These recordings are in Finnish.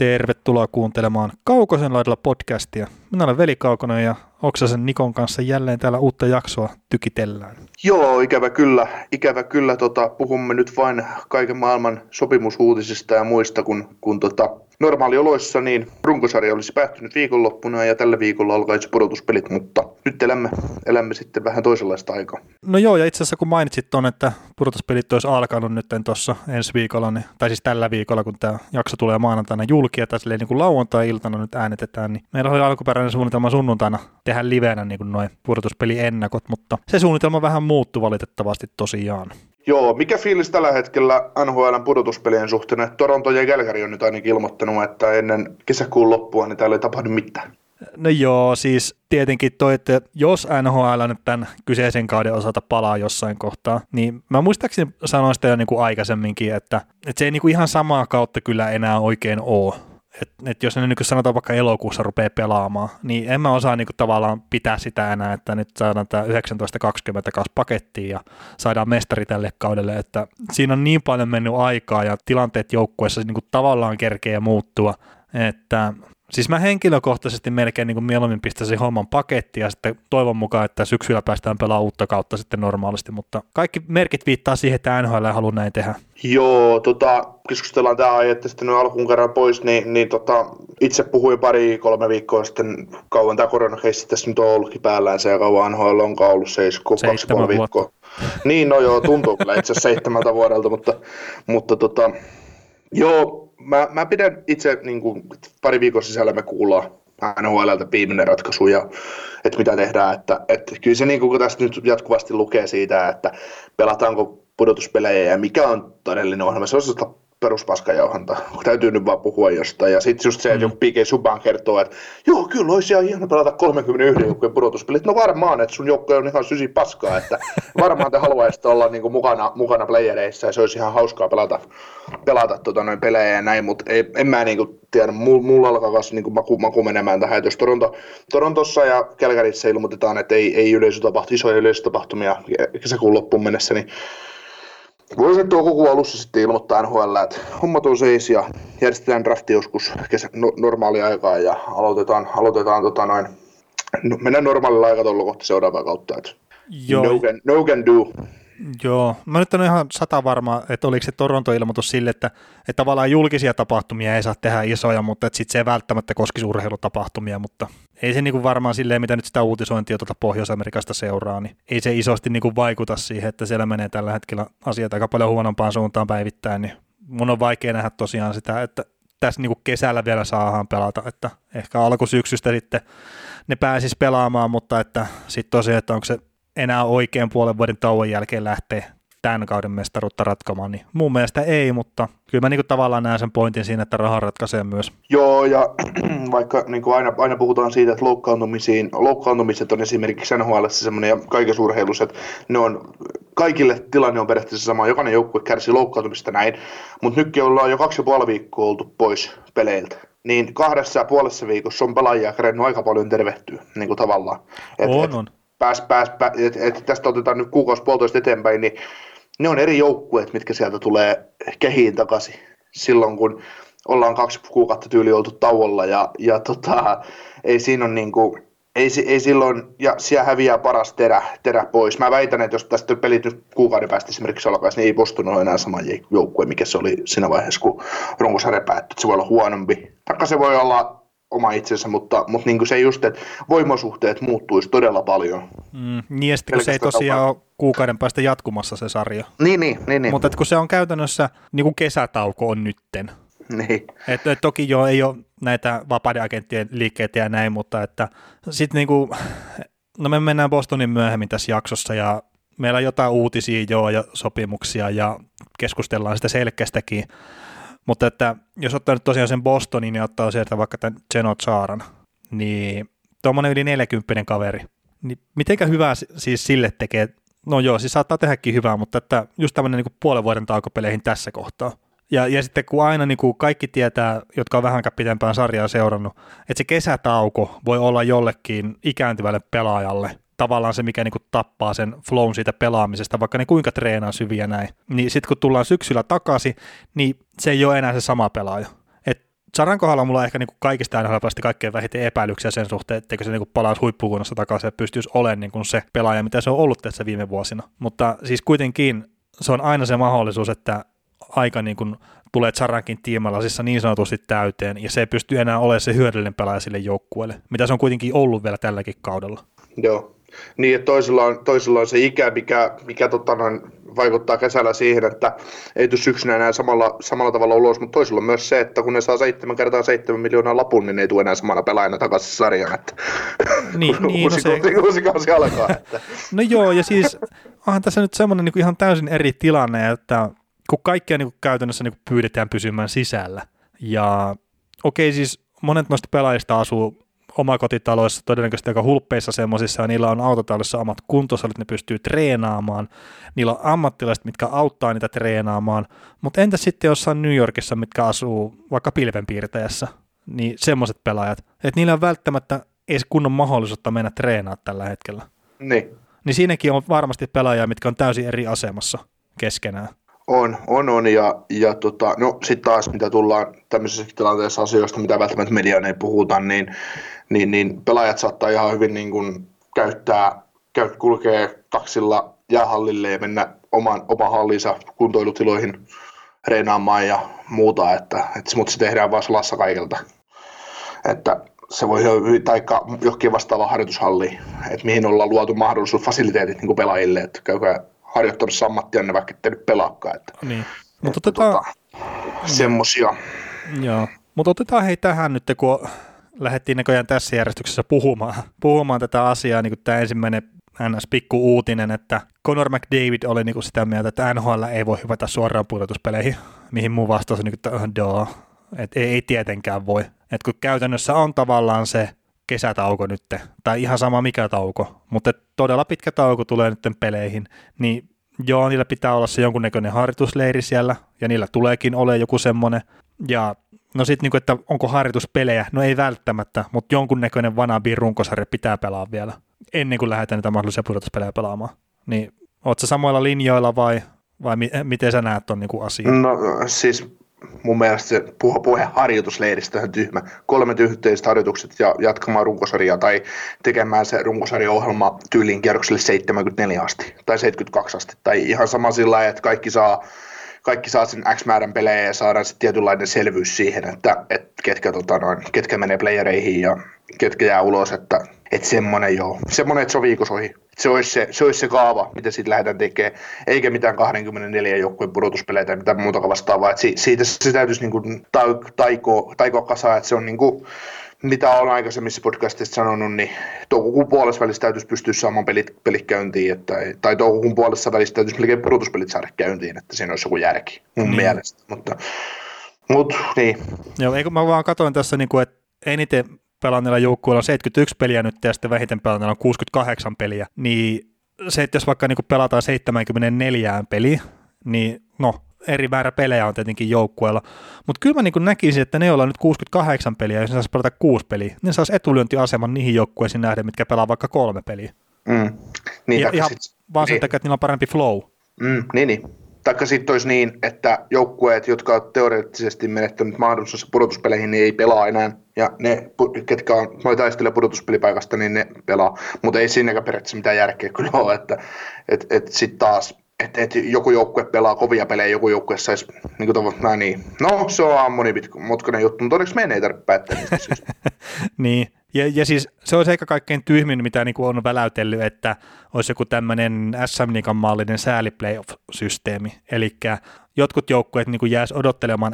Tervetuloa kuuntelemaan Kaukosen laidalla podcastia. Minä olen Veli Kaukonen ja Oksasen Nikon kanssa jälleen täällä uutta jaksoa tykitellään. Joo, ikävä kyllä. Ikävä kyllä tota, puhumme nyt vain kaiken maailman sopimusuutisista ja muista, kun, kun tota, normaalioloissa niin runkosarja olisi päättynyt viikonloppuna ja tällä viikolla alkaisi pudotuspelit, mutta nyt elämme, elämme sitten vähän toisenlaista aikaa. No joo, ja itse asiassa kun mainitsit tuon, että pudotuspelit olisi alkanut nyt tuossa ensi viikolla, niin, tai siis tällä viikolla, kun tämä jakso tulee maanantaina julkia, tai silleen niin lauantai-iltana nyt äänetetään, niin meillä oli alkuperäinen suunnitelma sunnuntaina tehdä livenä niin kuin noin pudotuspeliennakot, mutta se suunnitelma vähän muuttui valitettavasti tosiaan. Joo, mikä fiilis tällä hetkellä NHLn pudotuspelien suhteen? Toronto ja Calgary on nyt ainakin ilmoittanut, että ennen kesäkuun loppua niin täällä ei tapahdu mitään. No joo, siis tietenkin toi, että jos NHL nyt tämän kyseisen kauden osalta palaa jossain kohtaa, niin mä muistaakseni sanoin sitä jo niin kuin aikaisemminkin, että, että se ei niin kuin ihan samaa kautta kyllä enää oikein ole et, et jos ne niin sanotaan vaikka elokuussa rupeaa pelaamaan, niin en mä osaa niin tavallaan pitää sitä enää, että nyt saadaan tämä 1920 kanssa pakettiin ja saadaan mestari tälle kaudelle, että siinä on niin paljon mennyt aikaa ja tilanteet joukkueessa niin tavallaan kerkeä muuttua, että Siis mä henkilökohtaisesti melkein niin kuin mieluummin pistäisin homman pakettia ja sitten toivon mukaan, että syksyllä päästään pelaamaan uutta kautta sitten normaalisti, mutta kaikki merkit viittaa siihen, että NHL ei halua näin tehdä. Joo, tota, keskustellaan tämä aihe sitten nyt alkuun kerran pois, niin, niin tota, itse puhuin pari kolme viikkoa sitten, kauan tämä koronakeissi tässä nyt on ollutkin päällään se ja kauan NHL on ollut seis, kaksi puoli viikkoa. Niin, no joo, tuntuu kyllä itse asiassa seitsemältä vuodelta, mutta, mutta tota, joo, mä, mä pidän itse niin kuin, pari viikon sisällä me kuullaan NHLltä viimeinen ratkaisu ja että mitä tehdään. Että, että kyllä se niin kuin, tästä nyt jatkuvasti lukee siitä, että pelataanko pudotuspelejä ja mikä on todellinen ohjelma. Se on kun täytyy nyt vaan puhua jostain. Ja sitten just se, että mm. joku P.K. Subban kertoo, että joo, kyllä olisi ihan hieno pelata 31 joukkueen pudotuspelit. No varmaan, että sun joukkue on ihan sysi paskaa, että varmaan te haluaisitte olla niin kuin mukana, mukana playereissa ja se olisi ihan hauskaa pelata, pelata tota noin pelejä ja näin, mutta ei, en mä niin kuin tiedä, mulla alkaa kanssa niin kuin maku, maku menemään tähän, että jos Toronto, Torontossa ja Kälkärissä ilmoitetaan, että ei, ei yleisötapahtumia, isoja yleisötapahtumia kesäkuun loppuun mennessä, niin Voisi toukokuun alussa sitten ilmoittaa NHL, että hommat on seis ja järjestetään drafti joskus kesä, no, normaali aikaa ja aloitetaan, aloitetaan tota noin, no, mennään normaalilla aikataululla kohti seuraavaa kautta. Että Joo. No, can, no can do. Joo, mä nyt en ole ihan sata varma, että oliko se Toronto-ilmoitus sille, että, että tavallaan julkisia tapahtumia ei saa tehdä isoja, mutta sitten se ei välttämättä koskisi urheilutapahtumia, mutta ei se niinku varmaan silleen, mitä nyt sitä uutisointia tuota Pohjois-Amerikasta seuraa, niin ei se isosti niinku vaikuta siihen, että siellä menee tällä hetkellä asiat aika paljon huonompaan suuntaan päivittäin, niin mun on vaikea nähdä tosiaan sitä, että tässä niinku kesällä vielä saadaan pelata, että ehkä alkusyksystä sitten ne pääsis pelaamaan, mutta että sitten tosiaan, että onko se enää oikein puolen vuoden tauon jälkeen lähtee tämän kauden mestaruutta ratkomaan, niin mun mielestä ei, mutta kyllä mä niin kuin tavallaan näen sen pointin siinä, että raha ratkaisee myös. Joo, ja vaikka niin kuin aina, aina puhutaan siitä, että loukkaantumisiin, loukkaantumiset on esimerkiksi NHL semmoinen ja kaikessa urheilussa, että ne on, kaikille tilanne on periaatteessa sama, jokainen joukkue kärsii loukkaantumista näin, mutta nytkin ollaan jo kaksi ja puoli viikkoa oltu pois peleiltä niin kahdessa ja puolessa viikossa on pelaajia kerennyt aika paljon tervehtyä, niin kuin tavallaan. Et, on, on pääs, pääs, pääs että et tästä otetaan nyt kuukausi puolitoista eteenpäin, niin ne on eri joukkueet, mitkä sieltä tulee kehiin takaisin silloin, kun ollaan kaksi kuukautta tyyli oltu tauolla ja, ja tota, ei siinä on niin kuin, ei, ei silloin, ja siellä häviää paras terä, terä pois. Mä väitän, että jos tästä pelit nyt kuukauden päästä esimerkiksi alkaisi, niin ei Boston enää sama joukkue, mikä se oli siinä vaiheessa, kun runkosarja päättyi. Se voi olla huonompi. Taikka se voi olla oma itsensä, mutta, mutta niin kuin se just, että voimasuhteet muuttuisi todella paljon. Mm, niin ja sitten kun se ei tosiaan ole kuukauden päästä jatkumassa se sarja. Niin, niin, niin. niin. Mutta kun se on käytännössä, niin kuin kesätauko on nytten. Niin. Et, et toki jo ei ole näitä vapaiden agenttien liikkeitä ja näin, mutta että sitten niin kuin, no me mennään Bostonin myöhemmin tässä jaksossa ja meillä on jotain uutisia jo ja sopimuksia ja keskustellaan sitä selkeästäkin, mutta että jos ottaa nyt tosiaan sen Bostonin ja ottaa sieltä vaikka tämän Geno Chaaran, niin tuommoinen yli 40 kaveri, niin mitenkä hyvää siis sille tekee, no joo, siis saattaa tehdäkin hyvää, mutta että just tämmöinen niin puolen vuoden taukopeleihin tässä kohtaa. Ja, ja sitten kun aina niin kuin kaikki tietää, jotka on vähänkään pitempään sarjaa seurannut, että se kesätauko voi olla jollekin ikääntyvälle pelaajalle tavallaan se, mikä niin kuin tappaa sen flown siitä pelaamisesta, vaikka ne kuinka treenaa syviä näin. Niin sitten kun tullaan syksyllä takaisin, niin se ei ole enää se sama pelaaja. Saran kohdalla mulla on ehkä niin kuin kaikista nhl kaikkein vähiten epäilyksiä sen suhteen, etteikö se niin kuin palaisi huippukunnossa takaisin ja pystyisi olemaan niin kuin se pelaaja, mitä se on ollut tässä viime vuosina. Mutta siis kuitenkin se on aina se mahdollisuus, että aika niin kuin tulee Charankin tiimalasissa niin sanotusti täyteen, ja se ei pysty enää olemaan se hyödyllinen pelaaja sille joukkueelle, mitä se on kuitenkin ollut vielä tälläkin kaudella. Joo, niin että toisella on, toisella on se ikä, mikä, mikä tota noin, vaikuttaa kesällä siihen, että ei tule syksynä enää samalla, samalla tavalla ulos, mutta toisella on myös se, että kun ne saa 7 kertaa 7 miljoonaa lapun, niin ne ei tule enää samana pelaajana takaisin sarjan, että niin, niin, uusi, no se... uusi kausi alkaa. Että. no joo, ja siis onhan tässä nyt semmoinen niin ihan täysin eri tilanne, että kun kaikkea niin kuin käytännössä niin kuin pyydetään pysymään sisällä, ja okei okay, siis monet noista pelaajista asuu omakotitaloissa, todennäköisesti aika hulppeissa semmoisissa, ja niillä on autotallissa omat kuntosalit, ne pystyy treenaamaan, niillä on ammattilaiset, mitkä auttaa niitä treenaamaan, mutta entä sitten jossain New Yorkissa, mitkä asuu vaikka pilvenpiirtäjässä, niin semmoiset pelaajat, että niillä on välttämättä edes kunnon mahdollisuutta mennä treenaamaan tällä hetkellä. Niin. Niin siinäkin on varmasti pelaajia, mitkä on täysin eri asemassa keskenään. On, on, on. Ja, ja tota, no sitten taas, mitä tullaan tämmöisessä tilanteessa asioista, mitä välttämättä mediaan ei puhuta, niin, niin, niin pelaajat saattaa ihan hyvin niin kuin käyttää, käy, kulkee taksilla jäähallille ja mennä oman, oman hallinsa kuntoilutiloihin reenaamaan ja muuta, että, että mutta se tehdään vaan salassa kaikilta. Että se voi tai johonkin vastaava harjoitushalli, että mihin ollaan luotu mahdollisuus fasiliteetit niin pelaajille, että käykää harjoittamassa ammattianne, vaikka ette nyt pelaakaan. Että, niin. Mutta otetaan... Tota, semmosia. Joo, mutta otetaan hei tähän nyt, kun lähdettiin näköjään tässä järjestyksessä puhumaan, puhumaan tätä asiaa, niin kuin tämä ensimmäinen ns. pikku uutinen, että Conor McDavid oli niin kuin sitä mieltä, että NHL ei voi hyvätä suoraan pudotuspeleihin, mihin muu vastaus on, niin että Daa. että ei, ei tietenkään voi. Et kun käytännössä on tavallaan se kesätauko nyt, tai ihan sama mikä tauko, mutta todella pitkä tauko tulee nyt peleihin, niin joo, niillä pitää olla se jonkunnäköinen harjoitusleiri siellä, ja niillä tuleekin ole joku semmoinen, ja no sitten niinku, että onko harjoituspelejä, no ei välttämättä, mutta jonkunnäköinen vanabin runkosarja pitää pelaa vielä, ennen kuin lähdetään niitä mahdollisia pudotuspelejä pelaamaan. Niin, ootko samoilla linjoilla vai, vai mi- miten sä näet ton niinku asian? No siis mun mielestä se puhe, puhe harjoitusleiristä on tyhmä. Kolme yhteiset harjoitukset ja jatkamaan runkosarjaa tai tekemään se runkosarjaohjelma tyyliin kierrokselle 74 asti tai 72 asti. Tai ihan sama sillä että kaikki saa kaikki saa sen X määrän pelejä ja saadaan sitten tietynlainen selvyys siihen, että, että ketkä, tota noin, ketkä menee playereihin ja ketkä jää ulos, että, että semmoinen joo, semmoinen, että se on viikossa ohi. Se olisi se, se, olisi se kaava, mitä siitä lähdetään tekemään, eikä mitään 24 joukkueen pudotuspelejä tai mitään muuta vastaavaa. Että siitä se täytyisi niin kuin taikoa, kasaan, että se on niin kuin, mitä olen aikaisemmissa podcastissa sanonut, niin toukokuun puolessa välissä täytyisi pystyä saamaan pelit, pelit käyntiin, että, tai toukokuun puolessa välissä täytyisi melkein pudotuspelit saada käyntiin, että siinä olisi joku järki mun niin. mielestä. Mutta, mutta niin. Joo, eikö mä vaan katsoin tässä, niin kuin, että eniten pelanneilla joukkueilla on 71 peliä nyt ja sitten vähiten pelanneilla on 68 peliä, niin se, että jos vaikka niin pelataan 74 peliä, niin no, eri määrä pelejä on tietenkin joukkueella, mutta kyllä mä niin näkisin, että ne, joilla on nyt 68 peliä, jos ne saisi pelata kuusi peliä, niin saisi etulyöntiaseman niihin joukkueisiin nähden, mitkä pelaa vaikka kolme peliä. Mm. Niin, ja, ihan sit, vaan sen niin. takia, että niillä on parempi flow. Mm, niin, niin. Taikka sitten olisi niin, että joukkueet, jotka ovat teoreettisesti menettänyt mahdollisuus pudotuspeleihin, niin ei pelaa enää. Ja ne, ketkä on, noi taistelee pudotuspelipaikasta, niin ne pelaa. Mutta ei siinäkään periaatteessa mitään järkeä kyllä ole, että et, et sitten taas että et joku joukkue pelaa kovia pelejä, joku joukkue saisi, niin kuin näin niin. No, se on monimutkainen juttu, mutta onneksi meidän ei tarvitse päättää niistä niin, ja, ja siis se olisi ehkä kaikkein tyhmin, mitä niin kuin on väläytellyt, että olisi joku tämmöinen SM Liigan mallinen sääli playoff-systeemi. Eli jotkut joukkueet niin jäisi odottelemaan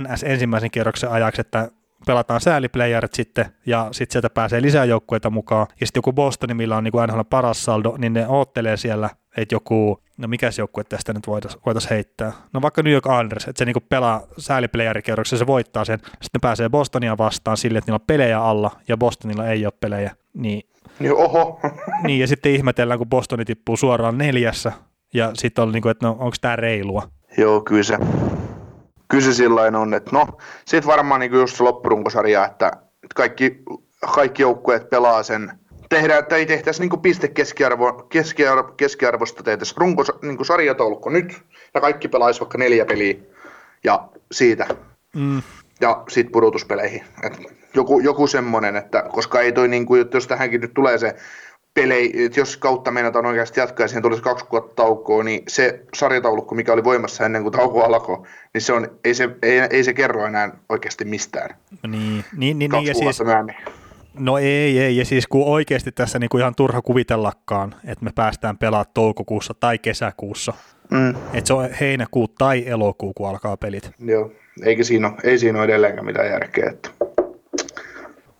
NS ensimmäisen kierroksen ajaksi, että pelataan sääliplayerit sitten, ja sitten sieltä pääsee lisää joukkueita mukaan. Ja sitten joku Boston, millä on niin kuin NHL paras saldo, niin ne oottelee siellä, että joku, no mikä se joukkue tästä nyt voitaisiin voitais heittää? No vaikka New York Islanders, että se niin kuin pelaa sääliplayerikierroksessa, se voittaa sen, sitten ne pääsee Bostonia vastaan sille, että niillä on pelejä alla, ja Bostonilla ei ole pelejä. Niin, niin oho. niin, ja sitten ihmetellään, kun Bostoni tippuu suoraan neljässä, ja sitten on niin kuin, että no onko tämä reilua? Joo, kyllä se kyllä se sillain on, että no, sitten varmaan niin just se loppurunkosarja, että kaikki, kaikki joukkueet pelaa sen, tehdään, tai tehtäisiin niin piste keskiarvo, keskiarvo, keskiarvosta tehtäisiin runko, niin sarjataulukko nyt, ja kaikki pelaisi vaikka neljä peliä, ja siitä. Mm. ja sitten pudotuspeleihin. Et joku, joku semmoinen, että koska ei toi, niin kuin, jos tähänkin nyt tulee se pelei, että jos kautta meinataan oikeasti jatkaa ja siihen tulisi kaksi kuukautta taukoa, niin se sarjataulukko, mikä oli voimassa ennen kuin tauko alkoi, niin se on, ei, se, ei, ei se kerro enää oikeasti mistään. Niin, niin, niin, Kaksi niin ja siis, myöhemmin. no ei, ei, ja siis kun oikeasti tässä niinku ihan turha kuvitellakaan, että me päästään pelaamaan toukokuussa tai kesäkuussa, Mm, että se on heinäkuu tai elokuu, kun alkaa pelit. joo, eikä siinä ole, ei siinä ole edelleenkään mitään järkeä. Että.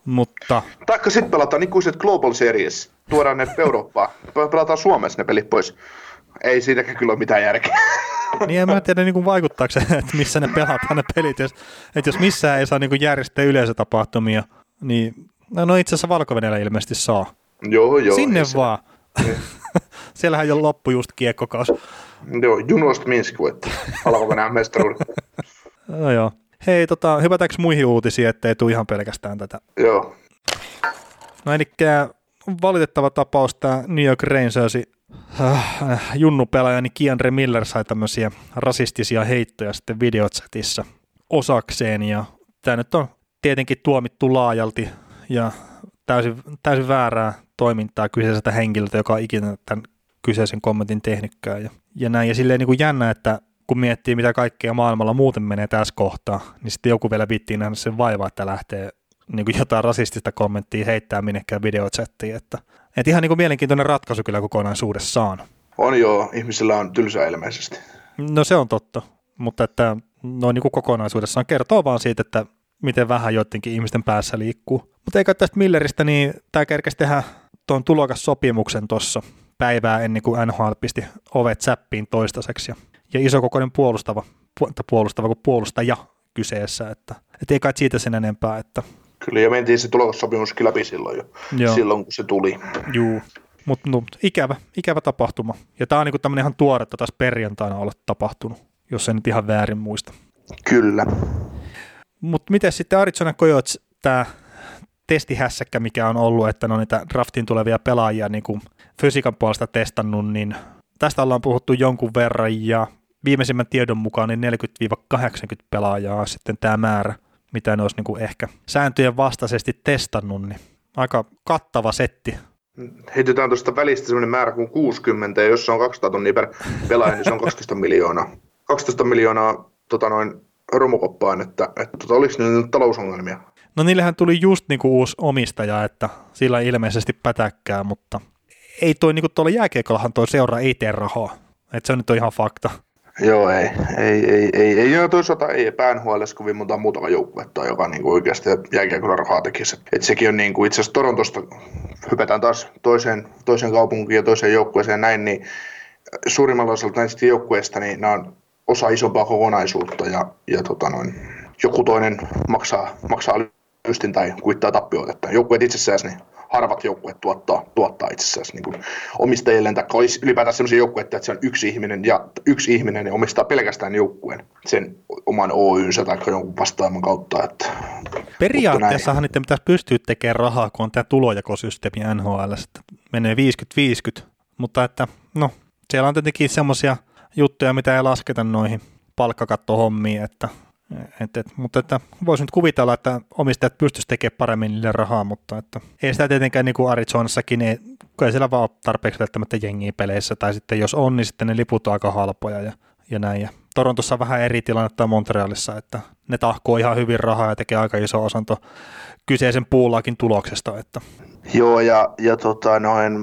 Mutta Taikka sitten pelataan ikuiset Global Series, tuodaan ne Eurooppaan, Pe- pelataan Suomessa ne pelit pois. Ei siitäkään kyllä ole mitään järkeä. niin en mä tiedä niin kuin vaikuttaako se, että missä ne pelataan ne pelit. Jos, että jos missään ei saa niin kuin järjestää yleisötapahtumia, niin no, no itse asiassa valko ilmeisesti saa. joo, joo. Sinne ei se- vaan. Siellähän jo loppu just kiekkokaus. Joo, Junost Minsk voitti alko mestaruuden. No joo. Hei, tota, hypätäänkö muihin uutisiin, ettei tule ihan pelkästään tätä? joo, No eli valitettava tapaus tämä New York Rangersin äh, junnupelaajani Kiandre Miller sai tämmöisiä rasistisia heittoja sitten videochatissa osakseen ja tämä nyt on tietenkin tuomittu laajalti ja täysin, täysin väärää toimintaa kyseiseltä henkilöltä, joka on ikinä tämän kyseisen kommentin tehnytkään ja, ja näin. Ja silleen niin kuin jännä, että kun miettii, mitä kaikkea maailmalla muuten menee tässä kohtaa, niin sitten joku vielä vittiin nähdä sen vaivaa, että lähtee niin kuin jotain rasistista kommenttia heittää minnekään videochattiin. Että, että ihan niin kuin mielenkiintoinen ratkaisu kyllä kokonaisuudessaan. on joo, ihmisillä on tylsää ilmeisesti. No se on totta, mutta että noin niin kuin kokonaisuudessaan kertoo vaan siitä, että miten vähän joidenkin ihmisten päässä liikkuu. Mutta eikä tästä Milleristä, niin tämä kerkesi tehdä tuon tulokassopimuksen tuossa päivää ennen kuin NHL pisti ovet säppiin toistaiseksi. Ja, ja isokokoinen puolustava, puolustava kuin puolustaja kyseessä, että, että ei kai siitä sen enempää, että Kyllä, ja mentiin se tulossopimuskin läpi silloin jo, Joo. silloin kun se tuli. Juu, mutta no, ikävä, ikävä tapahtuma. Ja tämä on niinku tämmöinen ihan tuoretta taas perjantaina olla tapahtunut, jos en nyt ihan väärin muista. Kyllä. Mutta miten sitten Arizona Coyotes, tämä testihässäkkä, mikä on ollut, että ne on niitä draftiin tulevia pelaajia niin kuin fysiikan puolesta testannut, niin tästä ollaan puhuttu jonkun verran ja viimeisimmän tiedon mukaan niin 40-80 pelaajaa sitten tämä määrä, mitä ne olisi niin kuin ehkä sääntöjen vastaisesti testannut, niin aika kattava setti. Heitetään tuosta välistä sellainen määrä kuin 60, ja jos se on 200 tonnia per pelaaja, niin se on 12 miljoonaa. 12 miljoonaa tota noin, romukoppaan, että, että tota, oliko niillä nyt talousongelmia? No niillähän tuli just niinku uusi omistaja, että sillä ilmeisesti pätäkkää, mutta ei toi niinku tuolla jääkiekollahan toi seura ei tee rahaa. Että se on nyt on ihan fakta. Joo, ei. Ei, ei, ei, ei ja toisaalta ei päänhuolessa kovin monta muutama joukkuetta, joka niin kuin oikeasti jääkiekolla rahaa tekisi. Et sekin on niin kuin itse asiassa Torontosta, hypätään taas toiseen, toiseen kaupunkiin ja toiseen joukkueeseen näin, niin suurimmalla osalla näistä joukkueista niin nämä on osa isompaa kokonaisuutta ja, ja tota noin, joku toinen maksaa, maksaa lystin tai kuittaa tappioita. Joukkueet itsessään, niin harvat joukkueet tuottaa, tuottaa itsessään niin kuin omistajilleen, tai olisi ylipäätään sellaisia joukkueita, että se on yksi ihminen, ja yksi ihminen ja omistaa pelkästään joukkueen sen oman Oynsä tai jonkun vastaavan kautta. Että, Periaatteessahan niiden pitäisi pystyä tekemään rahaa, kun on tämä tulojakosysteemi NHL, että menee 50-50, mutta että no, siellä on tietenkin semmoisia juttuja, mitä ei lasketa noihin palkkakattohommiin, että et, et, mutta että voisi nyt kuvitella, että omistajat pystyisivät tekemään paremmin niille rahaa, mutta että ei sitä tietenkään niin kuin Arizonassakin, ei, ei siellä vaan ole tarpeeksi välttämättä jengiä peleissä, tai sitten jos on, niin sitten ne liput on aika halpoja ja, ja näin. Ja Torontossa on vähän eri tilannetta Montrealissa, että ne tahkoo ihan hyvin rahaa ja tekee aika iso osanto kyseisen puullakin tuloksesta. Että. Joo, ja, ja tota noin,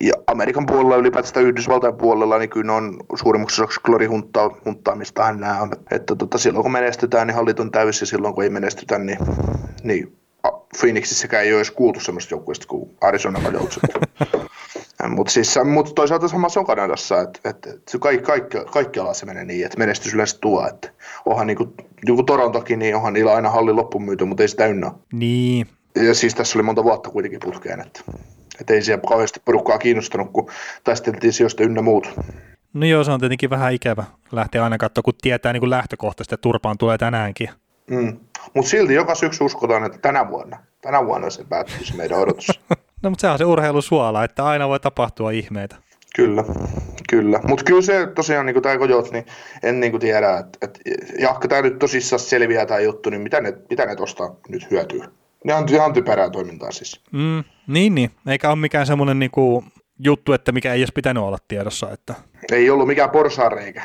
ja Amerikan puolella ylipäätään Yhdysvaltain puolella, niin kyllä ne on suurimmaksi osaksi glorihunttaamistahan nämä on. Että tota, silloin kun menestytään, niin hallit on täysi, ja silloin kun ei menestytä, niin, niin Phoenixissäkään ei ole edes kuultu semmoista joukkueesta kuin Arizona Coyotes. Mutta siis, mut toisaalta samassa on Kanadassa, että et, et kaikki, kaikki, kaikkialla se menee niin, että menestys yleensä tuo. Että onhan niinku, niinku Torontokin, niin onhan niillä aina hallin loppuun myyty, mutta ei se täynnä. Niin. Ja siis tässä oli monta vuotta kuitenkin putkeen, että, että ei siellä kauheasti porukkaa kiinnostanut, kun taisteltiin sijoista ynnä muut. No joo, se on tietenkin vähän ikävä lähteä aina katsoa, kun tietää niin kuin lähtökohtaisesti, että turpaan tulee tänäänkin. Mm. Mutta silti joka syksy uskotaan, että tänä vuonna, tänä vuonna se päättyy se meidän odotus. no mutta sehän on se urheilusuola, että aina voi tapahtua ihmeitä. Kyllä, Kyllä, mutta kyllä se tosiaan, niin kuin tämä Kojot, niin en niin kuin tiedä, että, että jahka tämä nyt tosissaan selviää tämä juttu, niin mitä ne, mitä ne tuosta nyt hyötyy? Ne on ihan typerää toimintaa siis. Mm, niin, niin, eikä ole mikään semmoinen niin kuin juttu, että mikä ei olisi pitänyt olla tiedossa. Että... Ei ollut mikään porsaareikä.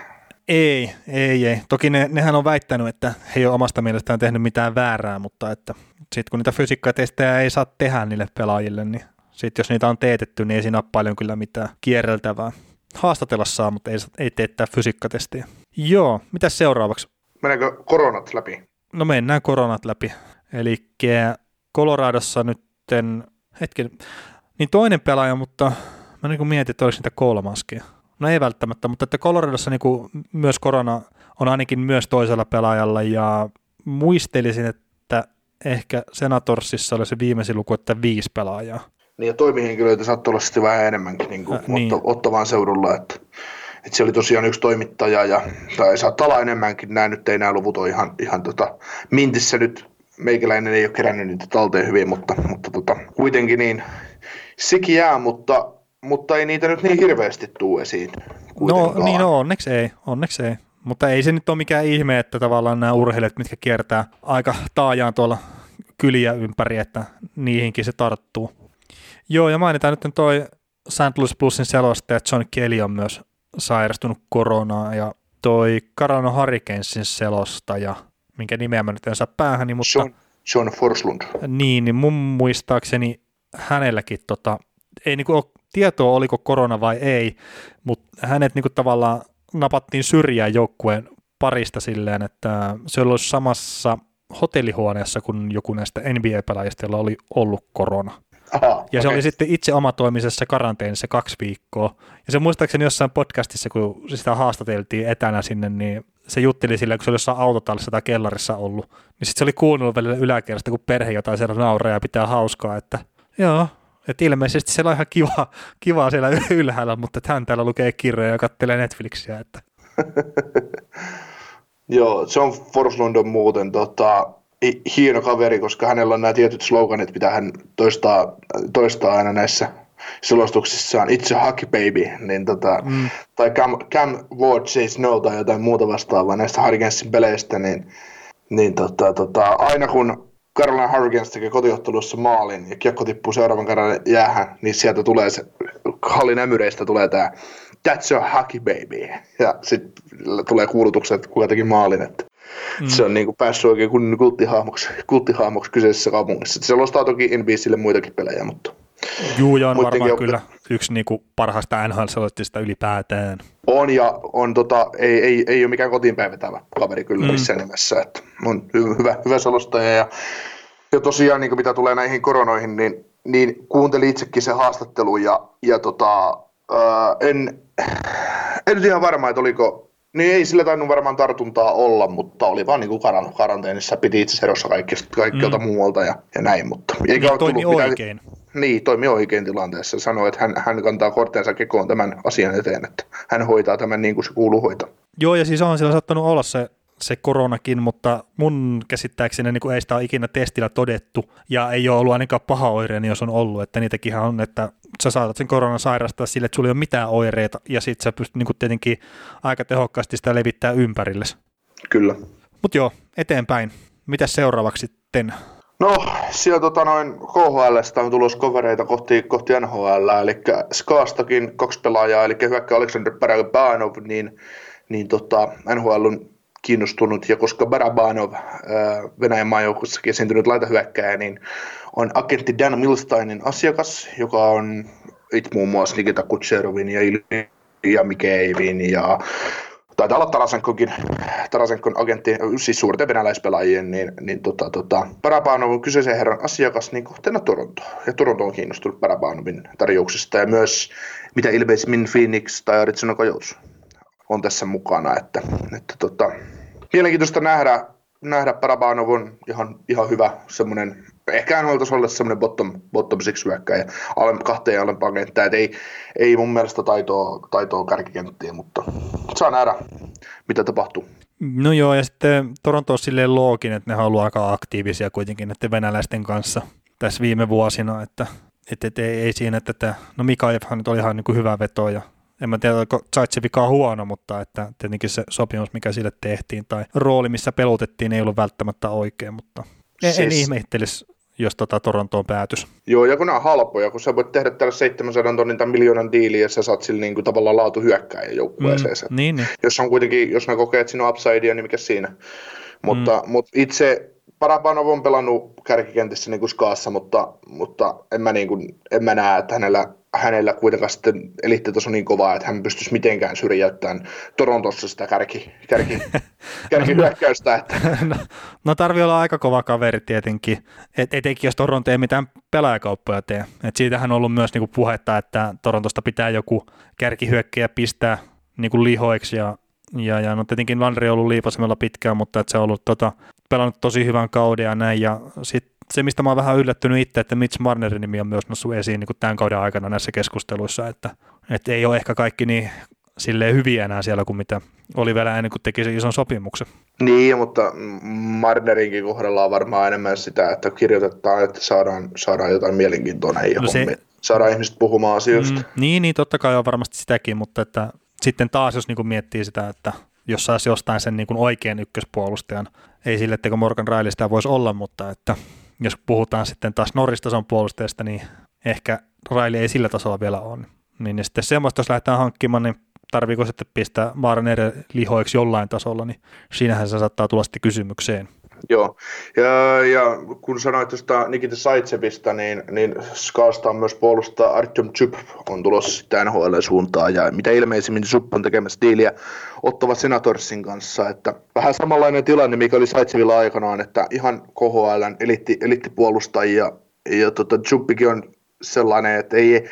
Ei, ei, ei. Toki ne, nehän on väittänyt, että he ei ole omasta mielestään tehnyt mitään väärää, mutta että sitten kun niitä fysiikkatestejä ei saa tehdä niille pelaajille, niin sitten jos niitä on teetetty, niin ei siinä ole paljon kyllä mitään kierreltävää. Haastatella saa, mutta ei, ei teettää fysiikkatestiä. Joo, mitä seuraavaksi? Meneekö koronat läpi? No mennään koronat läpi. Eli Coloradossa nytten, hetken, niin toinen pelaaja, mutta mä niin mietin, että olisi niitä kolmaskin. No ei välttämättä, mutta että Coloradossa niin myös korona on ainakin myös toisella pelaajalla ja muistelisin, että ehkä Senatorsissa oli se viimeisin luku, että viisi pelaajaa. Niin ja toimihenkilöitä saattoi olla sitten vähän enemmänkin niin kuin äh, niin. Ottavaan seudulla, että, että se oli tosiaan yksi toimittaja ja tai saattaa olla enemmänkin, nämä nyt ei nämä luvut ole ihan, ihan tota, mintissä nyt, meikäläinen ei ole kerännyt niitä talteen hyvin, mutta, mutta tota, kuitenkin niin sekin jää, mutta, mutta ei niitä nyt niin hirveästi tule esiin. No niin, no, onneksi ei, onneksi ei. Mutta ei se nyt ole mikään ihme, että tavallaan nämä urheilijat, mitkä kiertää aika taajaan tuolla kyliä ympäri, että niihinkin se tarttuu. Joo, ja mainitaan nyt toi St. Louis Plusin selostaja John Kelly on myös sairastunut koronaa, ja toi Carolina Hurricanesin selostaja, minkä nimeä mä nyt en saa päähäni, mutta... John, John Forslund. Niin, niin mun muistaakseni hänelläkin tota, ei niinku ole tietoa, oliko korona vai ei, mutta hänet niinku tavallaan napattiin syrjään joukkueen parista silleen, että se oli samassa hotellihuoneessa kuin joku näistä NBA-pelaajista, jolla oli ollut korona. Aha, ja se okay. oli sitten itse omatoimisessa karanteenissa kaksi viikkoa. Ja se muistaakseni jossain podcastissa, kun sitä haastateltiin etänä sinne, niin se jutteli sille, kun se oli jossain autotallissa tai kellarissa ollut. Niin sitten se oli kuunnellut välillä yläkerrasta, kun perhe jotain siellä nauraa ja pitää hauskaa, että joo, että ilmeisesti siellä on ihan kiva, kiva siellä ylhäällä, mutta hän täällä lukee kirjoja ja katselee Netflixiä. Että. Joo, John Forslund on muuten tota, hieno kaveri, koska hänellä on nämä tietyt sloganit, mitä hän toistaa, toistaa aina näissä selostuksissaan. It's a hockey baby, niin tota, mm. tai Cam, Cam Ward says no tai jotain muuta vastaavaa näistä Hurricanesin peleistä, niin, niin tota, tota, aina kun Carolina Hurricanes tekee kotiottelussa maalin ja kiekko tippuu seuraavan kerran jäähän, niin sieltä tulee se, hallin ämyreistä tulee tämä That's a hockey baby. Ja sitten tulee kuulutukset, että kuka teki maalin, että mm. se on niinku päässyt oikein kulttihahmoksi, kulttihahmoksi kyseisessä kaupungissa. Se lostaa toki NBClle muitakin pelejä, mutta Juu, ja on varmaan kyllä yksi niinku parhaista nhl ylipäätään. On, ja on, tota, ei, ei, ei ole mikään kotiin päivätävä kaveri kyllä mm. missään nimessä. Että on hyvä, hyvä selostaja, ja, ja tosiaan niin mitä tulee näihin koronoihin, niin, niin kuuntelin itsekin se haastattelu, ja, ja tota, ää, en, en nyt ihan varma, että oliko niin ei sillä tainnut varmaan tartuntaa olla, mutta oli vaan niin karan, karanteenissa, piti itse erossa kaikki, kaikkialta mm. muualta ja, ja näin. Mutta eikä niin, toimi oikein. Mitään, niin, toimi oikein tilanteessa. Sanoi, että hän, hän kantaa korteensa kekoon tämän asian eteen, että hän hoitaa tämän niin kuin se kuuluu hoitaa. Joo, ja siis on sillä saattanut olla se, se koronakin, mutta mun käsittääkseni niin kuin ei sitä ole ikinä testillä todettu, ja ei ole ollut ainakaan paha oireeni, jos on ollut, että niitäkin on, että sä saatat sen koronan sairastaa sille, että sulla ei ole mitään oireita, ja sitten sä pystyt niin kuin tietenkin aika tehokkaasti sitä levittää ympärille. Kyllä. Mutta joo, eteenpäin. Mitä seuraavaksi sitten? No, siellä tota noin KHL on tulossa kovereita kohti, kohti NHL, eli Skaastakin kaksi pelaajaa, eli hyökkä Aleksander Barabanov, niin, niin tota, NHL on kiinnostunut, ja koska Barabanov, Venäjän maajoukossakin esiintynyt laitahyökkäjä, niin on agentti Dan Milsteinin asiakas, joka on itse muun muassa Nikita Kutserovin ja Ilja Mikeivin ja taitaa olla Tarasenkonkin, Tarasenkon agentti, siis suurten venäläispelaajien, niin, niin tota, tota, Parabanov on kyseisen herran asiakas niin kohteena Toronto. Ja Toronto on kiinnostunut Parabanovin tarjouksista ja myös mitä ilmeisimmin Phoenix tai Arizona Coyotes on tässä mukana. Että, että tota, mielenkiintoista nähdä, nähdä Parabanov on ihan, ihan hyvä semmoinen ehkä hän voitaisiin olla semmoinen bottom, bottom six hyökkäjä kahteen alempaan kenttään, että ei, ei mun mielestä taitoa, taitoa kärkikenttiä, mutta saa nähdä, mitä tapahtuu. No joo, ja sitten Toronto on silleen looginen, että ne on ollut aika aktiivisia kuitenkin näiden venäläisten kanssa tässä viime vuosina, että et, et, ei, ei siinä, että tämä, no Mikaevhan nyt oli ihan niin kuin hyvä veto ja en mä tiedä, onko Zaitsevika huono, mutta että tietenkin se sopimus, mikä sille tehtiin, tai rooli, missä pelutettiin, ei ollut välttämättä oikein, mutta en, siis... en ihmettelisi, jos tota Torontoon päätys. Joo, ja kun nämä on halpoja, kun sä voit tehdä tällä 700 tonnin tai miljoonan diiliä, ja sä saat sillä niin kuin tavallaan laatu hyökkääjän joukkueeseen. Mm, niin, niin. Jos on kuitenkin, jos mä kokee, että siinä on upsidea, niin mikä siinä. Mutta, mm. mutta itse Parabanov on pelannut kärkikentissä niin kuin skaassa, mutta, mutta en, mä niin kuin, en mä näe, että hänellä, hänellä kuitenkaan sitten eliittitaso niin kova, että hän pystyisi mitenkään syrjäyttämään Torontossa sitä kärki, kärki, kärki hyökkäystä. Että. no, no tarvii olla aika kova kaveri tietenkin, Et, etenkin jos Toronto ei mitään pelaajakauppoja tee. Et siitähän on ollut myös niinku puhetta, että Torontosta pitää joku kärkihyökkäjä pistää niinku lihoiksi ja ja, ja no tietenkin Landry on ollut liipasemella pitkään, mutta että se on ollut tota, pelannut tosi hyvän kauden ja näin. Ja sit se, mistä mä oon vähän yllättynyt itse, että Mitch Marnerin nimi on myös noussut esiin niin kuin tämän kauden aikana näissä keskusteluissa, että, että ei ole ehkä kaikki niin silleen hyviä enää siellä kuin mitä oli vielä ennen kuin teki sen ison sopimuksen. Niin, mutta Marnerinkin kohdalla on varmaan enemmän sitä, että kirjoitetaan, että saadaan, saadaan jotain mielenkiintoa näihin no se, saadaan ihmiset puhumaan asioista. Mm, niin, niin, totta kai on varmasti sitäkin, mutta että sitten taas jos niin miettii sitä, että jos saisi jostain sen niin oikean ykköspuolustajan, ei sille, että Morgan Riley sitä voisi olla, mutta että jos puhutaan sitten taas Norristason puolustajasta, niin ehkä Riley ei sillä tasolla vielä ole. Niin ja sitten semmoista, jos lähdetään hankkimaan, niin tarviiko sitten pistää Marner lihoiksi jollain tasolla, niin siinähän se saattaa tulla sitten kysymykseen. Joo, ja, ja kun sanoit tuosta Nikita Saitsevista, niin, niin Skaasta on myös puolustaa. Artyom Chup on tulossa sitten NHL suuntaan, ja mitä ilmeisimmin Chup on tekemässä diiliä ottava Senatorsin kanssa, että vähän samanlainen tilanne, mikä oli Saitsevilla aikanaan, että ihan KHLn elitti, elittipuolustajia, ja tota, Chuppikin on sellainen, että ei,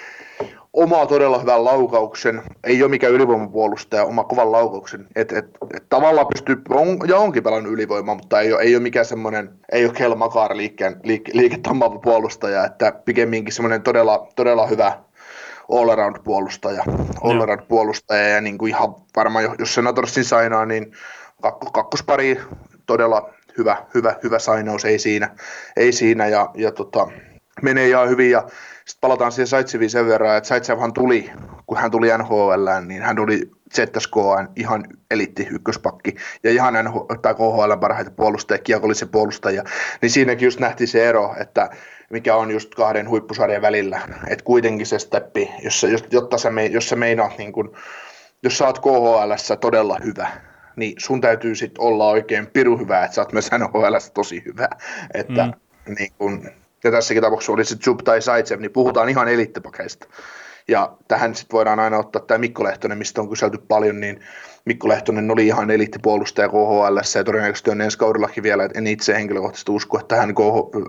omaa todella hyvän laukauksen, ei ole mikään ylivoimapuolustaja, oma kovan laukauksen, että et, et tavallaan pystyy, on, ja onkin pelannut ylivoimaa, mutta ei ole, ei ole mikään semmoinen, ei ole Kel Makar liikkeen, liike, liiketammaava puolustaja, että pikemminkin semmoinen todella, todella hyvä all-around puolustaja, all-around puolustaja. Ja niin kuin ihan varmaan, jos Senatorsin sainaa, niin kakko, kakkospari todella hyvä, hyvä, hyvä sainaus, ei siinä, ei siinä. Ja, ja tota, menee ihan hyvin ja sitten palataan siihen Saitseviin sen verran, että Saitsevhan tuli, kun hän tuli NHL, niin hän tuli ZSKn ihan elitti ykköspakki ja ihan NHL, tai KHL parhaita puolustajia, kiekollisen puolustajia, niin siinäkin just nähtiin se ero, että mikä on just kahden huippusarjan välillä, että kuitenkin se steppi, jos, jotta sä, me, jos sä meinaat, niin kun, jos sä oot KHL todella hyvä, niin sun täytyy sitten olla oikein piru hyvä, että sä oot myös NHL tosi hyvä, että mm. niin kun, ja tässäkin tapauksessa oli se Zub tai Saitsev, niin puhutaan ihan elittipakeista. Ja tähän sitten voidaan aina ottaa tämä Mikko Lehtonen, mistä on kyselty paljon, niin Mikko Lehtonen oli ihan elittipuolustaja KHL ja todennäköisesti on ensi kaudellakin vielä, että en itse henkilökohtaisesti usko, että hän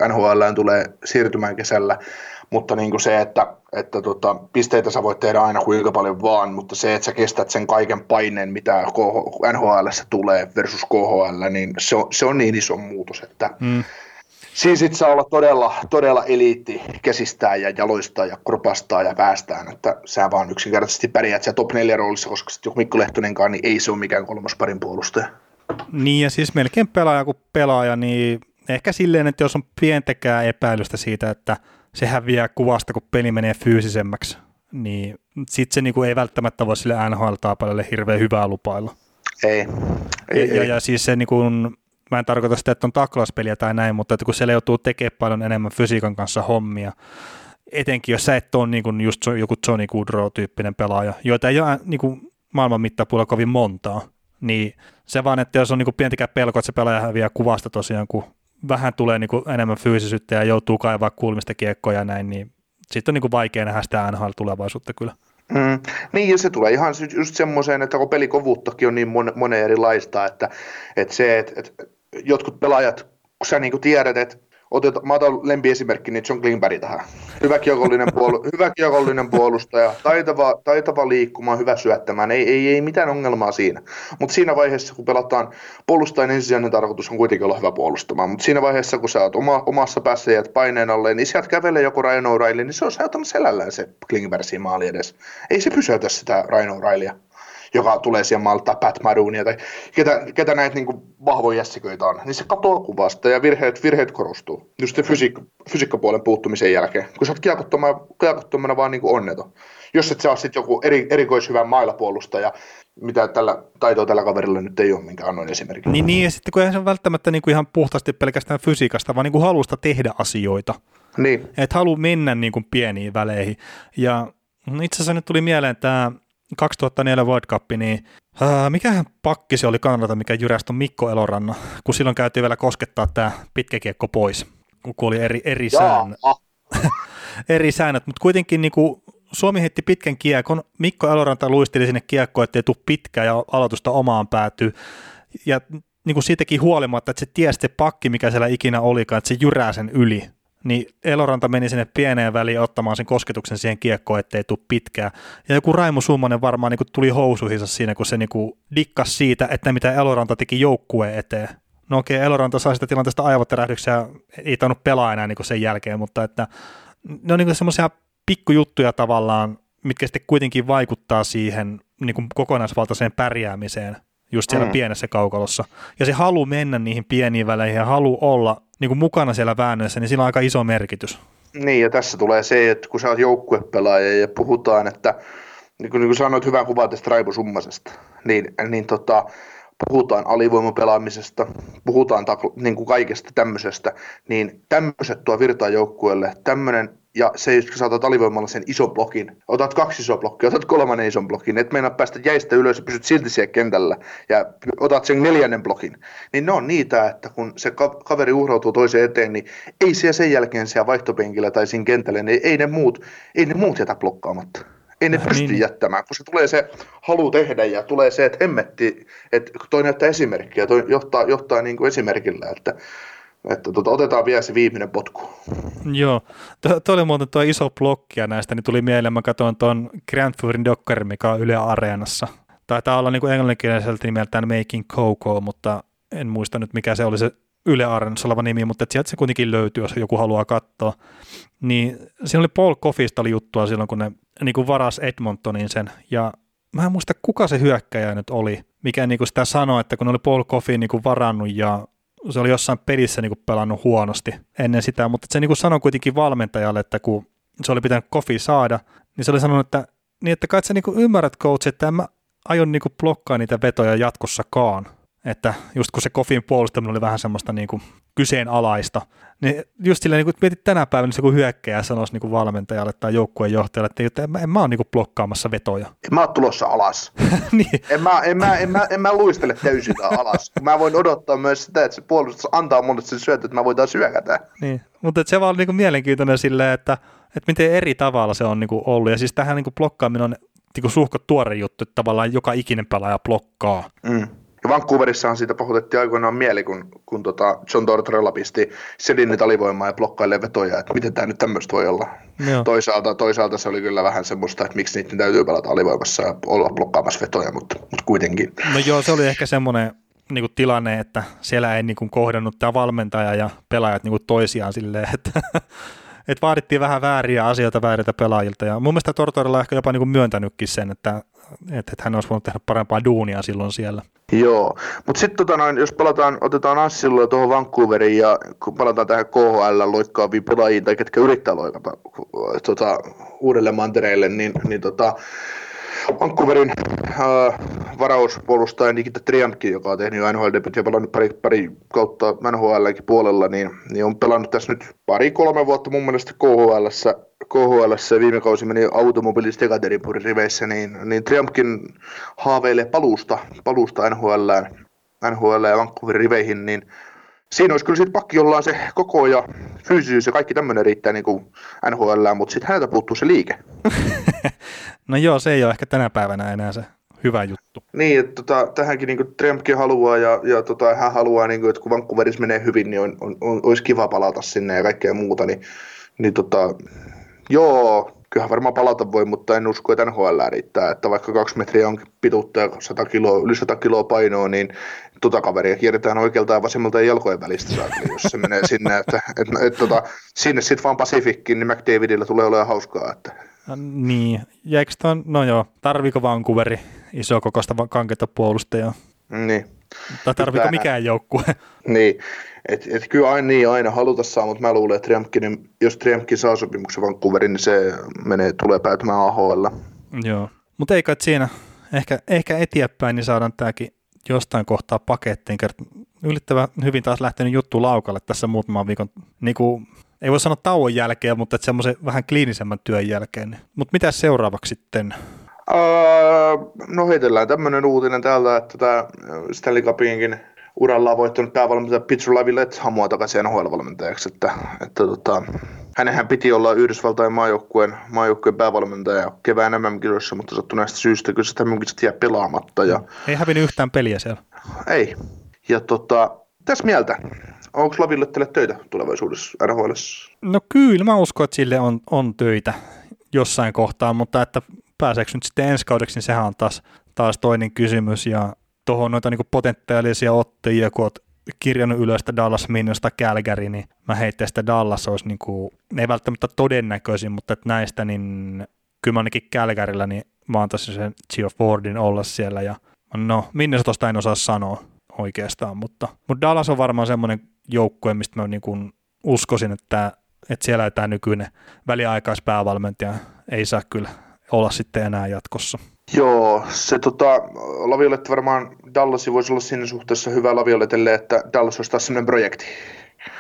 NHL tulee siirtymään kesällä, mutta niin kuin se, että, että tota, pisteitä sä voit tehdä aina kuinka paljon vaan, mutta se, että sä kestät sen kaiken paineen, mitä NHL tulee versus KHL, niin se on, se on niin iso muutos, että mm siinä sitten saa olla todella, todella eliitti käsistää ja jaloistaa ja kropastaa ja päästään, että sä vaan yksinkertaisesti pärjäät siellä top 4 roolissa, koska sitten joku Mikko Lehtonenkaan, niin ei se ole mikään kolmosparin puolustaja. Niin ja siis melkein pelaaja kuin pelaaja, niin ehkä silleen, että jos on pientäkään epäilystä siitä, että se häviää kuvasta, kun peli menee fyysisemmäksi, niin sitten se niinku ei välttämättä voi sille NHL-taapalelle hirveän hyvää lupailla. Ei. ei, ja, ei. Ja, ja siis se niinku, mä en tarkoita sitä, että on taklauspeliä tai näin, mutta että kun siellä joutuu tekemään paljon enemmän fysiikan kanssa hommia, etenkin jos sä et ole niin kuin just joku Johnny Goodrow-tyyppinen pelaaja, joita ei ole niin kuin maailman mittapuolella kovin montaa, niin se vaan, että jos on niin kuin pientikään pelko, että se pelaaja häviää kuvasta tosiaan, kun vähän tulee niin kuin enemmän fyysisyyttä ja joutuu kaivaa kulmista kiekkoja ja näin, niin sitten on niin kuin vaikea nähdä sitä NHL-tulevaisuutta kyllä. Mm, niin, ja se tulee ihan just semmoiseen, että kun pelikovuuttakin on niin mon, monen erilaista, että, että se, että, että jotkut pelaajat, kun sä niin kuin tiedät, että otet, mä otan lempiesimerkki, niin John Klingberg tähän. Hyvä kiekollinen, puolu, hyvä kiekollinen puolustaja, taitava, taitava liikkumaan, hyvä syöttämään, ei, ei, ei mitään ongelmaa siinä. Mutta siinä vaiheessa, kun pelataan puolustajan ensisijainen tarkoitus on kuitenkin olla hyvä puolustamaan, mutta siinä vaiheessa, kun sä oot oma, omassa päässä jäät paineen alle, niin sieltä kävelee joku Ryan O'Reilly, niin se on säytänyt selällään se Klingberg siinä maali edes. Ei se pysäytä sitä Ryan O'Reillya. Joka tulee siihen malta Pat Maronia tai ketä, ketä näitä niin kuin vahvoja jässiköitä on, niin se katoaa kuvasta ja virheet, virheet korostuu. Just se fysiik- fysiikkapuolen puuttumisen jälkeen, kun sä oot kiekottomana vaan niin kuin onneton. Jos et sä ole sitten joku eri, erikoishyvä mailapuolustaja, mitä tällä taitoa tällä kaverilla nyt ei ole, minkä annoin esimerkiksi. Niin, niin ja sitten kun ei se välttämättä niin kuin ihan puhtaasti pelkästään fysiikasta, vaan niin kuin halusta tehdä asioita. Niin. Että haluaa mennä niin kuin pieniin väleihin. Ja no itse asiassa nyt tuli mieleen tämä 2004 World Cup, niin uh, mikähän pakki se oli kannalta, mikä jyrästi on Mikko Eloranna, kun silloin käytiin vielä koskettaa tämä pitkä kiekko pois, kun oli eri, eri, säännöt, eri säännöt, mutta kuitenkin niin kuin Suomi heitti pitkän kiekon, Mikko Eloranta luisteli sinne kiekkoon, ettei tule pitkää ja aloitusta omaan päätyy, ja niin kuin siitäkin huolimatta, että se tiesi se pakki, mikä siellä ikinä olikaan, että se jyrää sen yli, niin Eloranta meni sinne pieneen väliin ottamaan sen kosketuksen siihen kiekkoon, ettei tule pitkää. Ja joku Raimo Summanen varmaan niin tuli housuihinsa siinä, kun se niin kuin dikkas siitä, että mitä Eloranta teki joukkueen eteen. No okei, okay, Eloranta sai sitä tilanteesta aivoterähdyksiä, ei tainnut pelaa enää niin kuin sen jälkeen, mutta että ne on niin semmoisia pikkujuttuja tavallaan, mitkä sitten kuitenkin vaikuttaa siihen niin kuin kokonaisvaltaiseen pärjäämiseen just siellä mm. pienessä kaukalossa. Ja se halu mennä niihin pieniin väleihin ja halu olla niin kuin mukana siellä väännössä, niin sillä on aika iso merkitys. Niin, ja tässä tulee se, että kun sä oot joukkuepelaaja ja puhutaan, että niin kuin, niin kuin sanoit hyvän kuvan tästä Raivo Summasesta, niin, niin tota, puhutaan alivoimapelaamisesta, puhutaan ta, niin kuin kaikesta tämmöisestä, niin tämmöiset tuo virtaa joukkueelle, tämmöinen ja se, jos sä otat alivoimalla sen ison blokin, otat kaksi isoa blokkia, otat kolmannen ison blokin, et meinaa päästä jäistä ylös ja pysyt silti siellä kentällä ja otat sen neljännen blokin, niin ne on niitä, että kun se kaveri uhrautuu toiseen eteen, niin ei siellä sen jälkeen siellä vaihtopenkillä tai siinä kentällä, niin ei ne muut, ei ne muut jätä blokkaamatta. Ei ne äh, pysty niin. jättämään, kun se tulee se halu tehdä ja tulee se, että hemmetti, että toi näyttää esimerkkiä, toi johtaa, johtaa niin kuin esimerkillä, että että tota, otetaan vielä se viimeinen potku. Joo, tuo oli muuten tuo iso ja näistä, niin tuli mieleen, mä katsoin tuon Grandfourin Docker, mikä on Yle Areenassa. Taitaa olla niin englanninkieliseltä nimeltään Making Coco, mutta en muista nyt mikä se oli se Yle Areenassa oleva nimi, mutta sieltä se kuitenkin löytyy, jos joku haluaa katsoa. Niin siinä oli Paul Coffista oli juttua silloin, kun ne niin kuin varas Edmontonin sen, ja mä en muista kuka se hyökkäjä nyt oli, mikä niin kuin sitä sanoi, että kun ne oli Paul Coffey niin kuin varannut ja se oli jossain pelissä niin kuin pelannut huonosti ennen sitä, mutta se niin kuin sanoi kuitenkin valmentajalle, että kun se oli pitänyt kofi saada, niin se oli sanonut, että, niin että kai sä niin kuin ymmärrät coach, että en mä aion niin kuin blokkaa niitä vetoja jatkossakaan. Että just kun se kofin puolustaminen oli vähän semmoista niin kuin kyseenalaista, niin just silleen, niin kun mietit tänä päivänä, niin se kun hyökkäjä sanoisi niin kuin valmentajalle tai joukkueen johtajalle, että en, en mä ole niin kuin blokkaamassa vetoja. En mä ole tulossa alas. niin. en, mä, en, mä, en, mä, en mä luistele täysin alas. Mä voin odottaa myös sitä, että se puolustus antaa mulle sen syötä, että mä voin taas syökätä. Niin, mutta se vaan on niin kuin mielenkiintoinen silleen, että, että miten eri tavalla se on niin kuin ollut. Ja siis tähän niin kuin blokkaaminen on niin kuin suhkot tuore juttu, että tavallaan joka ikinen pelaaja blokkaa. Mm. Ja Vancouverissahan siitä pahoitettiin aikoinaan mieli, kun, kun tota John Tortorella pisti Sedinit alivoimaa ja blokkaille vetoja, että miten tämä nyt tämmöistä voi olla. Toisaalta, toisaalta se oli kyllä vähän semmoista, että miksi niiden täytyy pelata alivoimassa ja olla blokkaamassa vetoja, mutta, mutta kuitenkin. No joo, se oli ehkä semmoinen niin kuin tilanne, että siellä ei niin kuin kohdannut tämä valmentaja ja pelaajat niin kuin toisiaan silleen, että että vaadittiin vähän vääriä asioita vääriltä pelaajilta. Ja mun mielestä Tortorella on ehkä jopa niin kuin myöntänytkin sen, että, että, että hän olisi voinut tehdä parempaa duunia silloin siellä. Joo, mutta sitten tota jos palataan, otetaan Assilla tuohon Vancouveriin ja kun palataan tähän KHL loikkaaviin pelaajiin tai ketkä yrittää loikata tota, uudelle mantereelle, niin, niin tota, Vancouverin äh, varauspuolustaja Nikita Triamki, joka on tehnyt nhl ja pelannut pari, pari kautta nhl puolella, niin, niin, on pelannut tässä nyt pari-kolme vuotta mun mielestä KHL, KHL viime kausi meni automobilista Ekateripurin riveissä, niin, niin Triamkin haaveilee paluusta, paluusta NHL, NHL ja Vancouverin riveihin, niin siinä olisi kyllä sitten pakki, jolla on se koko ja fyysisyys ja kaikki tämmöinen riittää niin kuin NHL, mutta sitten häneltä puuttuu se liike. no joo, se ei ole ehkä tänä päivänä enää se hyvä juttu. Niin, että tota, tähänkin niin Trumpkin haluaa ja, ja tota, hän haluaa, niin kuin, että kun Vancouverissa menee hyvin, niin on, on, on, olisi kiva palata sinne ja kaikkea muuta, niin, niin tota, joo, kyllähän varmaan palata voi, mutta en usko, että NHL riittää, että vaikka kaksi metriä on pituutta ja 100 kiloa, yli 100 kiloa painoa, niin tota kaveria kierretään oikealta ja vasemmalta ja jalkojen välistä saakka, jos se menee sinne, että et, et, et, tota, sinne sitten vaan Pacificin, niin McDavidillä tulee olemaan hauskaa, että niin, jäikö ton, no joo, tarviiko Vancouveri iso kokoista kanketta puolustajaa? Niin. Tai tarviiko mikään joukkue? Niin, et, et kyllä aina, niin, aina haluta saa, mutta mä luulen, että Triamkin, niin jos Triamkin saa sopimuksen Vancouverin, niin se menee, tulee päätymään AHL. Joo, mutta ei kai siinä, ehkä, ehkä eteenpäin, niin saadaan tämäkin jostain kohtaa pakettiin. Yllättävän hyvin taas lähtenyt juttu laukalle tässä muutaman viikon niin kuin ei voi sanoa tauon jälkeen, mutta semmoisen vähän kliinisemmän työn jälkeen. Mutta mitä seuraavaksi sitten? Uh, no heitellään tämmöinen uutinen täältä, että tämä Stanley Cupinkin uralla on voittanut päävalmentaja Pitcher Lavilet hamua takaisin NHL-valmentajaksi, että, että tota, hänenhän piti olla Yhdysvaltain maajoukkueen, maajoukkueen päävalmentaja kevään MM-kisoissa, mutta sattuneesta syystä kyllä sitä MM-kisat jää pelaamatta. Ja... Ei hävinnyt yhtään peliä siellä. Ei. Ja tota, tässä mieltä, onko Laville teille töitä tulevaisuudessa NHL? No kyllä, mä uskon, että sille on, on töitä jossain kohtaa, mutta että pääseekö nyt sitten ensi kaudeksi, niin sehän on taas, taas toinen kysymys. Ja tuohon noita niin potentiaalisia ottajia, kun olet kirjannut ylös sitä Dallas Minnosta Calgary, niin mä heittäisin, että Dallas olisi niin kuin, ei välttämättä todennäköisin, mutta että näistä niin kyllä mä ainakin Calgarylla, niin mä antaisin sen Gio Fordin olla siellä ja no Minnesotasta en osaa sanoa oikeastaan, mutta, mutta Dallas on varmaan semmoinen joukkue, mistä mä niin kuin uskoisin, että, että siellä tämä nykyinen väliaikaispäävalmentaja ei saa kyllä olla sitten enää jatkossa. Joo, se tota, Lavioletti varmaan Dallasi voisi olla siinä suhteessa hyvä Lavioletelle, että Dallas olisi taas sellainen projekti.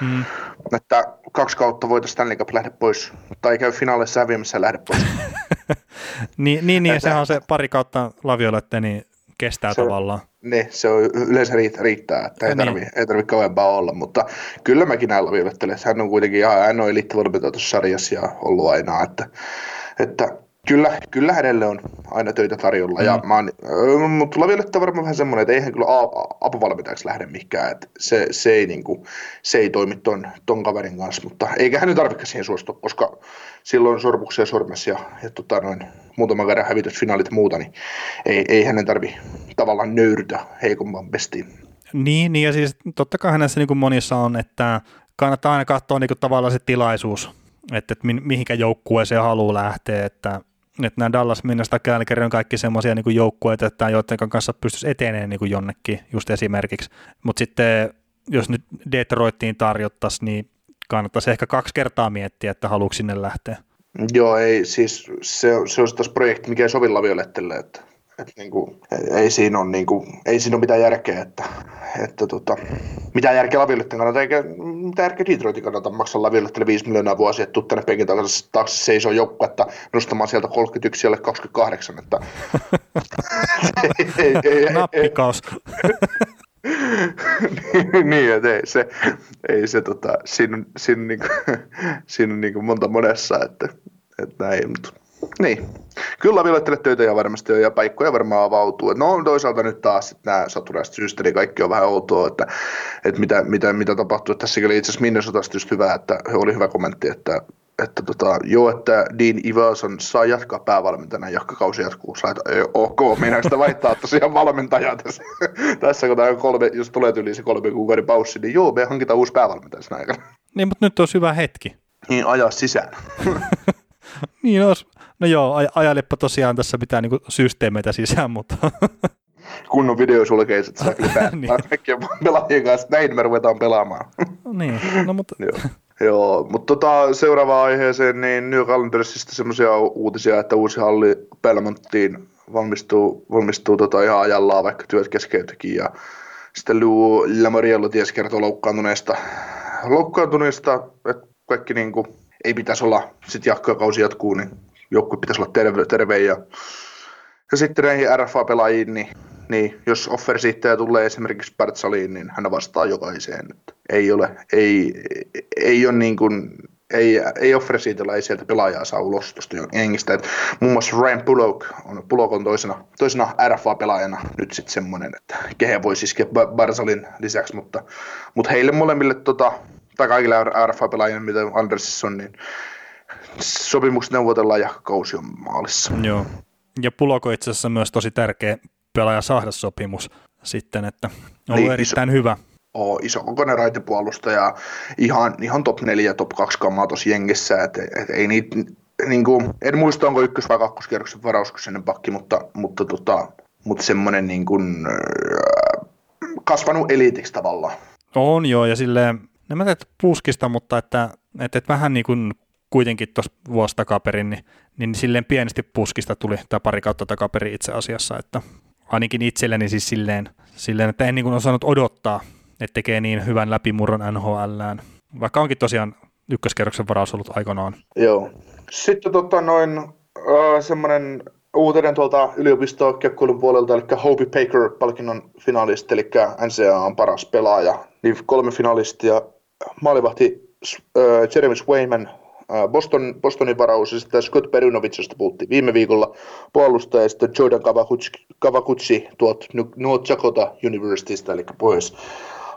Hmm. Että kaksi kautta voitaisiin Stanley Cup lähde pois, tai käy finaalissa häviämässä ja lähde pois. niin, niin, niin sehän on se pari kautta Laviolette, niin kestää se, tavallaan. Niin, se on, yleensä riittää, riittää että ei, niin. tarvi, ei tarvi kauempaa olla, mutta kyllä mäkin näillä viilettelen. Hän on kuitenkin ihan ainoa eliittivalmentaja tuossa sarjassa ja ollut aina, että, että Kyllä, kyllä hänelle on aina töitä tarjolla. Mm. Ja mä oon, mutta tulla vielä varmaan vähän semmoinen, että eihän kyllä apuvalmentajaksi lähde mikään. Että se, se, ei, niin kuin, se ei toimi ton, ton kaverin kanssa, mutta eikä hän nyt tarvitse siihen suostua, koska silloin sormuksia sormessa ja, ja tota noin, muutaman kerran hävitysfinaalit ja muuta, niin ei, ei hänen tarvi tavallaan nöyrytä heikomman bestiin. Niin, niin ja siis totta kai hänessä niin kuin monissa on, että kannattaa aina katsoa niin kuin tavallaan se tilaisuus, että, että mihinkä joukkueeseen haluaa lähteä, että että nämä Dallas, Minnesota, Calgary on kaikki semmoisia niin joukkueita, että joiden kanssa pystyisi etenemään niin kuin jonnekin just esimerkiksi. Mutta sitten jos nyt Detroittiin tarjottaisiin, niin kannattaisi ehkä kaksi kertaa miettiä, että haluatko sinne lähteä. Joo, ei siis se, se on taas projekti, mikä ei sovi Laviolettelle, että et niinku, ei, siinä ole, niinku, ei siinä ole mitään järkeä, että, että tota, mitään järkeä Lavioletten kannalta, eikä mitään järkeä Detroitin kannalta maksaa Laviolettelle 5 miljoonaa vuosia, että tuu tänne penkin taakse, taakse seisoo että nostamaan sieltä 31 siellä 28, että ei, ei, ei, Nappikaus. niin, että ei se, ei se tota, siinä, siinä, niinku, siinä niinku monta monessa, että, että näin, mutta niin. Kyllä viloittele töitä ja varmasti on, ja paikkoja varmaan avautuu. No toisaalta nyt taas nämä saturaiset syystä, niin kaikki on vähän outoa, että, että mitä, mitä, mitä tapahtuu. Tässäkin oli itse asiassa Minnesotasta just hyvä, että oli hyvä kommentti, että, että tota, joo, että Dean Iverson saa jatkaa päävalmentajana, jahka kausi jatkuu. Sä ok, minä sitä vaihtaa tosiaan valmentajaa tässä, tässä kun tämä kolme, jos tulee yli se kolme kuukauden paussi, niin joo, me hankitaan uusi päävalmentaja sen aikana. Niin, mutta nyt on hyvä hetki. Niin, ajaa sisään. niin olisi No joo, aj- ajalepa tosiaan tässä mitään niin systeemeitä sisään, mutta... Kunnon videosulkeiset saa kyllä niin. kaikkien pelaajien kanssa. Näin me ruvetaan pelaamaan. niin, no mutta... joo. Joo, mutta tota, seuraavaan aiheeseen, niin New Calendarsista semmoisia uutisia, että uusi halli Belmonttiin valmistuu, valmistuu tota ihan ajallaan, vaikka työt keskeytyikin. Ja sitten Lou Lamoriello ties kertoo loukkaantuneista, loukkaantuneista että kaikki niin kuin, ei pitäisi olla, sitten kausi jatkuu, niin joukkue pitäisi olla terve, terve ja, ja sitten näihin RFA-pelaajiin, niin, niin jos offersiittäjä tulee esimerkiksi Partsaliin, niin hän vastaa jokaiseen. Että ei ole, ei, ei ole niin kuin, ei, ei offersiitellä ei sieltä pelaajaa saa ulos tuosta jengistä. Et muun muassa Ryan Pulok on, Pulok on toisena, toisena RFA-pelaajana nyt sitten semmoinen, että kehe voi iskeä Barsalin lisäksi, mutta, mutta heille molemmille, tota, tai kaikille RFA-pelaajille, mitä Andersissa on, niin sopimukset neuvotellaan ja kausi on maalissa. Joo. Ja Puloko itse asiassa myös tosi tärkeä pelaaja saada sopimus sitten, että on niin, erittäin iso, hyvä. Oo, iso kokoinen raitipuolustaja, ihan, ihan top 4 top 2 kammaa tuossa jengissä, että et ei niitä, niin kuin, en muista onko ykkös- vai kakkoskierroksen varauskyseinen pakki, mutta, mutta, tota, mutta semmoinen niin kuin, äh, kasvanut eliitiksi tavallaan. On joo, ja silleen, en mä tiedä puskista, mutta että, että, että vähän niin kuin kuitenkin tuossa vuosi takaperin, niin, niin silleen pienesti puskista tuli tämä pari kautta takaperin itse asiassa, että ainakin itselleni siis silleen, silleen että en niin kuin osannut odottaa, että tekee niin hyvän läpimurron NHLään, vaikka onkin tosiaan ykköskerroksen varaus ollut aikanaan. Joo. Sitten tota noin äh, semmoinen uutinen tuolta yliopistokiekkoilun puolelta, eli Hopi Baker-palkinnon finalisti, eli NCAA on paras pelaaja. Niin kolme finalistia, maalivahti äh, Jeremy Swayman, Boston, Bostonin varaus, ja sitten Scott Perunovicista puhuttiin viime viikolla puolustaja, ja sitten Jordan Kavakuchi tuolta North Dakota Universitystä, eli pois,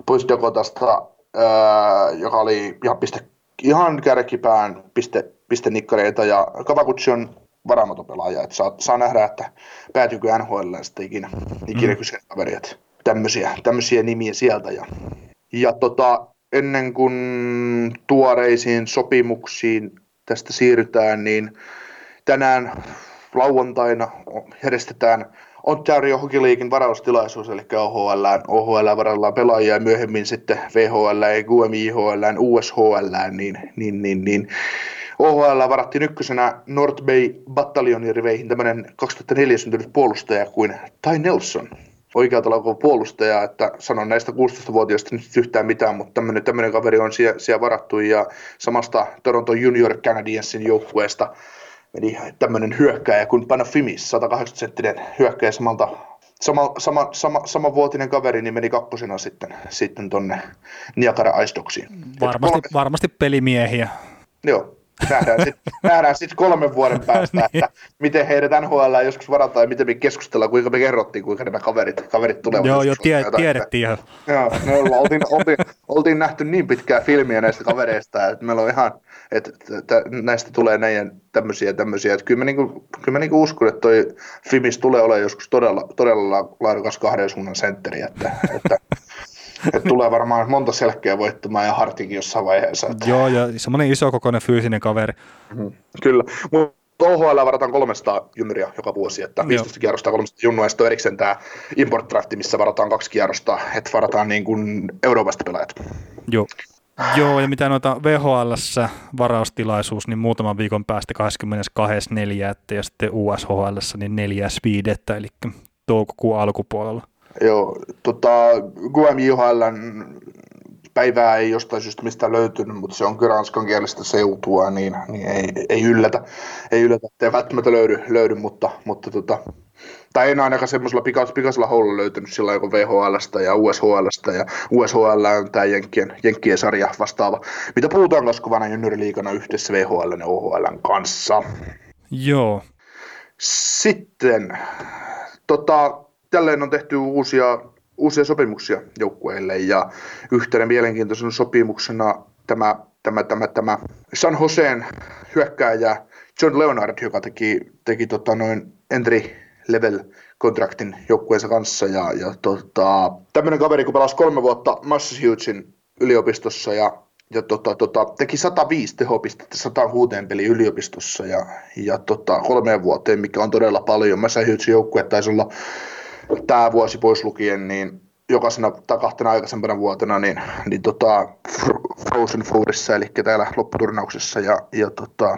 pois Dakotasta, äh, joka oli ihan, piste, ihan kärkipään piste, piste nikkareita, ja Kavakuchi on varamatopelaaja, että saa, saa nähdä, että päätyykö NHL sitten ikinä, ikinä mm. kyseinen kaveri, että tämmöisiä, tämmöisiä nimiä sieltä. Ja, ja tota, ennen kuin tuoreisiin sopimuksiin tästä siirrytään, niin tänään lauantaina järjestetään Ontario Hockey Leaguein varaustilaisuus, eli OHL, OHL varallaan pelaajia ja myöhemmin sitten VHL, QMIHL, USHL, niin, niin, niin, niin OHL varattiin ykkösenä North Bay Battalionin riveihin tämmöinen 2004 syntynyt puolustaja kuin Ty Nelson. Oikealta laukoa puolustaja, että sanon näistä 16-vuotiaista nyt yhtään mitään, mutta tämmöinen, tämmöinen kaveri on siellä, siellä varattu ja samasta Toronto Junior Canadiensin joukkueesta meni tämmöinen hyökkäjä kuin Panafimis, 180-senttinen hyökkäjä samalta sama, sama, sama, sama vuotinen kaveri niin meni kakkosena sitten, sitten tonne Niagara Ice Dogsiin. Varmasti, kolme... varmasti pelimiehiä. Joo, nähdään sitten sit kolmen vuoden päästä, niin. että miten heidät NHL joskus varataan ja miten me keskustellaan, kuinka me kerrottiin, kuinka nämä kaverit, kaverit tulevat. Joo, joo, tie, tiedettiin ihan. Joo, me oltiin, oltiin, oltiin, nähty niin pitkää filmiä näistä kavereista, että meillä on ihan, että, että näistä tulee näiden tämmöisiä tämmöisiä, että kyllä mä, niinku, kyllä mä niinku uskon, että toi Fimis tulee olemaan joskus todella, todella laadukas kahden suunnan sentteri, että, että että tulee varmaan monta selkeä voittamaan ja Hartikin jossain vaiheessa. Että... Joo, ja semmoinen isokokoinen fyysinen kaveri. Mm-hmm. Kyllä, mutta OHL varataan 300 junnuria joka vuosi, että 15 kierrosta 300 junnua, ja sitten erikseen tämä import drafti, missä varataan kaksi kierrosta, että varataan niin kuin Euroopasta pelaajat. Joo. Joo, ja mitä noita vhl varaustilaisuus, niin muutaman viikon päästä 22.4. ja sitten USHL niin 4.5. eli toukokuun alkupuolella. Joo, tota, GMJHLn päivää ei jostain syystä mistä löytynyt, mutta se on kyllä ranskankielistä seutua, niin, niin ei, ei, yllätä, ei yllätä, ettei välttämättä löydy, löydy mutta, mutta tota, tai en ainakaan semmoisella pikas, pikaisella houlla löytynyt sillä kuin VHLstä ja USHLstä, ja USHL on tämä Jenkkien, Jenkkien sarja vastaava, mitä puhutaan kasvavana junioriliikana yhdessä VHL ja OHL kanssa. Joo. Sitten, tota, tälleen on tehty uusia, uusia sopimuksia joukkueille ja yhtenä mielenkiintoisena sopimuksena tämä, tämä, tämä, tämä San Joseen hyökkääjä John Leonard, joka teki, teki tota noin entry level kontraktin joukkueensa kanssa ja, ja tota, tämmöinen kaveri, kun pelasi kolme vuotta Massachusettsin yliopistossa ja ja tota, tota, teki 105 tehopistettä 106 peli yliopistossa ja, ja tota, kolmeen vuoteen, mikä on todella paljon. Massachusettsin joukkue taisi olla tämä vuosi pois lukien, niin jokaisena tai kahtena aikaisempana vuotena niin, niin tota, Frozen Fourissa, eli täällä lopputurnauksessa. Ja, ja, tota,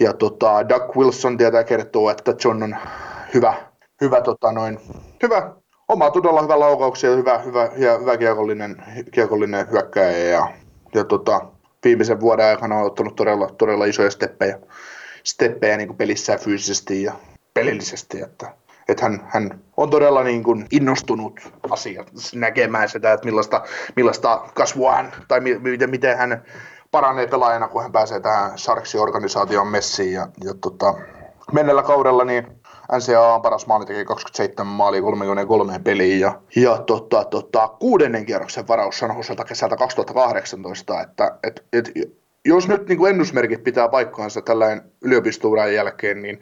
ja tota, Doug Wilson tietää kertoo, että John on hyvä, hyvä, tota, noin, hyvä oma todella hyvä laukauksia, hyvä, hyvä, ja hyvä kiekollinen, kiekollinen hyökkäjä ja, ja tota, viimeisen vuoden aikana on ottanut todella, todella isoja steppejä, steppejä niin pelissä fyysisesti ja pelillisesti, että että hän, hän on todella niin kuin innostunut asia näkemään sitä, että millaista, millaista kasvua hän, tai miten, miten hän paranee pelaajana, kun hän pääsee tähän Sarksi-organisaation messiin. Ja, ja tota, mennellä kaudella niin NCAA on paras maali, teki 27 maalia 33 peliin ja, ja tota, tota, kuudennen kierroksen varaus San kesältä 2018, että et, et, jos nyt niin kuin ennusmerkit pitää paikkaansa tällainen yliopistouran jälkeen, niin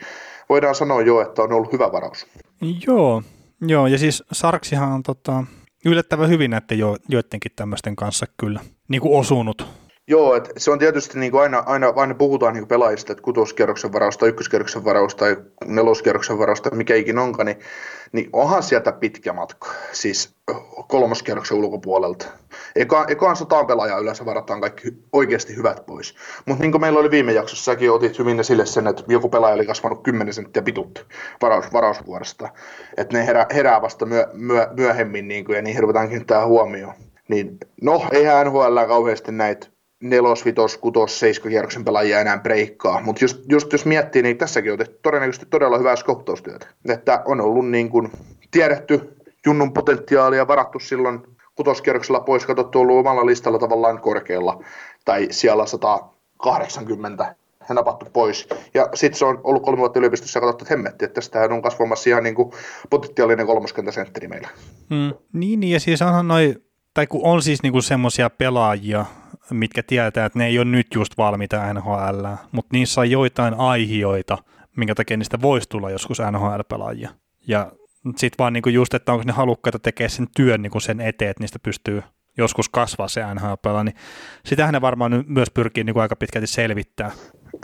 voidaan sanoa jo, että on ollut hyvä varaus. Joo, joo ja siis Sarksihan on tota, yllättävän hyvin näiden jo, joidenkin tämmöisten kanssa kyllä niin kuin osunut Joo, että se on tietysti niin kuin aina, aina, aina puhutaan niin kuin pelaajista, että kutoskierroksen varausta, ykköskierroksen varausta tai neloskierroksen varausta, mikä ikinä onkaan, niin, niin onhan sieltä pitkä matka, siis kolmoskierroksen ulkopuolelta. Eka, ekaan sataan pelaajaa yleensä varataan kaikki oikeasti hyvät pois. Mutta niin kuin meillä oli viime jaksossa, säkin otit hyvin esille sen, että joku pelaaja oli kasvanut 10 senttiä pituutta varaus, varausvuorosta. Että ne herää, herää vasta myö, myö, myöhemmin niin kuin, ja niihin ruvetaan kiinnittää huomioon. Niin, no, eihän NHL kauheasti näitä nelos, vitos, kutos, seiska kierroksen pelaajia enää breikkaa. Mutta just, just, jos miettii, niin tässäkin on tehty todennäköisesti todella hyvää skoptaustyötä. Että on ollut niin kuin tiedetty junnun potentiaalia, varattu silloin kutoskierroksella pois, katsottu ollut omalla listalla tavallaan korkealla, tai siellä 180 ja napattu pois. Ja sitten se on ollut kolme vuotta yliopistossa ja katsottu, että hemmetti, että tästähän on kasvamassa ihan niin kuin potentiaalinen kolmoskentäsentteri meillä. Hmm. Niin, ja siis onhan noin, tai kun on siis niinku semmoisia pelaajia, mitkä tietää, että ne ei ole nyt just valmiita NHL, mutta niissä on joitain aihioita, minkä takia niistä voisi tulla joskus NHL-pelaajia. Ja sitten vaan niinku just, että onko ne halukkaita tekemään sen työn niinku sen eteen, että niistä pystyy joskus kasvaa se nhl niin sitähän ne varmaan myös pyrkii niinku aika pitkälti selvittää.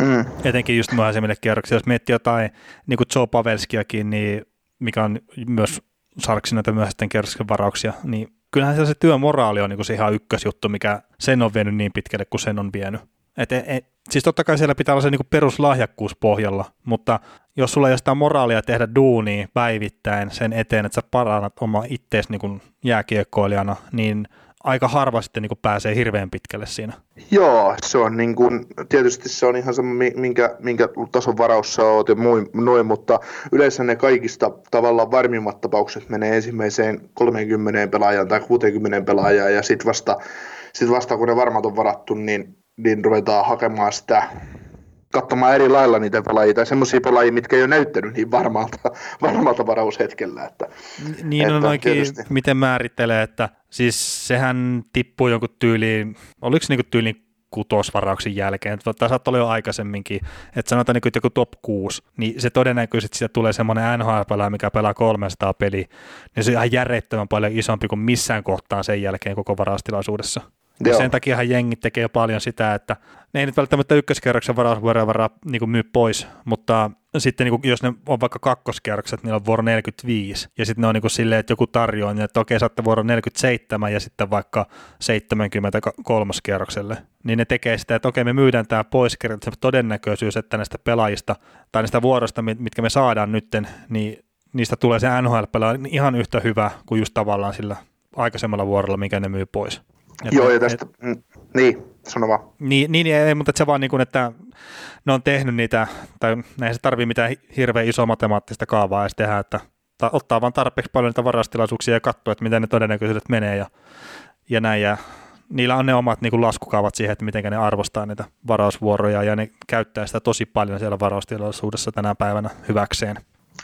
Mm. Etenkin just myöhäisemmille kierroksille. Jos miettii jotain niin kuin Joe Pavelskiakin, niin mikä on myös sarksi näitä myöhäisten kierroksen varauksia, niin kyllähän se työmoraali on niin se ihan ykkösjuttu, mikä sen on vienyt niin pitkälle kuin sen on vienyt. Et, et, et, siis totta kai siellä pitää olla se niin peruslahjakkuus pohjalla, mutta jos sulla ei ole sitä moraalia tehdä duunia päivittäin sen eteen, että sä parannat oma ittees niin jääkiekkoilijana, niin aika harva sitten niin pääsee hirveän pitkälle siinä. Joo, se on niin kuin, tietysti se on ihan sama, minkä, minkä tason varaus sä oot ja noin, mutta yleensä ne kaikista tavallaan varmimmat tapaukset menee ensimmäiseen 30 pelaajaan tai 60 pelaajaan ja sitten vasta, sit vasta kun ne varmat on varattu, niin, niin ruvetaan hakemaan sitä katsomaan eri lailla niitä pelaajia, tai semmoisia pelaajia, mitkä ei ole näyttänyt niin varmalta, varmalta varaushetkellä. Että, niin että on oikein, tietysti... miten määrittelee, että siis sehän tippuu jonkun tyyliin, oliko se niin tyyliin kutosvarauksen jälkeen, tai saattaa olla jo aikaisemminkin, että sanotaan niin joku top 6, niin se todennäköisesti siitä tulee semmoinen nhl mikä pelaa 300 peliä, niin se on ihan järjettömän paljon isompi kuin missään kohtaan sen jälkeen koko varaustilaisuudessa. Ja sen takia jengi tekee paljon sitä, että ne ei nyt välttämättä ykköskerroksen varausvuoroja varaa niin myy pois, mutta sitten niin kuin, jos ne on vaikka kakkoskerrokset, niillä on vuoro 45, ja sitten ne on niin kuin silleen, että joku tarjoaa, niin että okei, saatte vuoro 47 ja sitten vaikka 73 kierrokselle, niin ne tekee sitä, että okei, me myydään tämä pois, se todennäköisyys, että näistä pelaajista tai näistä vuorosta, mitkä me saadaan nytten, niin niistä tulee se nhl ihan yhtä hyvä kuin just tavallaan sillä aikaisemmalla vuorolla, mikä ne myy pois. Et Joo, ja tästä, et, mm, niin, sano vaan. Niin, niin ei, mutta se vaan niin kuin, että ne on tehnyt niitä, tai ei se tarvii mitään hirveän isoa matemaattista kaavaa edes tehdä, että ta, ottaa vaan tarpeeksi paljon niitä varastilaisuuksia ja katsoo, että miten ne todennäköisyydet menee ja, ja näin, ja niillä on ne omat niin kuin laskukaavat siihen, että miten ne arvostaa niitä varausvuoroja, ja ne käyttää sitä tosi paljon siellä varaustilaisuudessa tänä päivänä hyväkseen.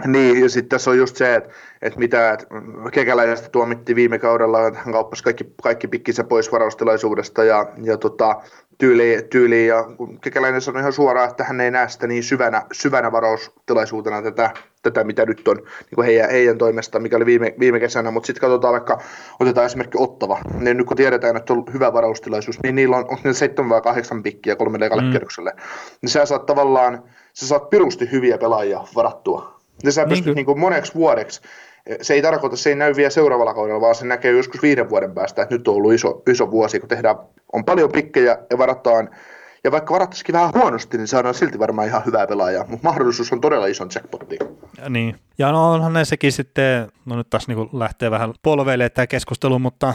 Niin, ja sitten tässä on just se, että, että mitä että kekäläisestä tuomittiin viime kaudella, että hän kauppasi kaikki, kaikki pikkinsä pois varaustilaisuudesta ja, ja tota, tyyli, tyyli, ja kekäläinen sanoi ihan suoraan, että hän ei näe sitä niin syvänä, syvänä varaustilaisuutena tätä, tätä, mitä nyt on niin heidän, heidän toimesta, mikä oli viime, viime kesänä, mutta sitten katsotaan vaikka, otetaan esimerkki Ottava, niin nyt kun tiedetään, että on hyvä varaustilaisuus, niin niillä on, on ne 7 vai 8 pikkiä kolmelle ekalle mm. kerrokselle, niin sä saat tavallaan, sä saat pirusti hyviä pelaajia varattua ja sä pystyt niin niin kuin moneksi vuodeksi, se ei tarkoita, se ei näy vielä seuraavalla kaudella, vaan se näkee joskus viiden vuoden päästä, että nyt on ollut iso, iso vuosi, kun tehdään, on paljon pikkejä ja varataan, ja vaikka varattaisikin vähän huonosti, niin saadaan silti varmaan ihan hyvää pelaajaa, mutta mahdollisuus on todella ison jackpotti. Ja niin, ja no onhan ne sekin sitten, no nyt taas niin lähtee vähän polveille tämä keskustelu, mutta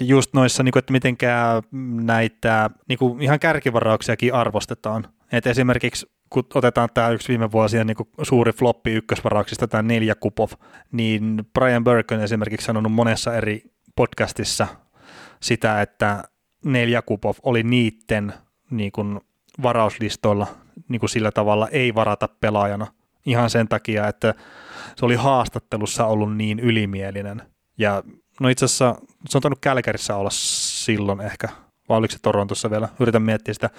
just noissa, niin kuin, että mitenkään näitä niin kuin ihan kärkivarauksiakin arvostetaan. Et esimerkiksi kun otetaan tämä yksi viime vuosien niin suuri floppi ykkösvarauksista, tämä neljä Kupov, niin Brian Burke on esimerkiksi sanonut monessa eri podcastissa sitä, että neljä Kupov oli niitten niin kuin varauslistoilla niin kuin sillä tavalla ei varata pelaajana ihan sen takia, että se oli haastattelussa ollut niin ylimielinen. Ja no itse asiassa se on tainnut Kälkärissä olla silloin ehkä vai oliko se Torontossa vielä, yritän miettiä sitä.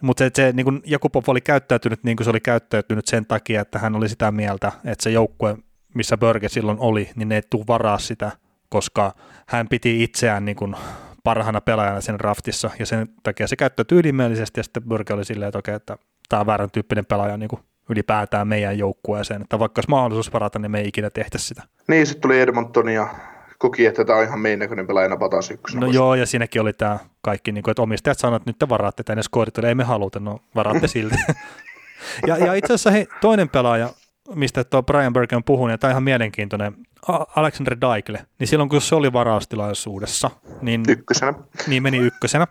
Mutta se, se niin Jakubov oli käyttäytynyt niin kuin se oli käyttäytynyt sen takia, että hän oli sitä mieltä, että se joukkue, missä Börge silloin oli, niin ne ei tule varaa sitä, koska hän piti itseään niin kuin parhaana pelaajana sen raftissa, ja sen takia se käyttäytyi ylimielisesti, ja sitten Börge oli silleen, että okei, että tämä on väärän tyyppinen pelaaja niin kuin ylipäätään meidän joukkueeseen, että vaikka olisi mahdollisuus varata, niin me ei ikinä tehtäisi sitä. Niin, sitten tuli Edmonton ja koki, että tämä on ihan meidän näköinen pelaaja napataan ykkösenä. No joo, ja siinäkin oli tämä kaikki, niin kuin, että omistajat sanoivat, että nyt te varaatte tänne skoorit, ei me haluta, no varaatte silti. ja, ja itse asiassa hei, toinen pelaaja, mistä tuo Brian Burke on puhunut, ja tämä on ihan mielenkiintoinen, Alexander Daikle, niin silloin kun se oli varaustilaisuudessa, niin, ykkösenä. niin meni ykkösenä,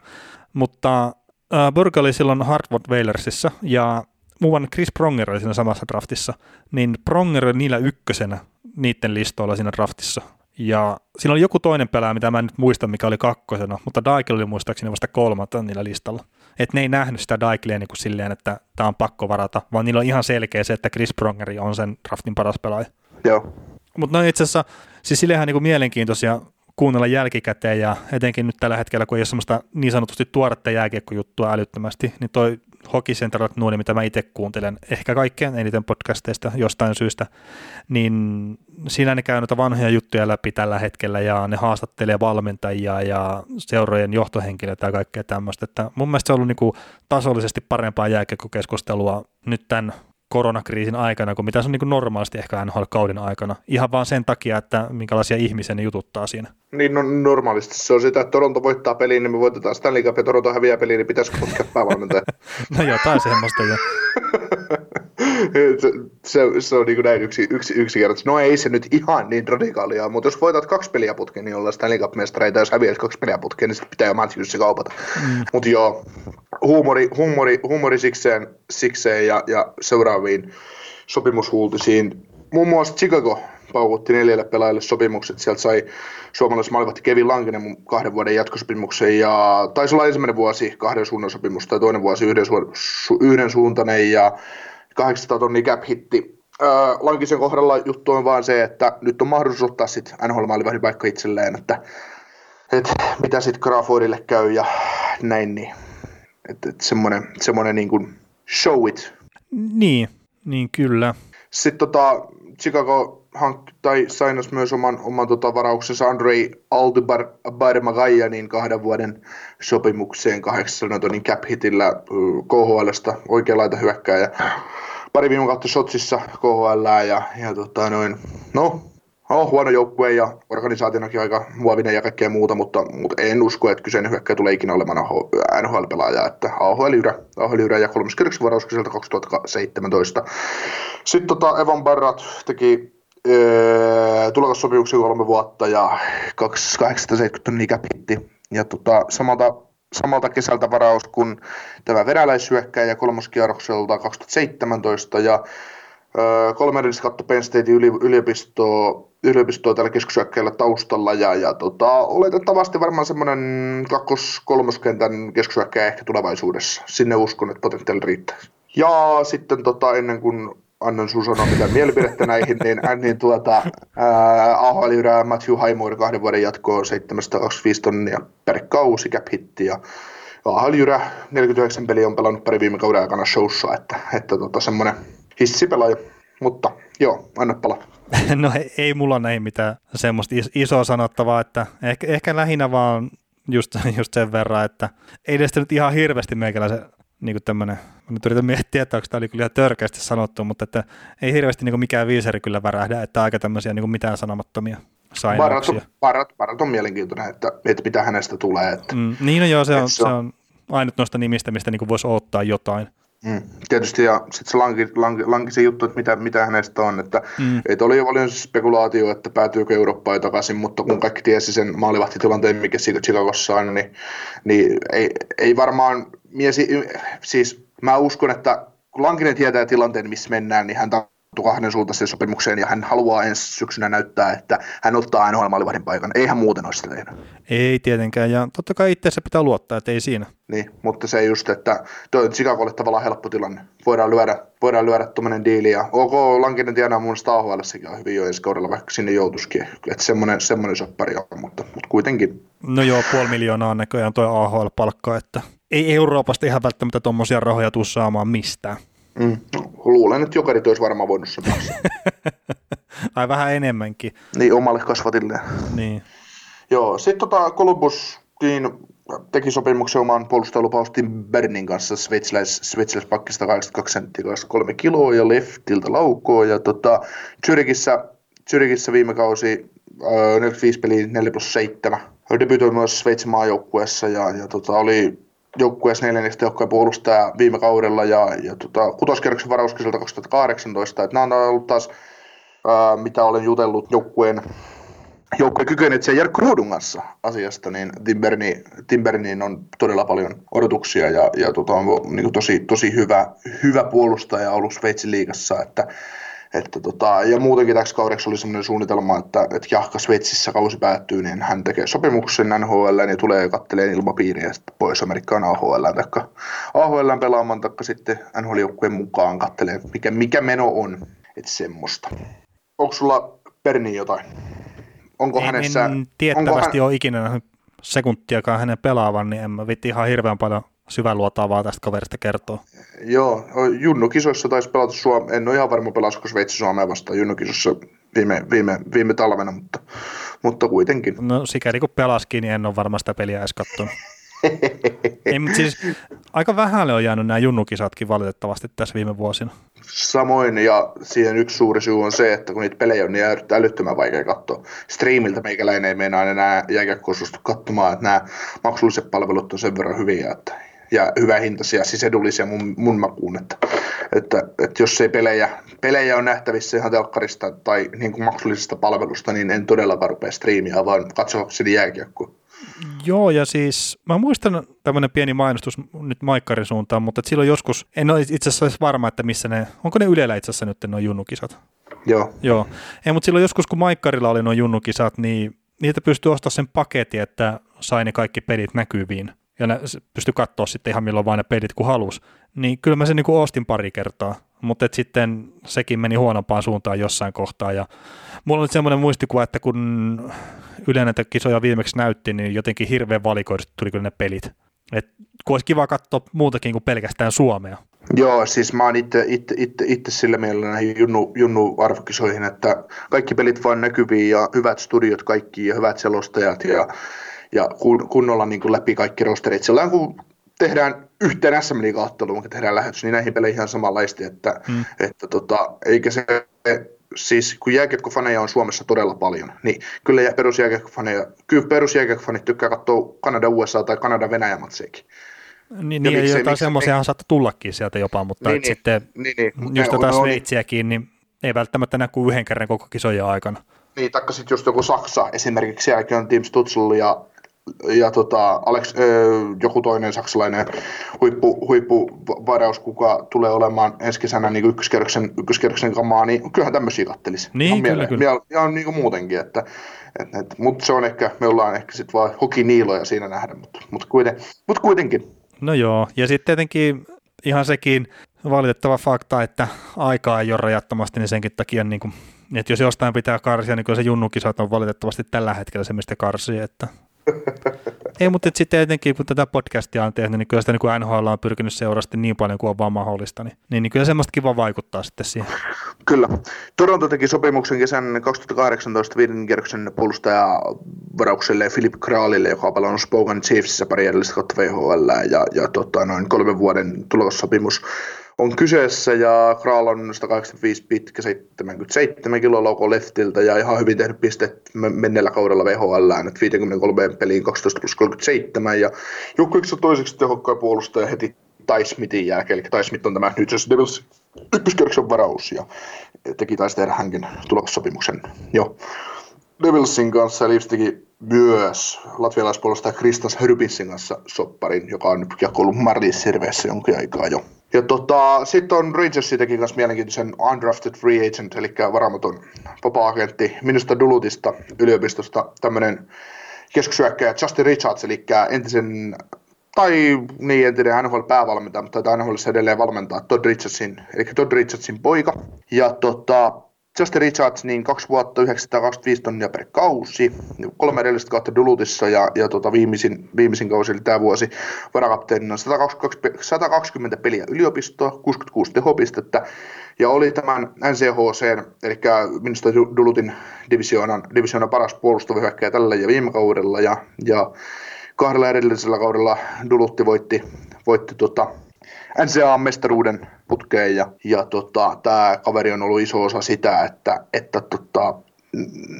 mutta äh, Burke oli silloin Hartford Whalersissa, ja muuan Chris Pronger oli siinä samassa draftissa, niin Pronger oli niillä ykkösenä niiden listoilla siinä draftissa. Ja siinä oli joku toinen pelaaja, mitä mä en nyt muista, mikä oli kakkosena, mutta Daikel oli muistaakseni vasta kolmatta niillä listalla. Että ne ei nähnyt sitä Daikelia niin kuin silleen, että tämä on pakko varata, vaan niillä on ihan selkeä se, että Chris Prongeri on sen draftin paras pelaaja. Joo. Mutta no itse asiassa, siis sillehän niin kuin mielenkiintoisia kuunnella jälkikäteen ja etenkin nyt tällä hetkellä, kun ei ole semmoista niin sanotusti tuoretta jääkiekkojuttua älyttömästi, niin toi Hockey Central nuori, mitä mä itse kuuntelen, ehkä kaikkein eniten podcasteista jostain syystä, niin siinä ne käy noita vanhoja juttuja läpi tällä hetkellä ja ne haastattelee valmentajia ja seurojen johtohenkilöitä ja kaikkea tämmöistä, että mun mielestä se on ollut niin kuin tasollisesti parempaa jääkiekkokeskustelua nyt tämän koronakriisin aikana kuin mitä se on niin normaalisti ehkä NHL-kauden aikana. Ihan vaan sen takia, että minkälaisia ihmisiä ne jututtaa siinä. Niin no, normaalisti se on sitä, että Toronto voittaa peliin, niin me voitetaan Stanley Cup ja Toronto häviää peliin, niin pitäisikö putkea päävalmentaja? no jotain semmoista jo. se, se, se, on niin kuin näin yksi, yksi, yksinkertaisesti. No ei se nyt ihan niin radikaalia, mutta jos voitat kaksi peliä putkeen, niin ollaan Stanley Cup-mestareita, jos häviät kaksi peliä putkeen, niin sitten pitää jo Matthewsi kaupata. Mm. Mutta joo, huumori, huumori, huumori sikseen, sikseen ja, ja seuraaviin sopimushuultisiin. Muun muassa Chicago paukutti neljälle pelaajalle sopimukset. Sieltä sai suomalais maalivahti Kevin Lankinen kahden vuoden jatkosopimuksen ja taisi olla ensimmäinen vuosi kahden suunnan sopimus tai toinen vuosi yhden, su- yhden suuntainen ja 800 tonnia cap hitti. Öö, Lankisen kohdalla juttu on vaan se, että nyt on mahdollisuus ottaa sitten NHL paikka itselleen, että, että mitä sitten Crawfordille käy ja näin, niin että, että semmoinen, semmoinen niin kuin show it. Niin, niin kyllä. Sitten tota, Chicago hank, tai sainas myös oman, oman tota, varauksensa Andrei Altubar niin kahden vuoden sopimukseen 800 tonnin cap hitillä KHLstä oikeanlaita hyökkääjä. Pari viime kautta Sotsissa KHL ja, ja tota, noin, no on huono joukkue ja organisaationakin aika muovinen ja kaikkea muuta, mutta, mutta en usko, että kyseinen hyökkäjä tulee ikinä olemaan NHL-pelaaja, että AHL-yrä, AHL-yrä ja 30 varaus 2017. Sitten tota Evan Barrat teki öö, tulokassopimuksen kolme vuotta ja 870 tonnia käpitti. Ja tota, samalta, samalta kesältä varaus kuin tämä venäläishyökkäjä kolmoskierrokselta 2017 ja öö, kolme edellistä katto Penn State yliopistoa yliopistoa tällä keskusyökkäillä taustalla ja, ja tota, oletettavasti varmaan semmoinen kakkos-kolmoskentän keskusyökkäjä ehkä tulevaisuudessa. Sinne uskon, että potentiaali riittää. Ja sitten tota, ennen kuin annan sun sanoa mitään mielipidettä näihin, niin, niin tuota, ahl Matthew Highmore kahden vuoden jatkoon 725 tonnia per kausi cap hitti ja ahl 49 peliä on pelannut pari viime kauden aikana showssa, että, että tota, semmoinen hissipelaaja, mutta joo, anna palaa. No ei, mulla näin mitään semmoista isoa sanottavaa, että ehkä, ehkä lähinnä vaan just, just sen verran, että ei edes nyt ihan hirveästi meikäläisen niin kuin tämmöinen, nyt yritän miettiä, että onko tämä oli kyllä ihan törkeästi sanottu, mutta että ei hirveästi niin mikään viisari kyllä värähdä, että aika tämmöisiä niin mitään sanomattomia sainauksia. Parat, parat on mielenkiintoinen, että, että mitä hänestä tulee. Että, mm, niin no joo, se on, se on ainut noista nimistä, mistä niin voisi ottaa jotain. Mm, tietysti, ja sitten se lanki, lanki, lanki, se juttu, että mitä, mitä hänestä on, että mm. et oli jo paljon spekulaatio, että päätyykö Eurooppaan takaisin, mutta kun kaikki tiesi sen maalivahtitilanteen, mikä Chicagossa on, niin, niin ei, ei varmaan, miesi, siis mä uskon, että kun Lankinen tietää tilanteen, missä mennään, niin hän kahden suuntaiseen sopimukseen ja hän haluaa ensi syksynä näyttää, että hän ottaa nhl maalivahdin paikan. Ei hän muuten olisi sitä tehnyt. Ei tietenkään ja totta kai itse pitää luottaa, että ei siinä. Niin, mutta se just, että tuo Chicagolle tavallaan helppo tilanne. Voidaan lyödä, voidaan lyödä tuommoinen diili ja OK, Lankinen tiedää mun mielestä AHL on hyvin jo ensi kaudella, vaikka sinne joutuisikin. Että semmoinen, semmoinen soppari on, mutta, mutta kuitenkin No joo, puoli miljoonaa on näköjään tuo AHL-palkka, että ei Euroopasta ihan välttämättä tuommoisia rahoja tuu saamaan mistään. Mm. Luulen, että jokerit olisi varmaan voinut sen Tai vähän enemmänkin. Niin, omalle kasvatille. Niin. Joo, sitten tota Columbuskin teki sopimuksen oman puolustajalupaus Tim Bernin kanssa sveitsiläis, sveitsiläispakkista 82 senttiä 3 kiloa ja leftiltä laukoa. Ja tota, Zürichissä, Zürichissä viime kausi äh, 45 peliä 4 plus 7. Debytoi myös Sveitsin maajoukkueessa ja, ja tota, oli joukkueessa neljänneksi tehokkain puolustaja viime kaudella ja, ja tota, kutoskerroksen varauskiselta 2018. Et nämä on ollut taas, ää, mitä olen jutellut joukkueen joukkueen kykenetsijä Jarkko Ruudun kanssa asiasta, niin Timberni, Timberniin on todella paljon odotuksia ja, ja tota, on niin tosi, tosi hyvä, hyvä puolustaja ollut Sveitsin liigassa, että että tota, ja muutenkin täksi kaudeksi oli sellainen suunnitelma, että, että jahka Sveitsissä kausi päättyy, niin hän tekee sopimuksen NHL ja tulee kattelee ilmapiiriä ja sitten pois Amerikkaan AHL, taikka AHL pelaamaan, taikka sitten NHL-joukkueen mukaan kattelee, mikä, mikä meno on, että semmoista. Onko sulla Perni jotain? Onko en, hänessä... En tiettävästi hän... ole ikinä sekuntiakaan hänen pelaavan, niin en mä vitti ihan hirveän paljon syväluotaavaa tästä kaverista kertoo. Joo, Junnu-kisoissa taisi pelata Suomea, en ole ihan varma pelasiko Sveitsi Suomea vastaan Junnu-kisoissa viime, viime, viime talvena, mutta, mutta kuitenkin. No sikäli kun pelaskin, niin en ole varma sitä peliä edes katsonut. Ei, mutta siis aika vähälle on jäänyt nämä junnukisatkin valitettavasti tässä viime vuosina. Samoin, ja siihen yksi suuri syy on se, että kun niitä pelejä on niin älyttömän vaikea katsoa. Streamiltä meikäläinen ei meinaa enää jääkiekkoa katsomaan, että nämä maksulliset palvelut on sen verran hyviä, että ja hyvä hintaisia, siis edullisia mun, mun makuun, että, että, että, jos ei pelejä, pelejä on nähtävissä ihan telkkarista tai niin kuin maksullisesta palvelusta, niin en todellakaan rupea striimiä, vaan katsoakseni jääkiekkoa. Joo, ja siis mä muistan tämmöinen pieni mainostus nyt Maikkarin suuntaan, mutta silloin joskus, en ole itse asiassa varma, että missä ne, onko ne Ylellä itse asiassa nyt nuo junnukisat? Joo. Joo, ei, mutta silloin joskus kun Maikkarilla oli nuo junnukisat, niin niitä pystyi ostamaan sen paketin, että sai ne kaikki pelit näkyviin ja ne pystyi katsoa sitten ihan milloin vain ne pelit kun halus, niin kyllä mä sen niin kuin ostin pari kertaa, mutta et sitten sekin meni huonompaan suuntaan jossain kohtaa ja mulla nyt semmoinen muistikuva, että kun Yle näitä kisoja viimeksi näytti, niin jotenkin hirveän valikoidusti tuli kyllä ne pelit. Et kun olisi kiva katsoa muutakin kuin pelkästään Suomea. Joo, siis mä oon itse, itse, itse, itse sillä mielellä näihin junnu, junnu arvokisoihin, että kaikki pelit vaan näkyviin ja hyvät studiot kaikki ja hyvät selostajat ja ja kunnolla niin kuin läpi kaikki rosterit. Sillä kun tehdään yhteen SM kun tehdään lähetys, niin näihin peleihin on samanlaista, että, hmm. että tota, eikä se, siis kun jääkiekkofaneja on Suomessa todella paljon, niin kyllä perusjääkiekkofaneja, kyllä perusjääkiekkofanit tykkää katsoa Kanada USA tai Kanada Venäjä matseekin. Niin, niin ja jotain semmoisia saattaa tullakin sieltä jopa, mutta niin, niin, sitten niin, niin, just jotain Sveitsiäkin, niin ei välttämättä näy kuin yhden kerran koko kisojen aikana. Niin, taikka sitten just joku Saksa esimerkiksi, sielläkin on Team Stutzl ja ja tota, Alex, joku toinen saksalainen huippu, huippuvaraus, kuka tulee olemaan ensi kesänä niin ykköskerroksen, ykköskerroksen kamaa, niin kyllähän tämmöisiä kattelisi. Niin, ihan kyllä, mieleen. kyllä. Ja, niin kuin muutenkin, että, et, et, mutta se on ehkä, me ollaan ehkä sitten vaan hokiniiloja siinä nähdä, mutta, mutta, kuiten, mutta kuitenkin. No joo, ja sitten tietenkin ihan sekin valitettava fakta, että aikaa ei ole rajattomasti, niin senkin takia niin kuin, että jos jostain pitää karsia, niin kyllä se junnukisat on valitettavasti tällä hetkellä se, mistä karsii, että ei, mutta sitten etenkin kun tätä podcastia on tehnyt, niin kyllä sitä niin NHL on pyrkinyt seurasti niin paljon kuin on vaan mahdollista, niin, niin, niin kyllä semmoista kiva vaikuttaa sitten siihen. Kyllä. Toronto teki sopimuksen kesän 2018 viiden kierroksen puolustaja varaukselle Philip Kraalille, joka on pelannut Spogan Chiefsissä pari edellistä kautta VHL ja, ja tota, noin kolmen vuoden tulossopimus on kyseessä ja Kral on 185 pitkä, 77 kiloa lauko leftiltä ja ihan hyvin tehnyt pisteet menneellä kaudella VHL, että 53 peliin 12 plus 37 ja joukkueeksi toiseksi tehokkaan puolustaja heti Ty Smithin jälkeen, eli Ty Smith on tämä New Jersey Devils ykköskierroksen varaus ja teki taisi tehdä hänkin tulossopimuksen jo Devilsin kanssa, eli teki myös latvialaispuolustaja Kristas Hrypinsin kanssa sopparin, joka on nyt ollut Marlies Serveessä jonkin aikaa jo. Ja tota, sitten on Rangersi teki myös mielenkiintoisen undrafted free agent, eli varamaton vapaa-agentti minusta Dulutista yliopistosta, tämmöinen keskusyökkäjä Justin Richards, eli entisen tai niin entinen NHL-päävalmentaja, mutta taitaa NHL edelleen valmentaa Todd Richardsin, eli Todd Richardsin poika. Ja tota, Justin Richards, niin kaksi vuotta 925 tonnia per kausi, kolme edellistä kautta Dulutissa ja, ja tota viimeisin, viimeisin kausi eli tämä vuosi. Varakapteenina 120, 120 peliä yliopistoa, 66 tehopistettä ja oli tämän NCHC, eli minusta Dulutin divisioonan, divisioonan paras puolustava hyökkäjä tällä ja viime kaudella. Ja, ja kahdella edellisellä kaudella Dulutti voitti, voitti tota, NCAA-mestaruuden putkeen ja, ja tota, tämä kaveri on ollut iso osa sitä, että, että tota,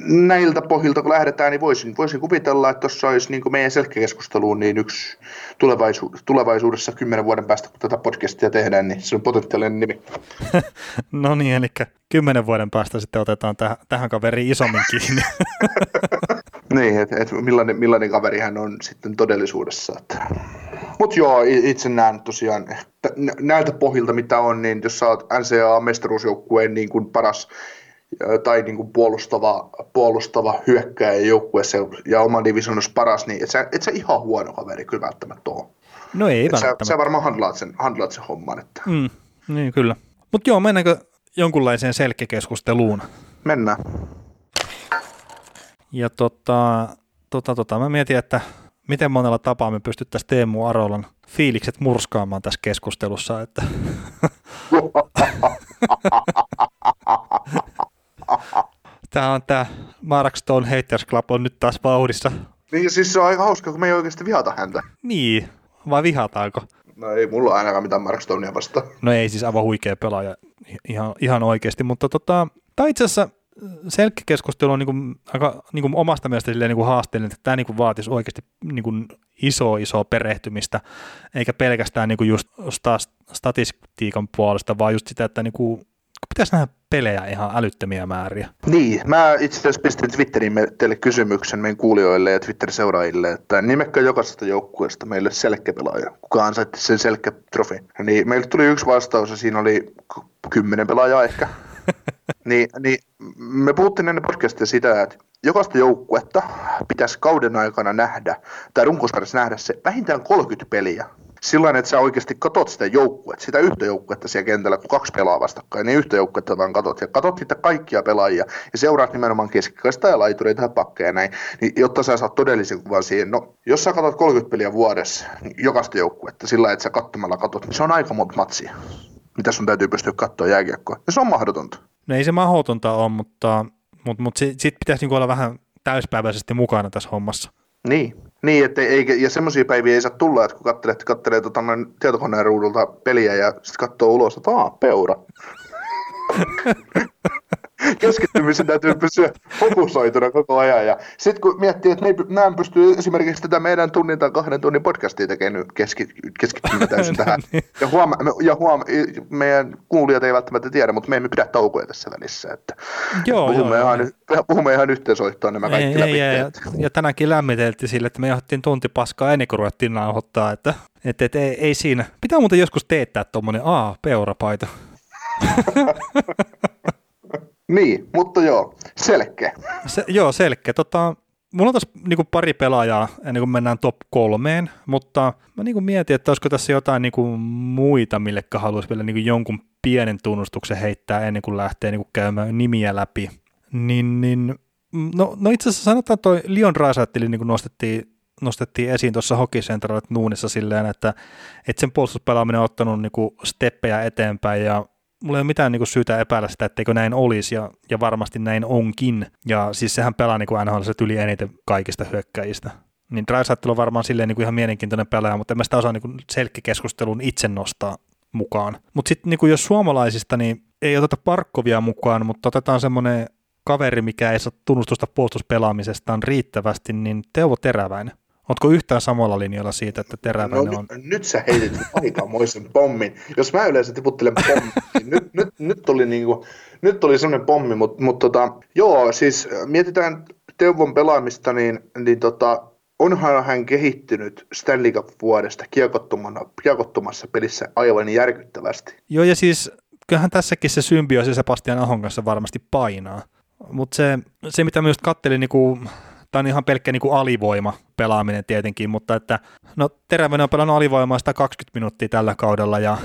näiltä pohjilta kun lähdetään, niin voisin, voisin kuvitella, että tuossa olisi niin kuin meidän selkkäkeskusteluun niin yksi tulevaisu, tulevaisuudessa kymmenen vuoden päästä, kun tätä podcastia tehdään, niin se on potentiaalinen nimi. no niin, eli kymmenen vuoden päästä sitten otetaan täh- tähän kaveriin isommin kiinni. niin, että et millainen, millainen kaveri hän on sitten todellisuudessa. Että. Mutta joo, itse näen tosiaan, näiltä pohjilta mitä on, niin jos sä oot NCAA-mestaruusjoukkueen niin kuin paras tai niin kuin puolustava, puolustava hyökkäjä joukkueessa ja oman divisioonassa paras, niin et sä, et sä ihan huono kaveri kyllä välttämättä ole. No ei et välttämättä. Sä, sä varmaan handlaat sen, handlaat sen homman. Että. Mm, niin kyllä. Mutta joo, mennäänkö jonkunlaiseen selkeäkeskusteluun? Mennään. Ja tota, tota, tota, mä mietin, että miten monella tapaa me pystyttäisiin Teemu Arolan fiilikset murskaamaan tässä keskustelussa, että Tämä on tämä Mark Stone Haters Club on nyt taas vauhdissa. Niin siis se on aika hauska, kun me ei oikeasti vihata häntä. Niin, vai vihataanko? No ei mulla ainakaan mitään Mark Stonea vasta. No ei siis aivan huikea pelaaja ihan, ihan oikeasti, mutta tota, tämä itse asiassa selkkikeskustelu on niin kuin, aika niin kuin omasta mielestä niin kuin haasteellinen, että tämä niin kuin vaatisi oikeasti niin kuin iso iso perehtymistä, eikä pelkästään niin kuin just statistiikan puolesta, vaan just sitä, että niin kuin pitäisi nähdä pelejä ihan älyttömiä määriä. Niin, mä itse asiassa pistin Twitteriin teille kysymyksen meidän kuulijoille ja Twitter-seuraajille, että nimekkä jokaisesta joukkueesta meille selkkäpelaaja, kuka ansaitti sen selkkätrofi. Niin meille tuli yksi vastaus ja siinä oli kymmenen pelaajaa ehkä. niin, niin me puhuttiin ennen podcastia sitä, että jokaista joukkuetta pitäisi kauden aikana nähdä, tai runkosarjassa nähdä se vähintään 30 peliä sillä että sä oikeasti katot sitä joukkuetta, sitä yhtä joukkuetta siellä kentällä, kun kaksi pelaa vastakkain, niin yhtä joukkuetta vaan katot. Ja katot niitä kaikkia pelaajia ja seuraat nimenomaan keskikaista ja laitureita ja pakkeja ja näin, niin jotta sä saat todellisen kuvan siihen. No, jos sä katot 30 peliä vuodessa, niin jokaista joukkuetta sillä että sä katsomalla katot, niin se on aika monta matsia, mitä sun täytyy pystyä katsoa jääkiekkoa. Ja se on mahdotonta. No ei se mahdotonta ole, mutta, mutta, mutta sitten sit pitäisi niinku olla vähän täyspäiväisesti mukana tässä hommassa. Niin, niin, että eikä, ja semmoisia päiviä ei saa tulla, että kun katselee, katselee tota, tietokoneen ruudulta peliä ja sitten katsoo ulos, että aah, peura. keskittymisen täytyy pysyä fokusoituna koko ajan. Ja sitten kun miettii, että nämä pystyy esimerkiksi tätä meidän tunnin tai kahden tunnin podcastia tekemään keski, keskittymään täysin tähän. niin. Ja, huoma, ja huoma, meidän kuulijat ei välttämättä tiedä, mutta me emme pidä taukoja tässä välissä. Että joo, puhumme, joo, ihan, joo. puhumme ihan yhteensoittoon nämä kaikki ei, läpi. Ei, ja, ja, tänäänkin lämmiteltiin sille, että me johdettiin tunti paskaa ennen kuin ruvettiin nauhoittaa, että et, et, ei, ei, siinä. Pitää muuten joskus teettää tuommoinen A-peurapaita. Niin, mutta joo, selkeä. Se, joo, selkeä. Tota, mulla on tässä niin pari pelaajaa ennen kuin mennään top kolmeen, mutta mä niin mietin, että olisiko tässä jotain niin muita, mille haluaisi vielä niin jonkun pienen tunnustuksen heittää ennen kuin lähtee niin kuin käymään nimiä läpi. Niin, niin no, no itse asiassa sanotaan, toi Leon Raisatteli niin nostettiin, nostettiin esiin tuossa Hockey Nuunissa silleen, että, että sen puolustuspelaaminen on ottanut niin steppejä eteenpäin ja mulla ei ole mitään niin syytä epäillä sitä, etteikö näin olisi, ja, ja varmasti näin onkin. Ja siis sehän pelaa niin NHL yli eniten kaikista hyökkäjistä. Niin Drysaitel on varmaan silleen niin kuin ihan mielenkiintoinen pelaaja, mutta en mä sitä osaa niin selkkikeskustelun itse nostaa mukaan. Mutta sitten niin jos suomalaisista, niin ei oteta Parkkovia mukaan, mutta otetaan semmoinen kaveri, mikä ei saa tunnustusta puolustuspelaamisestaan riittävästi, niin Teuvo Teräväinen. Oletko yhtään samalla linjalla siitä, että teräväinen no, on... Nyt, nyt sä heitit aikamoisen pommin. Jos mä yleensä tiputtelen pommin, niin nyt, nyt, nyt, tuli niinku, nyt tuli semmoinen pommi, mutta mut tota, joo, siis mietitään Teuvon pelaamista, niin, niin tota, onhan hän kehittynyt Stanley Cup-vuodesta kiekottomassa pelissä aivan järkyttävästi. Joo, ja siis kyllähän tässäkin se symbioosi Sebastian Ahon kanssa varmasti painaa. Mutta se, se, mitä myös kattelin niinku tämä on ihan pelkkä niin kuin alivoima pelaaminen tietenkin, mutta että no Terävänen on pelannut alivoimaa 120 minuuttia tällä kaudella ja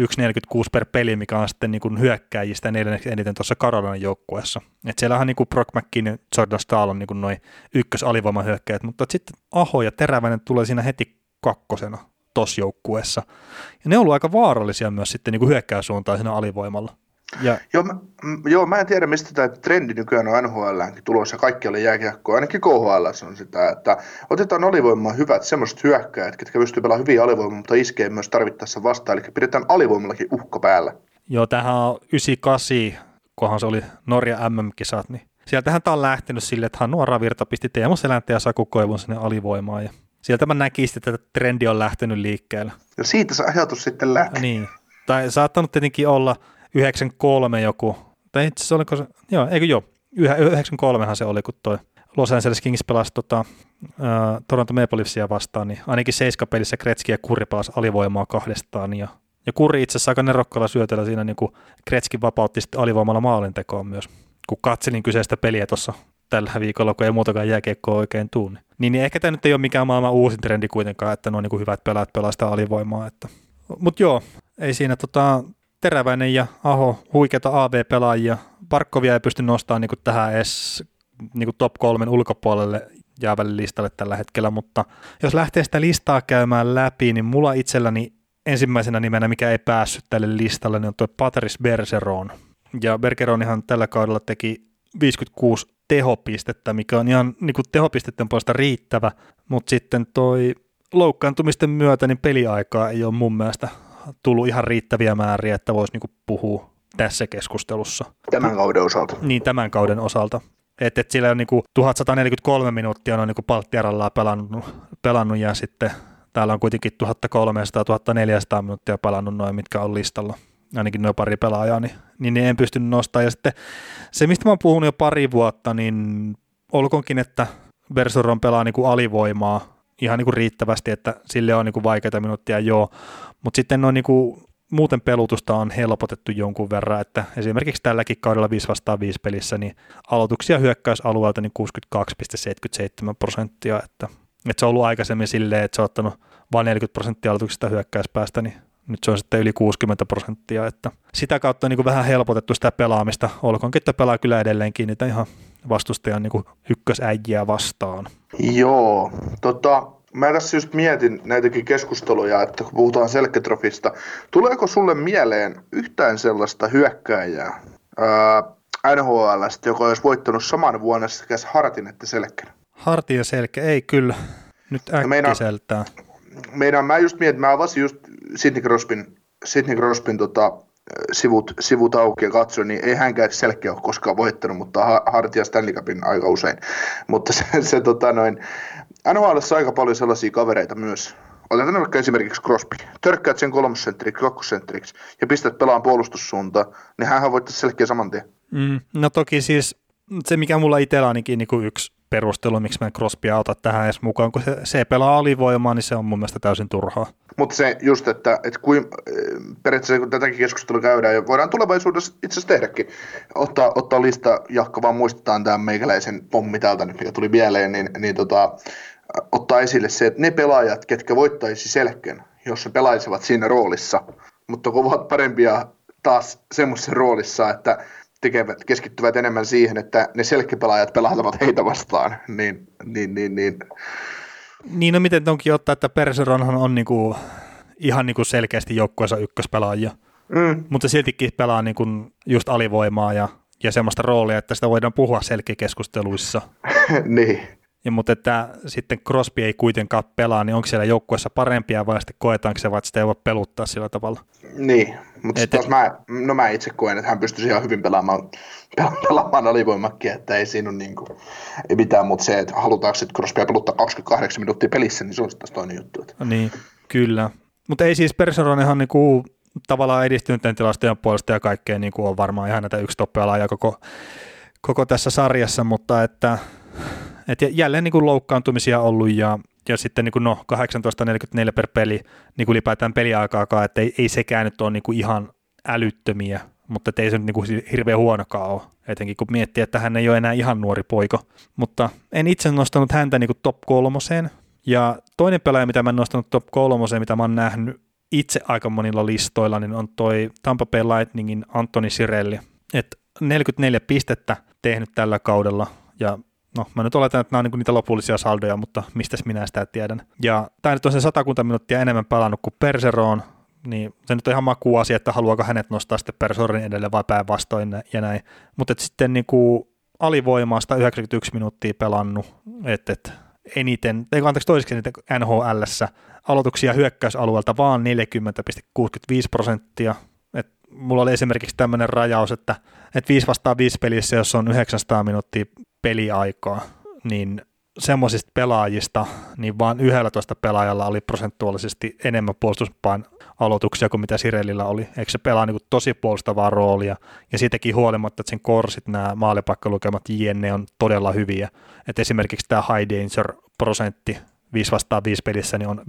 1,46 per peli, mikä on sitten niin kuin hyökkääjistä neljänneksi eniten tuossa Karolainen joukkueessa. Et siellähän niin kuin Brock McKinnon, Jordan Stahl on niin kuin noin ykkösalivoimahyökkäjät, mutta sitten Aho ja Teräväinen tulee siinä heti kakkosena tuossa joukkueessa. Ja ne on ollut aika vaarallisia myös sitten niin kuin alivoimalla. Ja... Joo, mä, joo, mä en tiedä, mistä tämä trendi nykyään on NHL tulossa. Kaikki oli jääkiekkoa, ainakin KHL on sitä, että otetaan alivoimaa hyvät semmoiset hyökkäjät, ketkä pystyy pelaamaan hyvin alivoimaa, mutta iskee myös tarvittaessa vastaan, eli pidetään alivoimallakin uhka päällä. Joo, tähän on 98, kunhan se oli Norja MM-kisat, niin sieltähän tämä on lähtenyt sille, että Hannu Aravirta pisti Teemu Selänteen ja Saku Koivun sinne alivoimaan, ja sieltä mä näkisin, että trendi on lähtenyt liikkeelle. Ja siitä se ajatus sitten lähti. Niin, tai saattanut tietenkin olla 93 joku, tai itse asiassa oliko se, joo, eikö joo, 93han se oli, kun toi Los Angeles Kings pelasi tota, uh, Toronto Maple Leafsia vastaan, niin ainakin seiskapelissä Kretski ja Kurri pelasi alivoimaa kahdestaan, ja, ja Kurri itse asiassa aika nerokkalla syötellä siinä, niin kuin Kretski vapautti sitten alivoimalla maalintekoon myös, kun katselin kyseistä peliä tuossa tällä viikolla, kun ei muutakaan jääkiekkoa oikein tuu. Niin, niin ehkä tämä nyt ei ole mikään maailman uusin trendi kuitenkaan, että ne on niin hyvät pelaat pelaa sitä alivoimaa. Että. Mutta joo, ei siinä tota, Teräväinen ja Aho, huikeita AV-pelaajia. Parkkovia ei pysty nostamaan niin tähän edes niin top kolmen ulkopuolelle jäävälle listalle tällä hetkellä, mutta jos lähtee sitä listaa käymään läpi, niin mulla itselläni ensimmäisenä nimenä, mikä ei päässyt tälle listalle, niin on tuo Patrice Bergeron. Ja Bergeronihan tällä kaudella teki 56 tehopistettä, mikä on ihan niin kuin tehopistetten puolesta riittävä, mutta sitten toi loukkaantumisten myötä niin peliaikaa ei ole mun mielestä tullut ihan riittäviä määriä, että voisi niin puhua tässä keskustelussa. Tämän kauden osalta. Niin, tämän kauden osalta. Että et sillä on niin 1143 minuuttia on niin Palttiaralla pelannut, pelannut ja sitten täällä on kuitenkin 1300-1400 minuuttia pelannut noin, mitkä on listalla ainakin noin pari pelaajaa, niin, niin, en pystynyt nostamaan. Ja sitten se, mistä mä oon puhunut jo pari vuotta, niin olkoonkin, että Bersoron pelaa niin kuin alivoimaa ihan niin kuin riittävästi, että sille on niin kuin vaikeita minuuttia, joo, mutta sitten on niin kuin, muuten pelutusta on helpotettu jonkun verran, että esimerkiksi tälläkin kaudella 5 vastaan 5 pelissä, niin aloituksia hyökkäysalueelta niin 62,77 prosenttia, että, että se on ollut aikaisemmin silleen, että se on ottanut vain 40 prosenttia aloituksista hyökkäyspäästä, niin nyt se on sitten yli 60 prosenttia, että sitä kautta on niin kuin vähän helpotettu sitä pelaamista, olkoonkin, että pelaa kyllä edelleenkin niitä ihan vastustajan niin ykkösäjiä vastaan. Joo, tota, mä tässä just mietin näitäkin keskusteluja, että kun puhutaan selkkätrofista, tuleeko sulle mieleen yhtään sellaista hyökkääjää ää, NHLstä, joka olisi voittanut saman vuonna sekä Hartin että Selkkän? Hartin ja Selkä, ei kyllä. Nyt äkkiseltään. Meidän, meidän, mä just mietin, mä avasin just Sidney Crosbyn, Sidney Crosbyn tota, sivut, sivut auki ja katsoin, niin ei hänkään selkeä ole koskaan voittanut, mutta Hartia Stanley Cupin aika usein. Mutta se, se tota noin, NHL aika paljon sellaisia kavereita myös. Otetaan vaikka esimerkiksi Crosby. Törkkäät sen kolmosentteriksi, kakkosentteriksi ja pistät pelaan puolustussuuntaan, niin hän voittaisi selkeä saman tien. Mm, no toki siis se, mikä mulla itsellä ainakin niin kuin yksi perustelu, miksi mä Crosbya ota tähän edes mukaan, kun se, se pelaa alivoimaa, niin se on mun mielestä täysin turhaa. Mutta se just, että, että kuin, periaatteessa kun tätäkin keskustelua käydään, ja voidaan tulevaisuudessa itse asiassa tehdäkin, ottaa, ottaa lista, jakka vaan muistetaan tämä meikäläisen pommi täältä nyt, mikä tuli mieleen, niin, niin tota, ottaa esille se, että ne pelaajat, ketkä voittaisi selkeän, jos se pelaisivat siinä roolissa, mutta ovat parempia taas semmoisessa roolissa, että tekevät, keskittyvät enemmän siihen, että ne selkkipelaajat pelaavat heitä vastaan, niin, niin, niin, niin. Niin, no miten onkin ottaa, että Perseronhan on niinku, ihan niinku selkeästi joukkueensa ykköspelaajia, mm. mutta siltikin pelaa niinku just alivoimaa ja, ja semmoista roolia, että sitä voidaan puhua selkeäkeskusteluissa. niin. Ja, mutta että sitten Crosby ei kuitenkaan pelaa, niin onko siellä joukkueessa parempia vai sitten koetaanko se, että sitä ei voi peluttaa sillä tavalla? Niin, mutta Et, taas mä, no mä itse koen, että hän pystyisi ihan hyvin pelaamaan, pelaamaan alivoimakkia, että ei siinä ole niin kuin, ei mitään, mutta se, että halutaanko sitten Crosbya peluttaa 28 minuuttia pelissä, niin se on taas toinen juttu. Että. Niin, kyllä. Mutta ei siis Perseron niin kuin, tavallaan edistyneiden tilastojen puolesta ja kaikkea niin kuin on varmaan ihan näitä yksi toppealaajia koko, koko tässä sarjassa, mutta että et jälleen niin kuin loukkaantumisia ollut ja, ja sitten niin kuin no 18.44 per peli niin kuin ylipäätään peliaikaakaan, että ei, ei sekään nyt ole niin kuin ihan älyttömiä, mutta ei se nyt niin kuin hirveän huonokaan ole, etenkin kun miettii, että hän ei ole enää ihan nuori poika. Mutta en itse nostanut häntä niin kuin top kolmoseen, ja toinen pelaaja, mitä mä en nostanut top kolmoseen, mitä mä oon nähnyt itse aika monilla listoilla, niin on toi Tampa Bay Lightningin Antoni Sirelli, että 44 pistettä tehnyt tällä kaudella, ja no mä nyt oletan, että nämä on niin niitä lopullisia saldoja, mutta mistä minä sitä tiedän. Ja tämä nyt on se satakunta minuuttia enemmän pelannut kuin Perseroon, niin se nyt on ihan asia, että haluaako hänet nostaa sitten Perseroon edelleen vai päinvastoin ja näin. Mutta sitten niin kuin alivoimasta 91 minuuttia pelannut, että et eniten, ei anteeksi toiseksi eniten nhl aloituksia hyökkäysalueelta vaan 40,65 prosenttia. Et mulla oli esimerkiksi tämmöinen rajaus, että, että 5 vastaan 5 pelissä, jos on 900 minuuttia peliaikaa, niin semmoisista pelaajista, niin vaan 11 pelaajalla oli prosentuaalisesti enemmän puolustuspain aloituksia kuin mitä Sirelillä oli. Eikö se pelaa niin tosi puolustavaa roolia, ja siitäkin huolimatta, että sen korsit, nämä maalipaikkalukemat JNE on todella hyviä. Et esimerkiksi tämä high danger prosentti 5 vastaan 5 pelissä niin on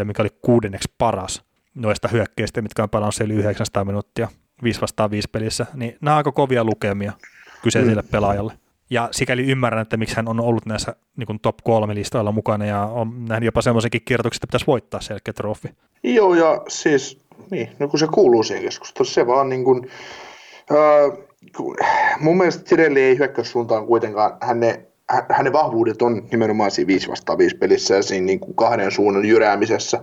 57,74, mikä oli kuudenneksi paras noista hyökkäistä, mitkä on pelannut yli 900 minuuttia 5 vastaan 5 pelissä, niin nämä on aika kovia lukemia kyseiselle mm. pelaajalle. Ja sikäli ymmärrän, että miksi hän on ollut näissä niin top kolme listoilla mukana ja on nähnyt jopa semmoisenkin kirjoituksen, että pitäisi voittaa selkeä trofi. Joo, ja siis niin, no kun se kuuluu siihen keskusteluun, se vaan niin kuin, äh, mun mielestä Tirelli ei hyökkäyssuuntaan kuitenkaan, hänen, hänen vahvuudet on nimenomaan siinä 5 vastaan 5 pelissä ja siinä niin kuin kahden suunnan jyräämisessä.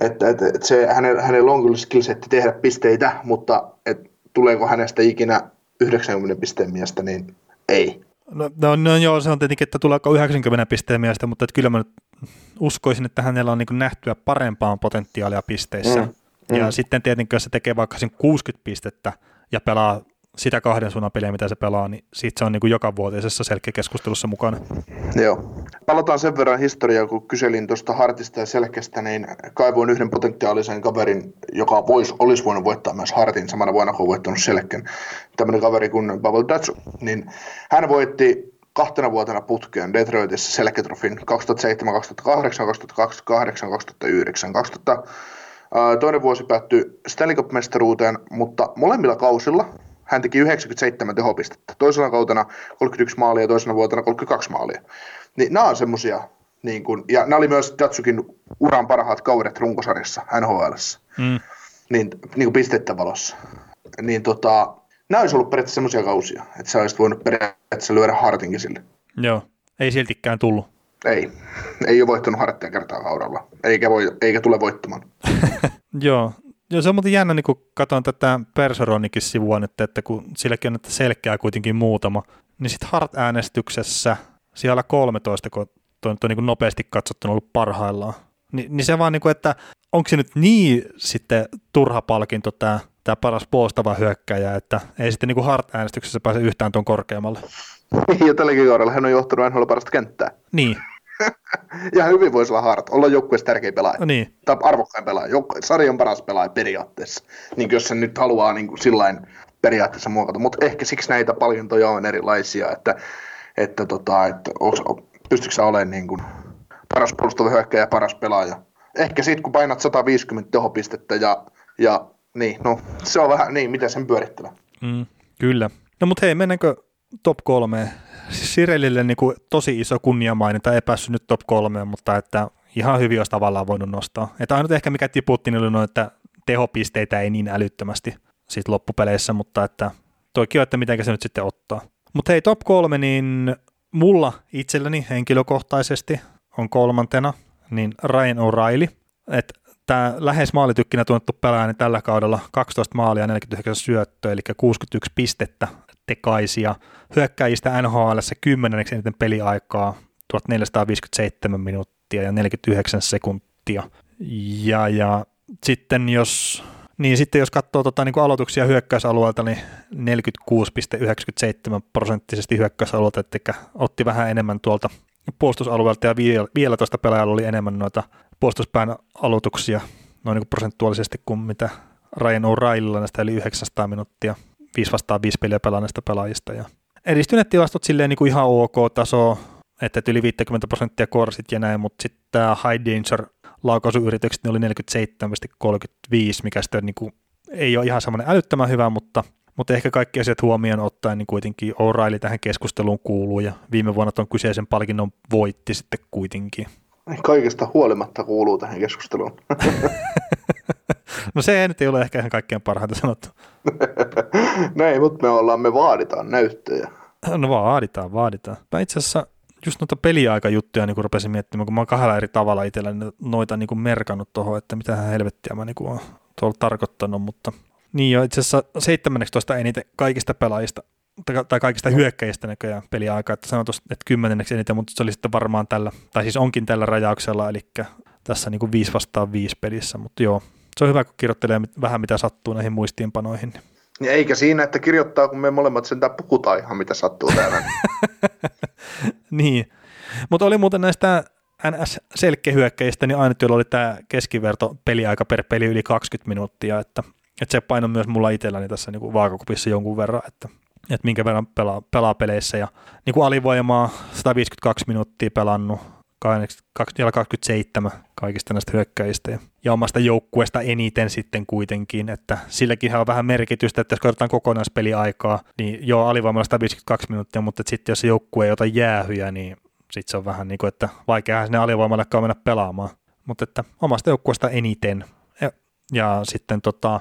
Että, että, että se, hänen, hänellä on kyllä skillsetti tehdä pisteitä, mutta että tuleeko hänestä ikinä 90 pisteen miestä, niin ei. No, no, no joo, se on tietenkin, että tuleeko 90 pisteen miestä, mutta että kyllä mä nyt uskoisin, että hänellä on niin nähtyä parempaan potentiaalia pisteissä. Mm, mm. Ja sitten tietenkin, jos se tekee vaikka 60 pistettä ja pelaa sitä kahden suunnan peliä, mitä se pelaa, niin siitä se on niin kuin jokavuotisessa selkeäkeskustelussa mukana. Joo. Palataan sen verran historiaa, kun kyselin tuosta Hartista ja Selkeästä, niin kaivoin yhden potentiaalisen kaverin, joka vois, olisi voinut voittaa myös Hartin samana vuonna, kun voittanut Selken. Tämmöinen kaveri kuin Pavel Datsu. Niin hän voitti kahtena vuotena putkeen Detroitissa Selketrofin 2007, 2008, 2008, 2009. 2000, toinen vuosi päättyi Stanley Cup-mestaruuteen, mutta molemmilla kausilla hän teki 97 tehopistettä. Toisena kautena 31 maalia ja toisena vuotena 32 maalia. Niin nämä on semmosia, niin kun, ja nämä oli myös Datsukin uran parhaat kaudet runkosarjassa NHL. Mm. Niin, niin kuin pistettä valossa. Niin tota, nämä olisi ollut periaatteessa semmoisia kausia, että sä olisit voinut periaatteessa lyödä Hartinkin sille. Joo, ei siltikään tullut. Ei, ei ole voittanut Harttia kertaa kaudella, eikä, voi, eikä tule voittamaan. Joo, Joo, se on muuten jännä, niin kun katson tätä Perseronikin sivua nyt, että kun silläkin on että selkeää kuitenkin muutama, niin sitten Hart-äänestyksessä siellä 13, kun tuo nyt on niin nopeasti katsottuna ollut parhaillaan, niin, niin se vaan, niin kuin, että onko se nyt niin sitten turha palkinto tämä, tämä paras puolustava hyökkäjä, että ei sitten niin Hart-äänestyksessä pääse yhtään tuon korkeammalle. Ja tälläkin kaudella hän on johtanut NHL parasta kenttää. Niin, ja hyvin voisi olla Hart, olla joukkueessa tärkeä pelaaja. No niin. Tai arvokkain pelaaja, Joukku- sarjan paras pelaaja periaatteessa. Niin jos se nyt haluaa niin kuin sillain periaatteessa muokata. Mutta ehkä siksi näitä palkintoja on erilaisia, että, että, tota, että pystyykö sä olemaan niin kuin paras puolustava hyökkäjä ja paras pelaaja. Ehkä sitten kun painat 150 tehopistettä ja, ja niin, no se on vähän niin, miten sen pyörittävä. Mm, kyllä. No mutta hei, mennäänkö top kolme Sirelille niin kuin tosi iso kunniamaininta, ei päässyt nyt top kolmeen, mutta että ihan hyvin olisi tavallaan voinut nostaa. Että ainut ehkä mikä tiputti, niin oli noin, että tehopisteitä ei niin älyttömästi sit loppupeleissä, mutta että toki on, että miten se nyt sitten ottaa. Mutta hei, top kolme, niin mulla itselleni henkilökohtaisesti on kolmantena, niin Ryan O'Reilly. Että tämä lähes maalitykkinä tunnettu pelaaja niin tällä kaudella 12 maalia 49 syöttöä, eli 61 pistettä tekaisia. Hyökkäjistä NHL 10 eniten peliaikaa, 1457 minuuttia ja 49 sekuntia. Ja, ja sitten jos niin sitten jos katsoo tota, niin aloituksia hyökkäysalueelta, niin 46,97 prosenttisesti hyökkäysalueelta, että otti vähän enemmän tuolta puolustusalueelta ja vielä, tuosta pelaajalla oli enemmän noita puolustuspään aloituksia noin niin prosentuaalisesti kuin mitä Ryan O'Reillylla näistä eli 900 minuuttia 5 vastaan 5 peliä pelanneista pelaajista. Ja edistyneet tilastot silleen niin kuin ihan ok taso, että yli 50 prosenttia korsit ja näin, mutta sitten tämä high danger laukaisuyritykset oli 47,35, mikä sitten niin kuin, ei ole ihan semmoinen älyttömän hyvä, mutta, mutta ehkä kaikki asiat huomioon ottaen, niin kuitenkin O'Reilly tähän keskusteluun kuuluu ja viime vuonna tuon kyseisen palkinnon voitti sitten kuitenkin. Kaikesta huolimatta kuuluu tähän keskusteluun. no se ei nyt ei ole ehkä ihan kaikkein parhaita sanottu. no ei, mutta me ollaan, me vaaditaan näyttöjä. No vaaditaan, vaaditaan. Mä itse asiassa just noita peliaikajuttuja niin rupesin miettimään, kun mä oon kahdella eri tavalla itsellä noita niin kuin merkannut tuohon, että mitä helvettiä mä niin kuin oon tuolla tarkoittanut, mutta niin jo itse asiassa 17 eniten kaikista pelaajista tai kaikista hyökkäjistä näköjään peliaikaa, että sanotus, että kymmenenneksi eniten, mutta se oli sitten varmaan tällä, tai siis onkin tällä rajauksella, eli tässä niin kuin 5 vastaan 5 pelissä, mutta joo, se on hyvä, kun kirjoittelee vähän mitä sattuu näihin muistiinpanoihin. Ja eikä siinä, että kirjoittaa, kun me molemmat sentään puhutaan ihan mitä sattuu täällä. niin, mutta oli muuten näistä NS-selkkehyökkäjistä, niin ainut, jolla oli tämä keskiverto peliaika per peli yli 20 minuuttia, että, että se paino myös mulla itselläni tässä niin kuin vaakakupissa jonkun verran, että, että minkä verran pelaa, pelaa peleissä ja niin kuin alivoimaa 152 minuuttia pelannut, 27 kaikista näistä hyökkäistä ja, ja omasta joukkueesta eniten sitten kuitenkin, että silläkin on vähän merkitystä, että jos katsotaan kokonaispeliaikaa, niin joo, alivoimalla 152 minuuttia, mutta sitten jos joukkue ei ota jäähyjä, niin sitten se on vähän niin kuin, että vaikeahan sinne alivoimallekaan mennä pelaamaan, mutta että omasta joukkueesta eniten. Ja, ja sitten tota,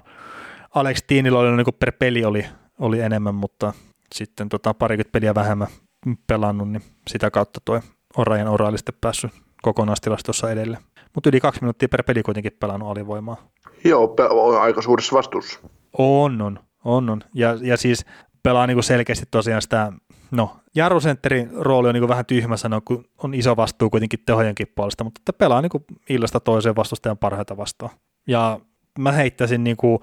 Alex Tiinillä oli niin kuin per peli oli, oli enemmän, mutta sitten tota, parikymmentä peliä vähemmän pelannut, niin sitä kautta tuo Orajan Oraali sitten päässyt kokonaistilastossa edelle. Mutta yli kaksi minuuttia per peli kuitenkin pelannut alivoimaa. Joo, on aika suurissa vastuussa. On, on, on, on. Ja, ja siis pelaa niinku selkeästi tosiaan sitä, no jarrusentterin rooli on niinku vähän tyhmä sanoa, kun on iso vastuu kuitenkin tehojenkin puolesta, mutta että pelaa niinku illasta toiseen vastustajan parhaita vastaan. Ja mä heittäisin niinku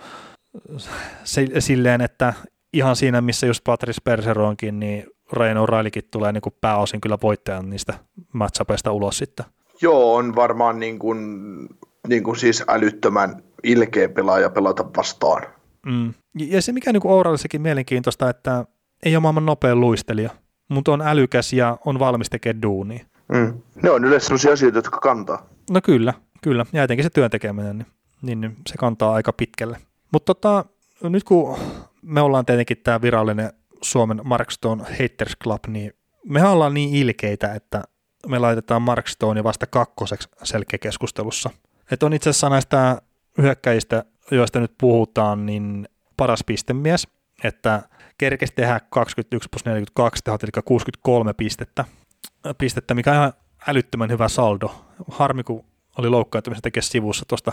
silleen, että ihan siinä, missä just Patrice Perseronkin, niin Ryan O'Reillykin tulee niin kuin pääosin kyllä voittajan niistä matchapeista ulos sitten. Joo, on varmaan niin kuin, niin kuin siis älyttömän ilkeä pelaaja pelata vastaan. Mm. Ja se mikä niin O'Reillissakin mielenkiintoista, että ei ole maailman nopea luistelija, mutta on älykäs ja on valmis tekemään duunia. Mm. Ne on yleensä sellaisia asioita, jotka kantaa. No kyllä, kyllä. Ja etenkin se työn tekeminen, niin, niin, niin se kantaa aika pitkälle. Mutta tota, nyt kun me ollaan tietenkin tämä virallinen Suomen Markstone Haters Club, niin mehän ollaan niin ilkeitä, että me laitetaan Markstone vasta kakkoseksi selkeäkeskustelussa. Että on itse asiassa näistä hyökkäjistä, joista nyt puhutaan, niin paras pistemies, että kerkesi tehdä 21 plus 42 tehot, eli 63 pistettä, pistettä, mikä on ihan älyttömän hyvä saldo. Harmi, kun oli loukkaantumisen tekee sivussa tuosta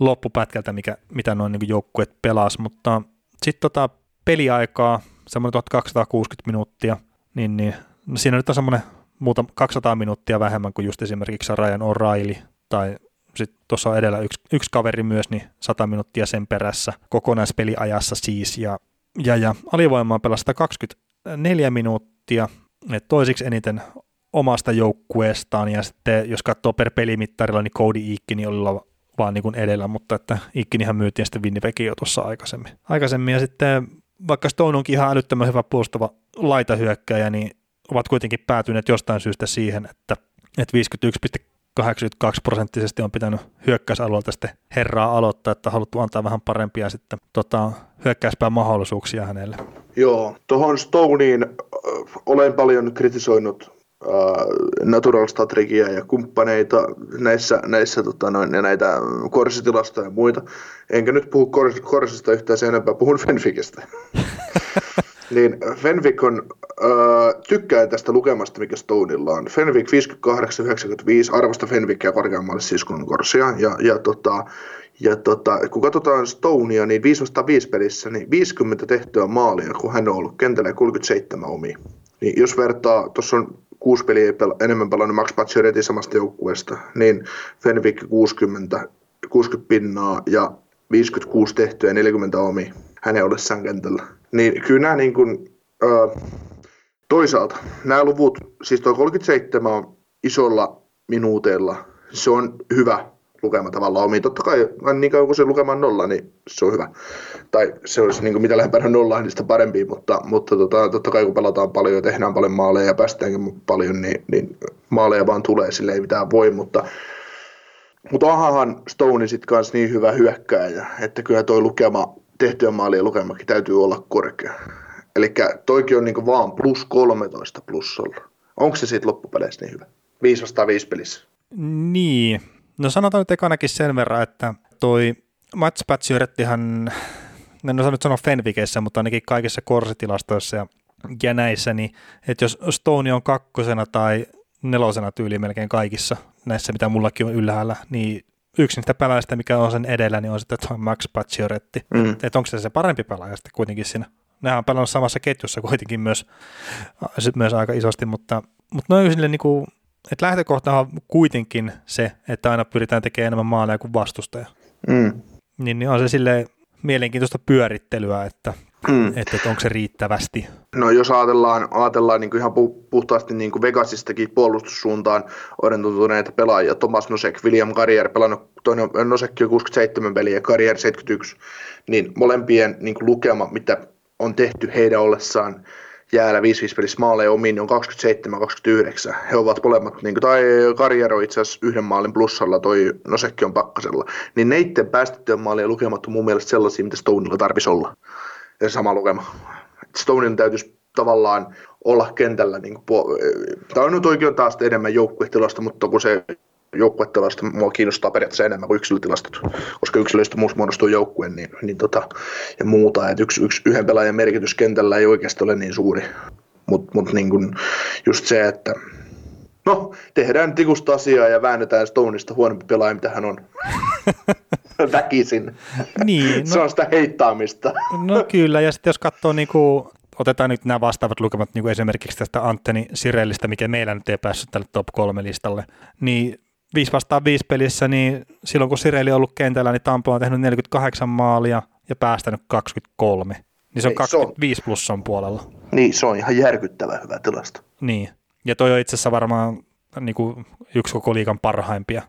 loppupätkältä, mikä, mitä noin niin joukkueet pelas, mutta sitten tota peliaikaa semmoinen 1260 minuuttia, niin, niin no siinä nyt on semmoinen muuta 200 minuuttia vähemmän kuin just esimerkiksi Ryan O'Reilly tai sitten tuossa on edellä yksi, yksi kaveri myös, niin 100 minuuttia sen perässä kokonaispeliajassa siis, ja, ja, ja alivoimaa pelasi 124 minuuttia, et toisiksi eniten omasta joukkueestaan, ja sitten jos katsoo per pelimittarilla, niin Cody Ikkini oli vaan niin kuin edellä, mutta että Ikkinihän myytiin sitten Winnipegin jo tuossa aikaisemmin. aikaisemmin. Ja sitten vaikka Stone onkin ihan älyttömän hyvä puolustava laitahyökkäjä, niin ovat kuitenkin päätyneet jostain syystä siihen, että, että 51,82 prosenttisesti on pitänyt hyökkäysalueelta sitten herraa aloittaa, että haluttu antaa vähän parempia sitten tota, hyökkäyspään mahdollisuuksia hänelle. Joo, tuohon Stoneen olen paljon kritisoinut Natural Strategia ja kumppaneita näissä, näissä tota noin, ja näitä korsitilastoja ja muita. Enkä nyt puhu kors, korsista yhtään sen enempää, puhun Fenfikistä. niin Fenvik on, äh, tykkää tästä lukemasta, mikä Stoneilla on. Fenvik 58-95, arvosta Fenvikia korkeammalle siis kuin Korsia. Ja, ja, tota, ja tota, kun katsotaan Stonea, niin 505 pelissä, niin 50 tehtyä maalia, kun hän on ollut kentällä 37 omi. Niin jos vertaa, tuossa on kuusi peliä pel- enemmän pelannut Max Pacioretty samasta joukkueesta, niin Fenwick 60, 60 pinnaa ja 56 tehtyä ja 40 omi hänen ollessaan kentällä. Niin kyllä nämä niin kuin, äh, toisaalta nämä luvut, siis tuo 37 on isolla minuuteilla, se on hyvä lukema tavallaan omiin. Totta kai niin kauan kuin se lukemaan nolla, niin se on hyvä. Tai se olisi niin kuin mitä lähempänä nollaa, niin sitä parempi, mutta, mutta tota, totta kai kun pelataan paljon ja tehdään paljon maaleja ja päästäänkin paljon, niin, niin maaleja vaan tulee, sille ei mitään voi, mutta mutta onhan Stone sitten kanssa niin hyvä hyökkääjä, että kyllä toi lukema, tehtyä maalien lukemakin täytyy olla korkea. Eli toikin on niinku vaan plus 13 plussalla. Onko se sitten loppupeleissä niin hyvä? 5 vastaan 5 pelissä. Niin, no sanotaan nyt ekanakin sen verran, että toi Mats Patsyrettihan, en osaa nyt sanoa Fenvikeissä, mutta ainakin kaikissa korsitilastoissa ja, ja näissä, niin että jos Stone on kakkosena tai nelosena tyyli melkein kaikissa näissä, mitä mullakin on ylhäällä, niin yksi niistä pelaajista, mikä on sen edellä, niin on sitten Tom Max Pacioretti. Mm. Että onko se se parempi pelaaja sitten kuitenkin siinä? Nehän on pelannut samassa ketjussa kuitenkin myös, myös aika isosti, mutta, mutta noin sille niin kuin, että lähtökohta on kuitenkin se, että aina pyritään tekemään enemmän maaleja kuin vastustaja. Mm. Niin, niin on se sille mielenkiintoista pyörittelyä, että Mm. Että, että onko se riittävästi? No jos ajatellaan, ajatellaan niin kuin ihan puhtaasti niin kuin Vegasistakin puolustussuuntaan orientoituneita pelaajia, Thomas Nosek, William Carrier, pelannut toinen Nosek on 67 peliä ja Carrier 71, niin molempien niin kuin lukema, mitä on tehty heidän ollessaan jäällä 5-5 pelissä maaleja omiin, on 27-29. He ovat molemmat, niin kuin, tai Karjero itse asiassa yhden maalin plussalla, toi Nosekki on pakkasella. Niin neitten päästettyjen maalien lukemat on mun mielestä sellaisia, mitä Stonella tarvisi olla ja sama lukema. Stonein täytyisi tavallaan olla kentällä, niin kuin, tämä on nyt oikein taas enemmän joukkuetilasta, mutta kun se joukkuetilasta mua kiinnostaa periaatteessa enemmän kuin yksilötilastot, koska yksilöistä muussa muodostuu joukkue niin, niin tota, ja muuta, että yksi, yksi, yhden pelaajan merkitys kentällä ei oikeasti ole niin suuri, mutta mut niin just se, että no, tehdään tikusta asiaa ja väännetään Stoneista huonompi pelaaja, mitä hän on. Väkisin. Niin, no, se on sitä heittaamista. no kyllä, ja sitten jos katsoo niin kuin, otetaan nyt nämä vastaavat lukemat niin kuin esimerkiksi tästä Antteni Sirellistä, mikä meillä nyt ei päässyt tälle top 3 listalle, niin 5 vastaan 5 pelissä, niin silloin kun Sireli on ollut kentällä, niin Tampo on tehnyt 48 maalia ja päästänyt 23. Niin se on Ei, 25 se on... plussan puolella. Niin, se on ihan järkyttävä hyvä tilasto. Niin, ja toi on itse asiassa varmaan niin kuin yksi koko liikan parhaimpia.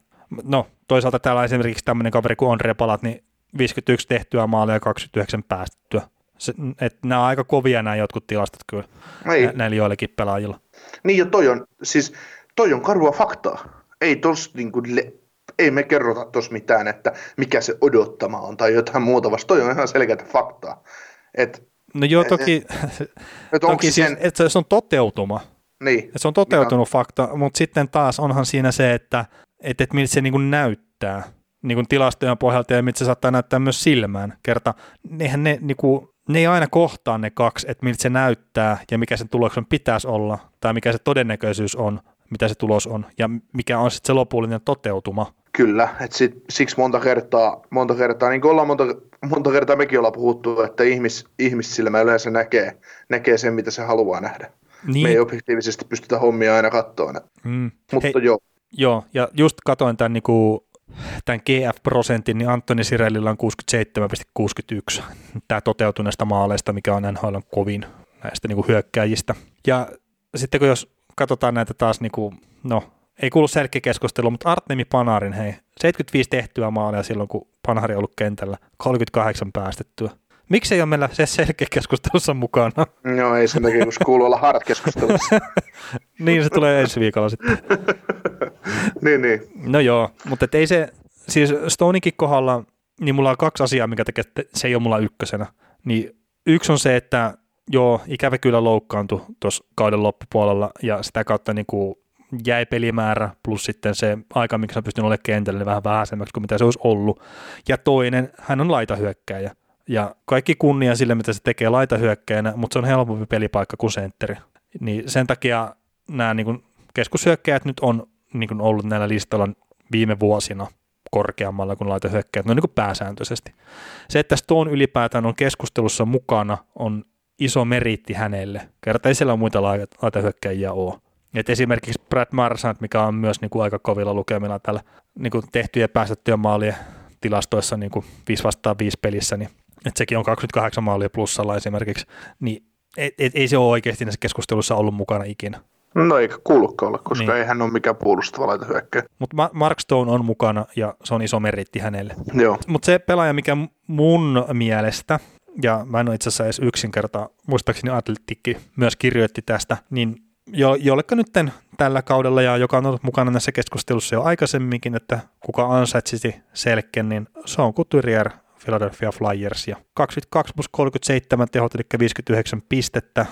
No, toisaalta täällä on esimerkiksi tämmöinen kaveri kuin Andre Palat, niin 51 tehtyä maalia ja 29 päästettyä. Se, et nämä on aika kovia nämä jotkut tilastot kyllä Ei. näillä joillekin pelaajilla. Niin ja toi on, siis toi on karua faktaa. Ei tos niin kuin le- ei me kerrota tuossa mitään, että mikä se odottama on tai jotain muuta, vasta toi on ihan selkeää faktaa. Et, no joo, toki, et, et toki siis, sen... että se on toteutuma, niin. se on toteutunut Mikä... fakta, mutta sitten taas onhan siinä se, että et, et miltä se niin kuin näyttää niin kuin tilastojen pohjalta ja miltä se saattaa näyttää myös silmään. Kerta, eihän ne, niin kuin, ne ei aina kohtaa ne kaksi, että miltä se näyttää ja mikä sen tuloksen pitäisi olla tai mikä se todennäköisyys on, mitä se tulos on ja mikä on sitten se lopullinen toteutuma. Kyllä, että sit, siksi monta kertaa, monta kertaa, niin kuin ollaan monta, monta kertaa mekin ollaan puhuttu, että ihmis, ihmissilmä yleensä näkee, näkee sen, mitä se haluaa nähdä. Niin. Me ei objektiivisesti pystytä hommia aina katsoa. Mm. Mutta Hei, joo. Joo, ja just katoin tämän, niin kuin, tämän GF-prosentin, niin Antoni Sirellillä on 67,61 tämä toteutuneesta maaleista, mikä on NHL kovin näistä niin kuin hyökkääjistä. Ja sitten kun jos katsotaan näitä taas, niin kuin, no ei kuulu selkeä mutta Artemi Panarin, hei, 75 tehtyä maalia silloin, kun Panari on ollut kentällä, 38 päästettyä. Miksi ei ole meillä se selkeä keskustelussa mukana? No ei sen takia, kun kuuluu olla hard keskustelussa. niin se tulee ensi viikolla sitten. niin, niin. No joo, mutta ei se, siis Stonikin kohdalla, niin mulla on kaksi asiaa, mikä tekee, että se ei ole mulla ykkösenä. Niin yksi on se, että joo, ikävä kyllä loukkaantui tuossa kauden loppupuolella ja sitä kautta niin kuin jäi pelimäärä plus sitten se aika, miksi hän pystyi olemaan kentälle niin vähän vähäisemmäksi kuin mitä se olisi ollut. Ja toinen, hän on laitahyökkäjä. Ja kaikki kunnia sille, mitä se tekee laitahyökkäjänä, mutta se on helpompi pelipaikka kuin sentteri. Niin sen takia nämä niin kuin keskushyökkäjät nyt on niin kuin ollut näillä listalla viime vuosina korkeammalla kuin laitahyökkäjät, no niin kuin pääsääntöisesti. Se, että Stone ylipäätään on keskustelussa mukana, on iso meriitti hänelle. Kerta ei siellä ole muita laitahyökkäjiä ole. Et esimerkiksi Brad Marsant, mikä on myös niin kuin aika kovilla lukemilla täällä niin kuin tehtyjen päästettyjen maalien tilastoissa niin kuin 5 vastaan 5 pelissä, niin että sekin on 28 maalia plussalla esimerkiksi, niin et, et, ei se ole oikeasti näissä keskustelussa ollut mukana ikinä. No eikä kuulukaan olla, koska niin. ei hän ole mikään puolustava laita hyökkäjä. Mutta Mark Stone on mukana ja se on iso meritti hänelle. Mutta se pelaaja, mikä mun mielestä, ja mä en ole itse asiassa edes yksinkerta, muistaakseni Atletikki myös kirjoitti tästä, niin jo, jollekka nyt tällä kaudella ja joka on ollut mukana näissä keskustelussa jo aikaisemminkin, että kuka ansaitsisi selkeän, niin se on Couturier Philadelphia Flyers ja 22 plus 37 tehot, eli 59 pistettä,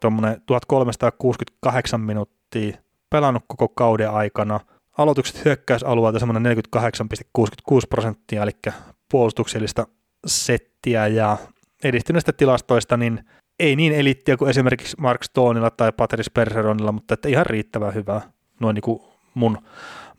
tuommoinen 1368 minuuttia pelannut koko kauden aikana, aloitukset hyökkäysalueelta semmoinen 48,66 prosenttia, eli puolustuksellista settiä ja edistyneistä tilastoista, niin ei niin elittiä kuin esimerkiksi Mark Stoneilla tai Patrice Perseronilla, mutta että ihan riittävän hyvää noin niin kuin mun,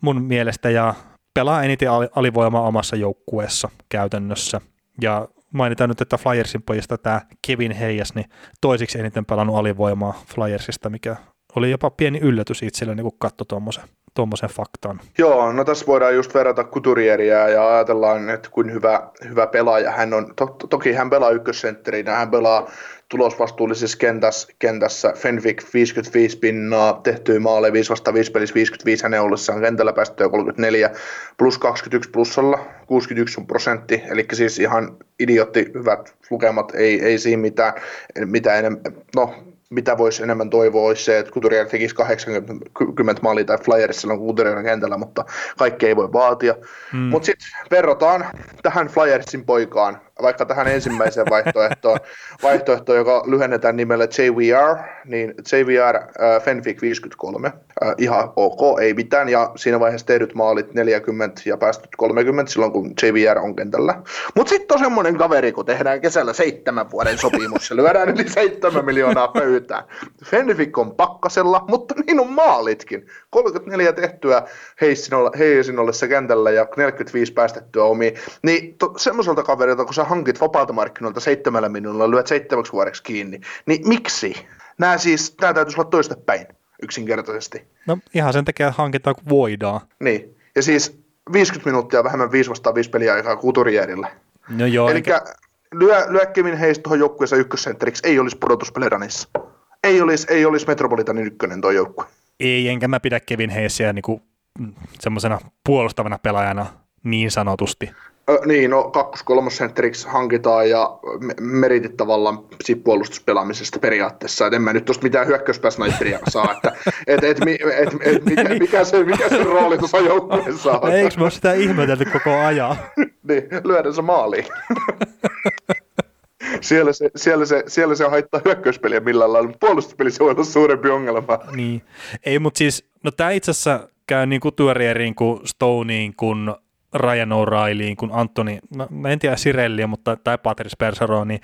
mun mielestä ja pelaa eniten alivoimaa omassa joukkueessa käytännössä. Ja mainitaan nyt, että Flyersin pojista tämä Kevin Heijas, niin toisiksi eniten pelannut alivoimaa Flyersista, mikä oli jopa pieni yllätys itselleni, kun katsoi tuommoisen tuommoisen faktan. Joo, no tässä voidaan just verrata Kuturieria ja ajatellaan, että kuin hyvä, hyvä pelaaja hän on. To, toki hän pelaa ykkössentterinä, hän pelaa tulosvastuullisessa kentässä, kentässä Fenwick 55 pinnaa, tehtyä maaleja 5 vasta 5 pelissä 55 hänen ollessaan kentällä päästöä 34 plus 21 plussalla 61 prosentti, eli siis ihan idiotti hyvät lukemat, ei, ei siinä mitään, mitään enemmän, no mitä voisi enemmän toivoa, olisi se, että Couturier tekisi 80 maalia tai Flyerissa silloin Couturier kentällä, mutta kaikki ei voi vaatia. Mm. Mutta sitten verrataan tähän Flyersin poikaan, vaikka tähän ensimmäiseen vaihtoehtoon, vaihtoehtoon joka lyhennetään nimellä JVR, niin JVR äh, Fenwick 53, äh, ihan ok, ei mitään, ja siinä vaiheessa tehdyt maalit 40 ja päästöt 30 silloin, kun JVR on kentällä. Mutta sitten on semmoinen kaveri, kun tehdään kesällä seitsemän vuoden sopimus, ja lyödään yli seitsemän miljoonaa pöytään. Fenwick on pakkasella, mutta niin on maalitkin. 34 tehtyä Heisin ollessa kentällä ja 45 päästettyä omiin. Niin to, semmoiselta kaverilta, kun sä hankit vapaalta markkinoilta seitsemällä minuutilla, lyöt seitsemäksi vuodeksi kiinni, niin miksi? Nämä siis, tämä täytyisi olla toistepäin yksinkertaisesti. No ihan sen takia hankitaan, kun voidaan. Niin, ja siis 50 minuuttia vähemmän 5 vastaan 5 peliaikaa Kuturierille. No joo. Eli eikä... lyö, lyö Kevin Hayes tuohon joukkueeseen ykkössentteriksi, ei olisi pudotuspeliranissa. Ei olisi, ei olisi Metropolitanin ykkönen tuo joukkue. Ei, enkä mä pidä Kevin Hayesiä niinku semmoisena puolustavana pelaajana niin sanotusti. Ö, niin, no kakkos sentteriksi hankitaan ja meritit tavallaan puolustuspelaamisesta periaatteessa. Et en mä nyt tuosta mitään hyökkäyspääsnaiperia saa, että et, et, et, et, et, mikä, mikä, se, mikä se rooli tuossa joukkueessa on. Eikö mä sitä ihmetelty koko ajan? niin, lyödä se maaliin. siellä, se, siellä, se, siellä se haittaa hyökkäyspeliä millään lailla, mutta puolustuspelissä voi olla suurempi ongelma. Niin, ei, mutta siis, no tämä itse asiassa käy niin kuin Tuorieriin kuin Stoneen kuin Ryan O'Reillyin kuin Antoni, mä, mä en tiedä Sirelliä, mutta, tai Patrice Perseroni,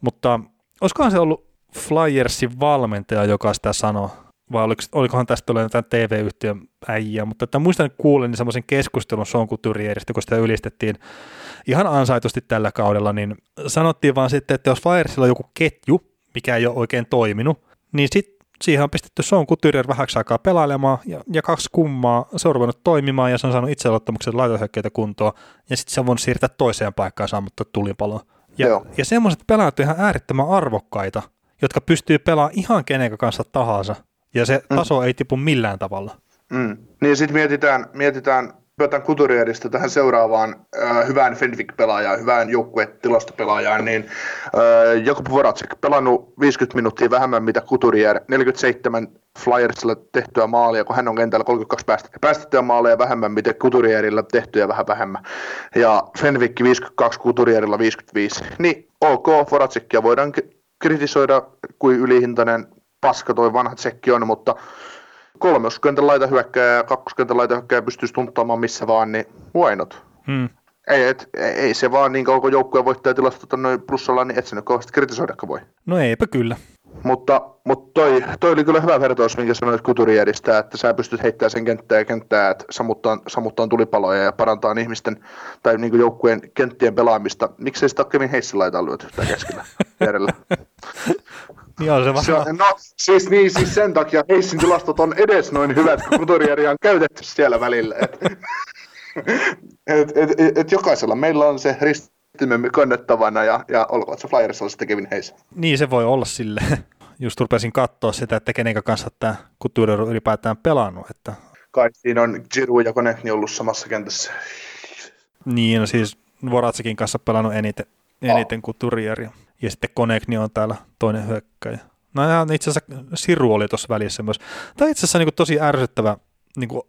mutta olisikohan se ollut Flyersin valmentaja, joka sitä sanoi, vai oliko, olikohan tästä tullut jotain TV-yhtiön äijä, mutta että muistan kuulin semmoisen keskustelun Sean Couturierista, kun sitä ylistettiin ihan ansaitusti tällä kaudella, niin sanottiin vaan sitten, että jos Flyersilla on joku ketju, mikä ei ole oikein toiminut, niin sitten siihen on pistetty Sean Couturier vähäksi aikaa pelailemaan ja, ja kaksi kummaa, se on ruvennut toimimaan ja se on saanut itseluottamuksen laitohyökkäitä kuntoon ja sitten se on voinut siirtää toiseen paikkaan saamatta tulipaloa. Ja, ja semmoiset pelaajat on ihan äärettömän arvokkaita, jotka pystyy pelaamaan ihan kenen kanssa tahansa ja se mm. taso ei tipu millään tavalla. Mm. Niin sitten mietitään, mietitään Pötän Kuturierista tähän seuraavaan äh, hyvään Fenwick-pelaajaan, hyvään joukkuetilastopelaajaan, niin äh, Jakub Voracek pelannut 50 minuuttia vähemmän mitä Kuturier, 47 Flyersilla tehtyä maalia, kun hän on kentällä 32 päästettyä, maaleja vähemmän, mitä Kuturierilla tehtyä vähän vähemmän. Ja Fenwick 52, Kuturierilla 55. Niin ok, Voracekia voidaan kritisoida, kuin ylihintainen paska toi vanha tsekki on, mutta kolmoskentän laita hyökkää ja kakkoskentän laita hyökkää pystyisi tunttaamaan missä vaan, niin why not? Hmm. Ei, et, ei, se vaan niin kauan joukkueen voittajatilastot on noin plussalla, niin et se nyt kauheasti kritisoidakaan voi. No eipä kyllä. Mutta, mutta toi, toi, oli kyllä hyvä vertaus, minkä sanoit Kuturiedistä, että sä pystyt heittämään sen kenttää ja kenttää, että sammuttaa, sammuttaa tulipaloja ja parantaa ihmisten tai niin joukkueen kenttien pelaamista. Miksei sitä ole Kevin Heissin laita lyöty yhtään keskellä vierellä? Niin on se. Se, no siis, niin, siis sen takia Heissin tilastot on edes noin hyvät, kun Kuturieri on käytetty siellä välillä. Et, et, et, et, et jokaisella meillä on se ristimemme kannettavana ja, ja olkoon se Flyersilla sitten Kevin Hayes. Niin se voi olla sille. Just rupesin katsoa sitä, että kenen kanssa tämä Kuturieri on ylipäätään pelannut. Että... Kai siinä on Giroud ja Konechni ollut samassa kentässä. Niin, no siis Voratsekin kanssa pelannut eniten, eniten oh. Couturier. Ja sitten Konekni on täällä toinen hyökkäjä. No ja itse asiassa Siru oli tuossa välissä myös. Tämä itse asiassa niin tosi ärsyttävä niin kuin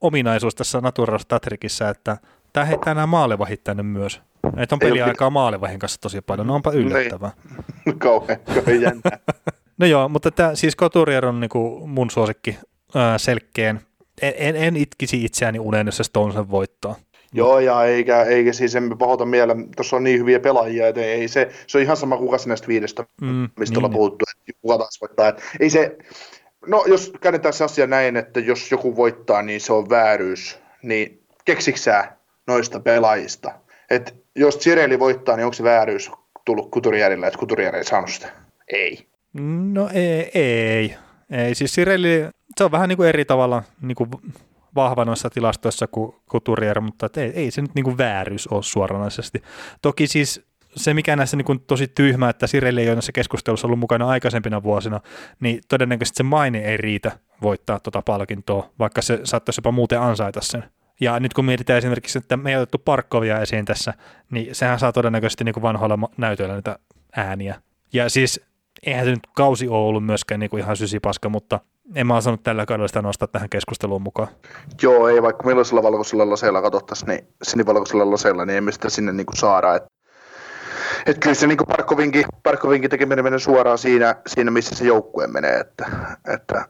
ominaisuus tässä Natural Statrikissa, että tämä heittää nämä maalevahit tänne myös. Että on peliaikaa maalevahin kanssa tosi paljon, no onpa niin. yllättävää. kauhean, kauhean jännää. no joo, mutta tämä, siis Couturier on niin mun suosikki ää, selkeän en, en, en itkisi itseäni unen, jos se Stonesen voittaa. Joo, ja eikä, eikä siis emme pahoita mieleen. Tuossa on niin hyviä pelaajia, että ei se, se on ihan sama kuka näistä viidestä, mm, mistä niin, ollaan niin. puhuttu, että kuka taas voittaa. Että ei se, no jos käännetään se asia näin, että jos joku voittaa, niin se on vääryys, niin keksiksää noista pelaajista? Että jos Cirelli voittaa, niin onko se vääryys tullut Kuturijärjellä, että Kuturijärjellä ei saanut sitä? Ei. No ei, ei. ei. Siis Cirelli, se on vähän niin kuin eri tavalla niin kuin vahva noissa tilastoissa kuin Couturier, mutta ei, ei se nyt niin kuin vääryys ole suoranaisesti. Toki siis se, mikä näissä niin kuin tosi tyhmä, että Sireli ei ole näissä keskustelussa ollut mukana aikaisempina vuosina, niin todennäköisesti se maine ei riitä voittaa tuota palkintoa, vaikka se saattaisi jopa muuten ansaita sen. Ja nyt kun mietitään esimerkiksi, että me ei otettu Parkkovia esiin tässä, niin sehän saa todennäköisesti niin kuin vanhoilla näytöillä näitä ääniä. Ja siis eihän se nyt kausi ole ollut myöskään niin kuin ihan sysipaska, mutta en mä osannut tällä kaudella sitä nostaa tähän keskusteluun mukaan. Joo, ei vaikka millaisella valkoisella laseella katsottaisiin, niin sinivalkoisella laseella, niin emme sitä sinne niin kuin saada. Et, et kyllä se niin Parkkovinkin, Parkkovinkin tekeminen menee suoraan siinä, siinä, missä se joukkue menee. Että, että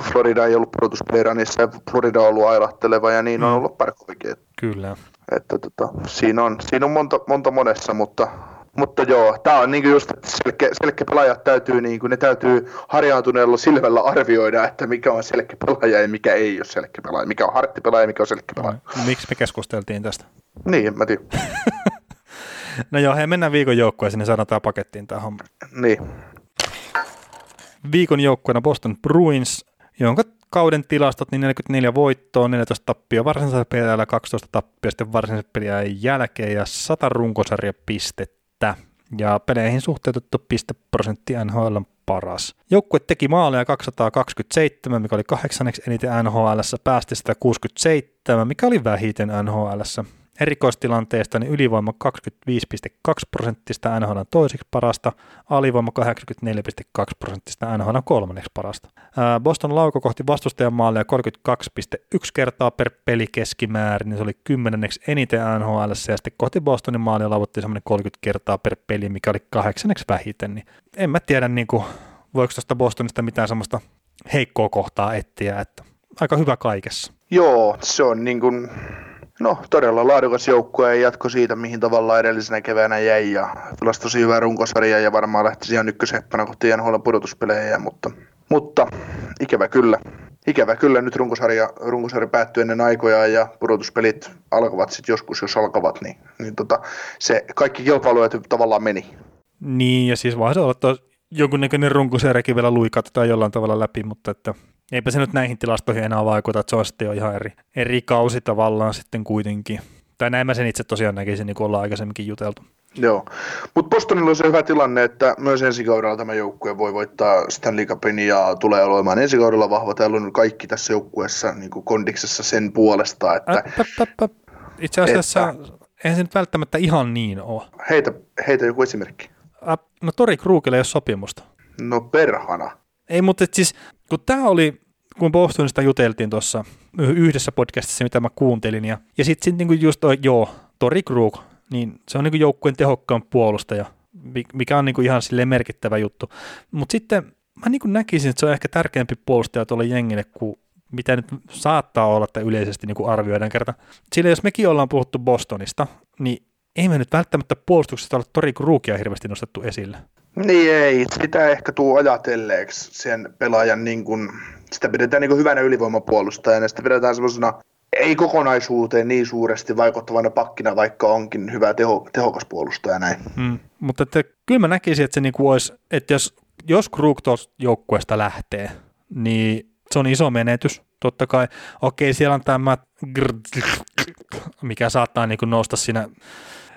Florida ei ollut pudotusplayerunissa ja Florida on ollut ailahteleva ja niin mm. on ollut Parkkovinkin. Kyllä. Että, tota, siinä, on, siinä on monta, monta monessa, mutta mutta joo, tämä on niinku just, että selkeä, selkeä pelaajat täytyy, niinku, ne täytyy harjaantuneella silmällä arvioida, että mikä on selkeä pelaaja ja mikä ei ole selkeä pelaaja, mikä on harttipelaaja ja mikä on selkeä pelaaja. No, miksi me keskusteltiin tästä? Niin, mä tiedän. no joo, hei, mennään viikon joukkueeseen, niin saadaan tämä pakettiin tämä homma. Niin. Viikon joukkueena Boston Bruins, jonka kauden tilastot, niin 44 voittoa, 14 tappia varsinaisella pelillä, 12 tappia sitten varsinaisen pelin jälkeen ja 100 runkosarjapistettä pistettä ja peleihin suhteutettu pisteprosentti NHL on paras. Joukkue teki maaleja 227, mikä oli kahdeksanneksi eniten NHL, päästi 167, mikä oli vähiten NHL erikoistilanteesta niin ylivoima 25,2 prosenttista NHL toiseksi parasta, alivoima 84,2 prosenttista NHL kolmanneksi parasta. Boston lauko kohti vastustajan maalia 32,1 kertaa per peli keskimäärin, niin se oli kymmenenneksi eniten NHL, ja sitten kohti Bostonin maalia laavuttiin semmoinen 30 kertaa per peli, mikä oli kahdeksanneksi vähiten, niin en mä tiedä niin kuin, voiko tuosta Bostonista mitään semmoista heikkoa kohtaa etsiä, että aika hyvä kaikessa. Joo, se on niin kuin No, todella laadukas joukkue ja jatko siitä, mihin tavallaan edellisenä keväänä jäi ja pelasi tosi hyvää runkosarjaa ja varmaan lähtisi ihan ykköseppänä kohti NHL pudotuspelejä, mutta, mutta ikävä kyllä. Ikävä kyllä nyt runkosarja, runkosarja päättyy ennen aikoja ja pudotuspelit alkavat sitten joskus, jos alkavat, niin, niin tota, se kaikki kilpailuja tavallaan meni. Niin, ja siis vaan se olla, jonkunnäköinen runkosarjakin vielä luikatetaan jollain tavalla läpi, mutta että eipä se nyt näihin tilastoihin enää vaikuta, että se on sitten jo ihan eri, eri kausi tavallaan sitten kuitenkin. Tai näin mä sen itse tosiaan näkisin, niin kuin ollaan aikaisemminkin juteltu. Joo, mutta Bostonilla on se hyvä tilanne, että myös ensi kaudella tämä joukkue voi voittaa Stanley Cupin ja tulee olemaan ensi kaudella vahva. Täällä on kaikki tässä joukkueessa niin kuin kondiksessa sen puolesta, että... Äp, äp, äp, Itse asiassa että, eihän se nyt välttämättä ihan niin ole. Heitä, heitä joku esimerkki. Äp, no Tori Krugille ei ole sopimusta. No perhana. Ei, mutta siis kun tämä oli, kun Bostonista juteltiin tuossa yhdessä podcastissa, mitä mä kuuntelin, ja, ja sitten sit niinku just toi, joo, Tori Krug, niin se on niinku joukkueen tehokkaan puolustaja, mikä on niinku ihan sille merkittävä juttu. Mutta sitten mä niinku näkisin, että se on ehkä tärkeämpi puolustaja tuolle jengille kuin mitä nyt saattaa olla, että yleisesti niin kuin arvioidaan kerta. Sillä jos mekin ollaan puhuttu Bostonista, niin ei me nyt välttämättä puolustuksesta ole Tori Kruukia hirveästi nostettu esille. Niin ei, sitä ehkä tuu ajatelleeksi sen pelaajan, niin kuin, sitä pidetään niin hyvänä ylivoimapuolustajana, ja sitä pidetään semmoisena ei kokonaisuuteen niin suuresti vaikuttavana pakkina, vaikka onkin hyvä teho, tehokas puolustaja näin. Mm, mutta että, kyllä mä näkisin, että se niinku olisi, että jos, jos Krug joukkueesta lähtee, niin se on iso menetys. Totta kai, okei, siellä on tämä, mikä saattaa niinku nousta siinä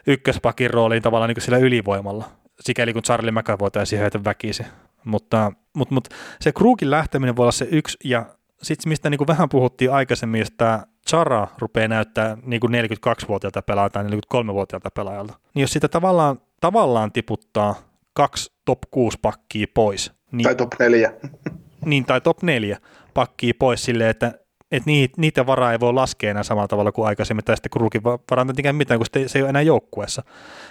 ykköspakin rooliin tavallaan niin sillä ylivoimalla, sikäli kun Charlie Mäkä voitaisiin heitä väkisi. Mutta, mutta, mutta se Krugin lähteminen voi olla se yksi, ja sitten mistä niin kuin vähän puhuttiin aikaisemmin, että Chara rupeaa näyttää niin kuin 42-vuotiaalta pelaajalta tai 43-vuotiaalta pelaajalta, niin jos sitä tavallaan, tavallaan tiputtaa kaksi top 6 pakkia pois. Niin, tai top 4. niin, tai top 4 pakkia pois silleen, että että niitä, niitä varaa ei voi laskea enää samalla tavalla kuin aikaisemmin, tai sitten Krukin varaa mitään, kun se ei ole enää joukkueessa.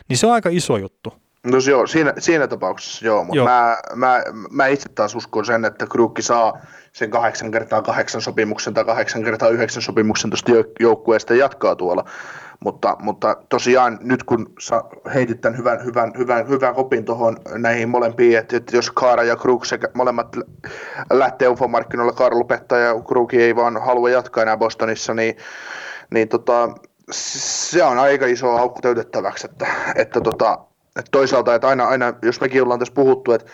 Niin se on aika iso juttu. No joo, siinä, siinä tapauksessa joo, mutta joo. Mä, mä, mä, itse taas uskon sen, että Krukki saa sen kahdeksan kertaa kahdeksan sopimuksen tai kahdeksan kertaa yhdeksän sopimuksen tuosta joukkueesta jatkaa tuolla. Mutta, mutta tosiaan nyt kun sä heitit tämän hyvän, hyvän, hyvän, hyvän kopin tuohon näihin molempiin, että, että jos Kaara ja Kruk sekä molemmat lähtee UFO-markkinoille, Kaara lopettaa ja Kruki ei vaan halua jatkaa enää Bostonissa, niin, niin tota, se on aika iso aukko täytettäväksi, että, että, tota, toisaalta, että aina, aina, jos mekin ollaan tässä puhuttu, että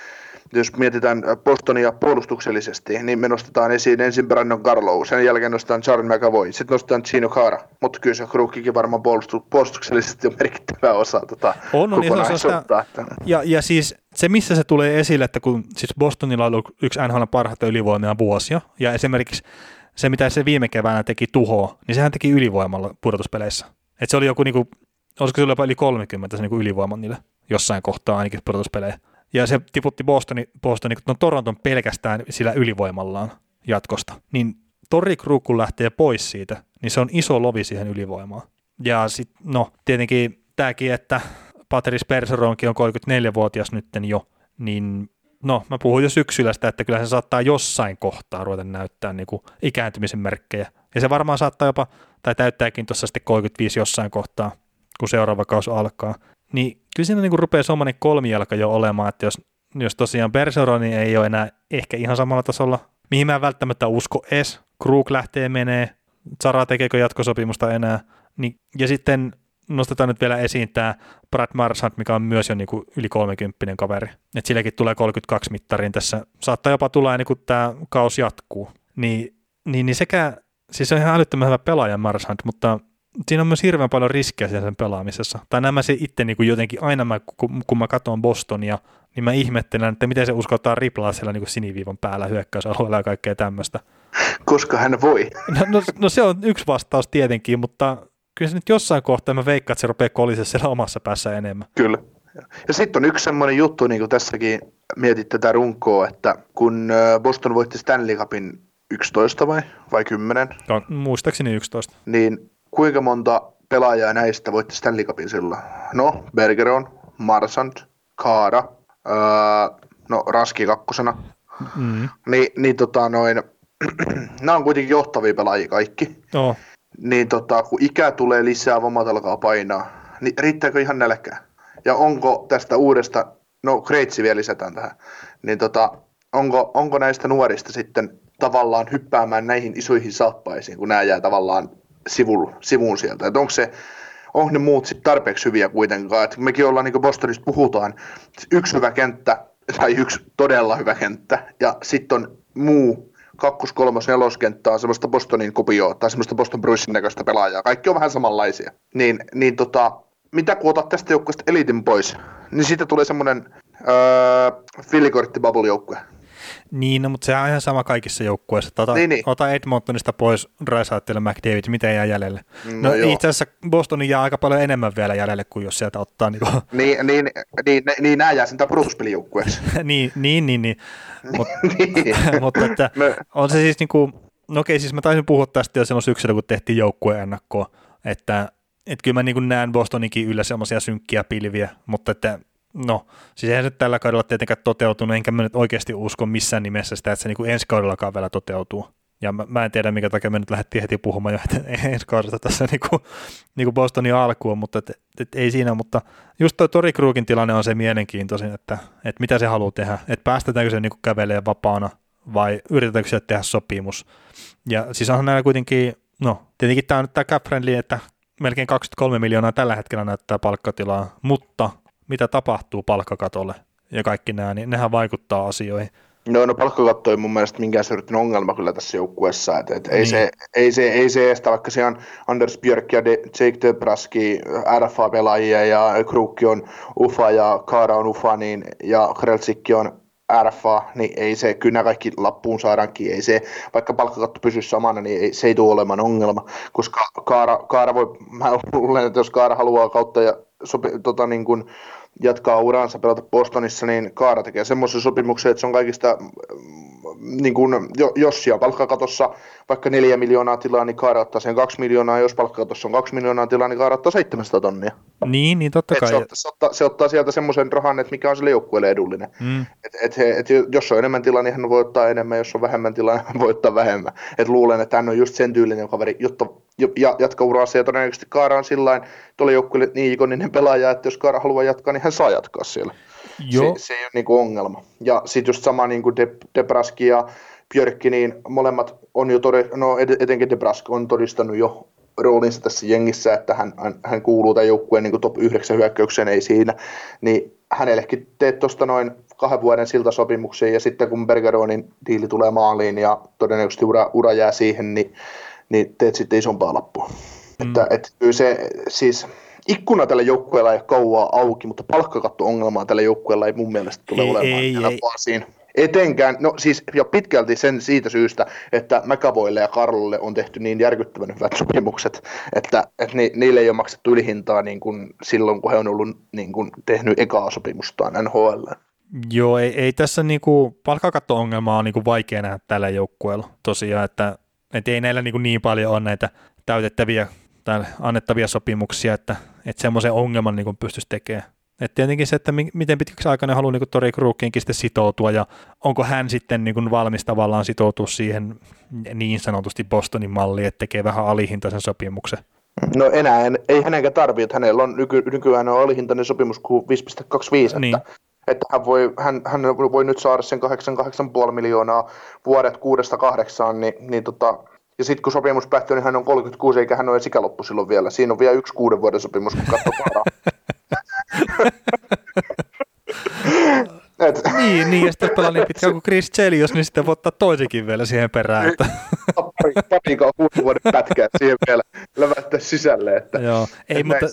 jos mietitään Bostonia puolustuksellisesti, niin me nostetaan esiin ensin Brandon Carlow, sen jälkeen nostetaan Charlie McAvoy, sitten nostetaan Gino Cara, mutta kyllä se Krukkikin varmaan puolustu, puolustuksellisesti on merkittävä osa tota on, on kokonaisuutta. Sitä, ja, ja siis se, missä se tulee esille, että kun siis Bostonilla on ollut yksi NHL parhaita ylivoimia vuosia, ja esimerkiksi se, mitä se viime keväänä teki tuhoa, niin sehän teki ylivoimalla pudotuspeleissä. Et se oli joku, niinku, olisiko se jopa yli 30 se niinku ylivoima niille jossain kohtaa ainakin pudotuspelejä. Ja se tiputti Bostoni, Bostoni no Toronton pelkästään sillä ylivoimallaan jatkosta. Niin Tori Krug, kun lähtee pois siitä, niin se on iso lovi siihen ylivoimaan. Ja sitten, no, tietenkin tämäkin, että Patrice Perseronkin on 34-vuotias nytten jo, niin no, mä puhun jo syksyllä sitä, että kyllä se saattaa jossain kohtaa ruveta näyttää niin kuin ikääntymisen merkkejä. Ja se varmaan saattaa jopa, tai täyttääkin tuossa sitten 35 jossain kohtaa, kun seuraava kausi alkaa. Niin kyllä siinä niin rupeaa semmoinen kolmijalka jo olemaan, että jos, jos tosiaan Berseroni ei ole enää ehkä ihan samalla tasolla, mihin mä en välttämättä usko edes, Krug lähtee menee, Sara tekeekö jatkosopimusta enää, niin, ja sitten nostetaan nyt vielä esiin tämä Brad Marchand, mikä on myös jo niin kuin yli 30 kaveri. Et silläkin tulee 32 mittarin tässä. Saattaa jopa tulla niin kuin tämä kaus jatkuu. Niin, niin, niin sekä, siis se on ihan älyttömän hyvä pelaaja Marchand, mutta siinä on myös hirveän paljon riskejä sen pelaamisessa. Tai nämä se itse niin kuin jotenkin aina, mä, kun, kun mä katson Bostonia, niin mä ihmettelen, että miten se uskottaa riplaa siellä niin kuin siniviivan päällä hyökkäysalueella ja kaikkea tämmöistä. Koska hän voi. No, no, no se on yksi vastaus tietenkin, mutta kyllä se nyt jossain kohtaa mä veikkaan, että se rupeaa kolise siellä omassa päässä enemmän. Kyllä. Ja sitten on yksi semmoinen juttu, niin kuin tässäkin mietit tätä runkoa, että kun Boston voitti Stanley Cupin 11 vai, vai 10? No, muistaakseni 11. Niin kuinka monta pelaajaa näistä voitti Stanley Cupin silloin? No, Bergeron, Marsand, Kaara, öö, no Raski kakkosena. Mm. Ni, niin tota noin, nämä on kuitenkin johtavia pelaajia kaikki. Oh. Niin tota, kun ikä tulee lisää, vammat alkaa painaa, niin riittääkö ihan nälkää? Ja onko tästä uudesta, no Kreitsi vielä lisätään tähän, niin tota, onko, onko näistä nuorista sitten tavallaan hyppäämään näihin isoihin saappaisiin, kun nämä jää tavallaan sivuun, sivuun sieltä. Että onko se, onko ne muut sitten tarpeeksi hyviä kuitenkaan. Et mekin ollaan, niin kuin Bostonista puhutaan, yksi hyvä kenttä, tai yksi todella hyvä kenttä, ja sitten on muu kakkos, kolmos, neloskenttä on semmoista Bostonin kopioa tai semmoista Boston Bruinsin näköistä pelaajaa. Kaikki on vähän samanlaisia. Niin, niin tota, mitä kun otat tästä joukkueesta elitin pois, niin siitä tulee semmoinen öö, filikortti bubble joukkue. Niin, no, mutta se on ihan sama kaikissa joukkueissa. Ota, niin, niin. ota Edmontonista pois Rysaittele McDavid, miten jää jäljelle? No, no itse asiassa Bostonin jää aika paljon enemmän vielä jäljelle kuin jos sieltä ottaa. Niin, kuin... niin, niin, niin, niin nämä jää sen pudotuspelijoukkueeksi. niin, niin, niin, niin. Mut, niin. mutta että, on se siis niin kuin, no okei, siis mä taisin puhua tästä jo silloin syksyllä, kun tehtiin joukkueen ennakkoa, että että kyllä mä niin näen Bostoninkin yllä semmoisia synkkiä pilviä, mutta että No, siis eihän se tällä kaudella tietenkään toteutunut, enkä mä nyt oikeasti usko missään nimessä sitä, että se niin kuin ensi kaudellakaan vielä toteutuu. Ja mä, mä en tiedä, minkä takia me nyt lähdettiin heti puhumaan jo että ensi kaudesta tässä niin kuin, niin kuin Bostonin alkuun, mutta et, et, ei siinä, mutta just toi Tori Krugin tilanne on se mielenkiintoisin, että, että mitä se haluaa tehdä, että päästetäänkö se niin kuin kävelee vapaana vai yritetäänkö se tehdä sopimus. Ja siis onhan näillä kuitenkin, no tietenkin tämä on nyt tämä cap friendly, että melkein 23 miljoonaa tällä hetkellä näyttää palkkatilaa, mutta mitä tapahtuu palkkakatolle ja kaikki nämä, niin nehän vaikuttaa asioihin. No, no palkkakatto ei mun mielestä minkään suurin ongelma kyllä tässä joukkueessa. Et, et niin. ei, se, ei, se, ei se estä, vaikka se on Anders Björk ja De, Jake Debraski, RFA-pelaajia ja Krukki on UFA ja Kaara on UFA niin, ja Krelsikki on RFA, niin ei se, kyllä kaikki lappuun saadaankin, ei se, vaikka palkkakatto pysyy samana, niin ei, se ei tule olemaan ongelma, koska Kaara, Kaara voi, mä luulen, että jos Kaara haluaa kautta ja sopi, tota, niin kuin, jatkaa uransa pelata Bostonissa, niin Kaara tekee semmoisen sopimuksen, että se on kaikista niin kuin, jos siellä palkkakatossa vaikka 4 miljoonaa tilaa, niin kaarattaa sen 2 miljoonaa, jos palkkakatossa on 2 miljoonaa tilaa, niin kaarattaa 700 tonnia. Niin, niin totta kai. Se ottaa, se, ottaa, se ottaa sieltä semmoisen rahan, että mikä on sille joukkueelle edullinen. Mm. Et, et he, et jos on enemmän tilaa, niin hän voi ottaa enemmän, jos on vähemmän tilaa, niin hän voi ottaa vähemmän. Et luulen, että hän on just sen tyylinen kaveri, jotta ja, jatka uraansa, ja todennäköisesti Kaara on sillä tuolle joukkueelle niin ikoninen pelaaja, että jos Kaara haluaa jatkaa, niin hän saa jatkaa siellä. Joo. Se, se ei ole niin kuin ongelma. Ja sitten just sama niin kuin De, Debraski ja Björkki, niin molemmat on jo todennut, no etenkin Debrask on todistanut jo roolinsa tässä jengissä, että hän, hän, hän kuuluu tämän joukkueen niin top 9 hyökkäykseen, ei siinä, niin hänellekin teet tuosta noin kahden vuoden siltasopimuksen, ja sitten kun Bergeronin diili tulee maaliin ja todennäköisesti ura, ura jää siihen, niin, niin teet sitten isompaa lappua. Mm. Että, et, se, siis ikkuna tällä joukkueella ei ole kauaa auki, mutta palkkakatto-ongelmaa tällä joukkueella ei mun mielestä tule ei, olemaan ei, ei. Etenkään, no siis jo pitkälti sen siitä syystä, että McAvoylle ja Karlolle on tehty niin järkyttävän hyvät sopimukset, että, että ni, niille ei ole maksettu ylihintaa niin kuin silloin, kun he on ollut niin kuin tehnyt ekaa sopimustaan NHL. Joo, ei, ei tässä niinku palkkakatto-ongelmaa ole niinku vaikea nähdä tällä joukkueella tosiaan, että, että ei näillä niinku niin paljon ole näitä täytettäviä tai annettavia sopimuksia, että, että semmoisen ongelman niin pystyisi tekemään. Et tietenkin se, että miten pitkäksi aikana haluaa niin Tori Kruukiinkin sitten sitoutua ja onko hän sitten niin kuin valmis tavallaan sitoutua siihen niin sanotusti Bostonin malliin, että tekee vähän alihintaisen sopimuksen. No enää ei hänenkään tarvitse, että hänellä on nyky, nykyään on alihintainen sopimus kuin 5,25, niin. että, että hän, voi, hän, hän voi nyt saada sen 8,5 miljoonaa vuodet kuudesta kahdeksaan, niin, niin tota, ja sitten kun sopimus päättyy, niin hän on 36, eikä hän ole edes ikäloppu silloin vielä. Siinä on vielä yksi kuuden vuoden sopimus, kun katsoo Et. Niin, niin, ja sitten pelaa niin pitkään kuin Chris Chelios, niin sitten voi ottaa toisikin vielä siihen perään. Että. pari, pari kuuden vuoden pätkää siihen vielä lävättää sisälle. Että, Joo, ei, mutta,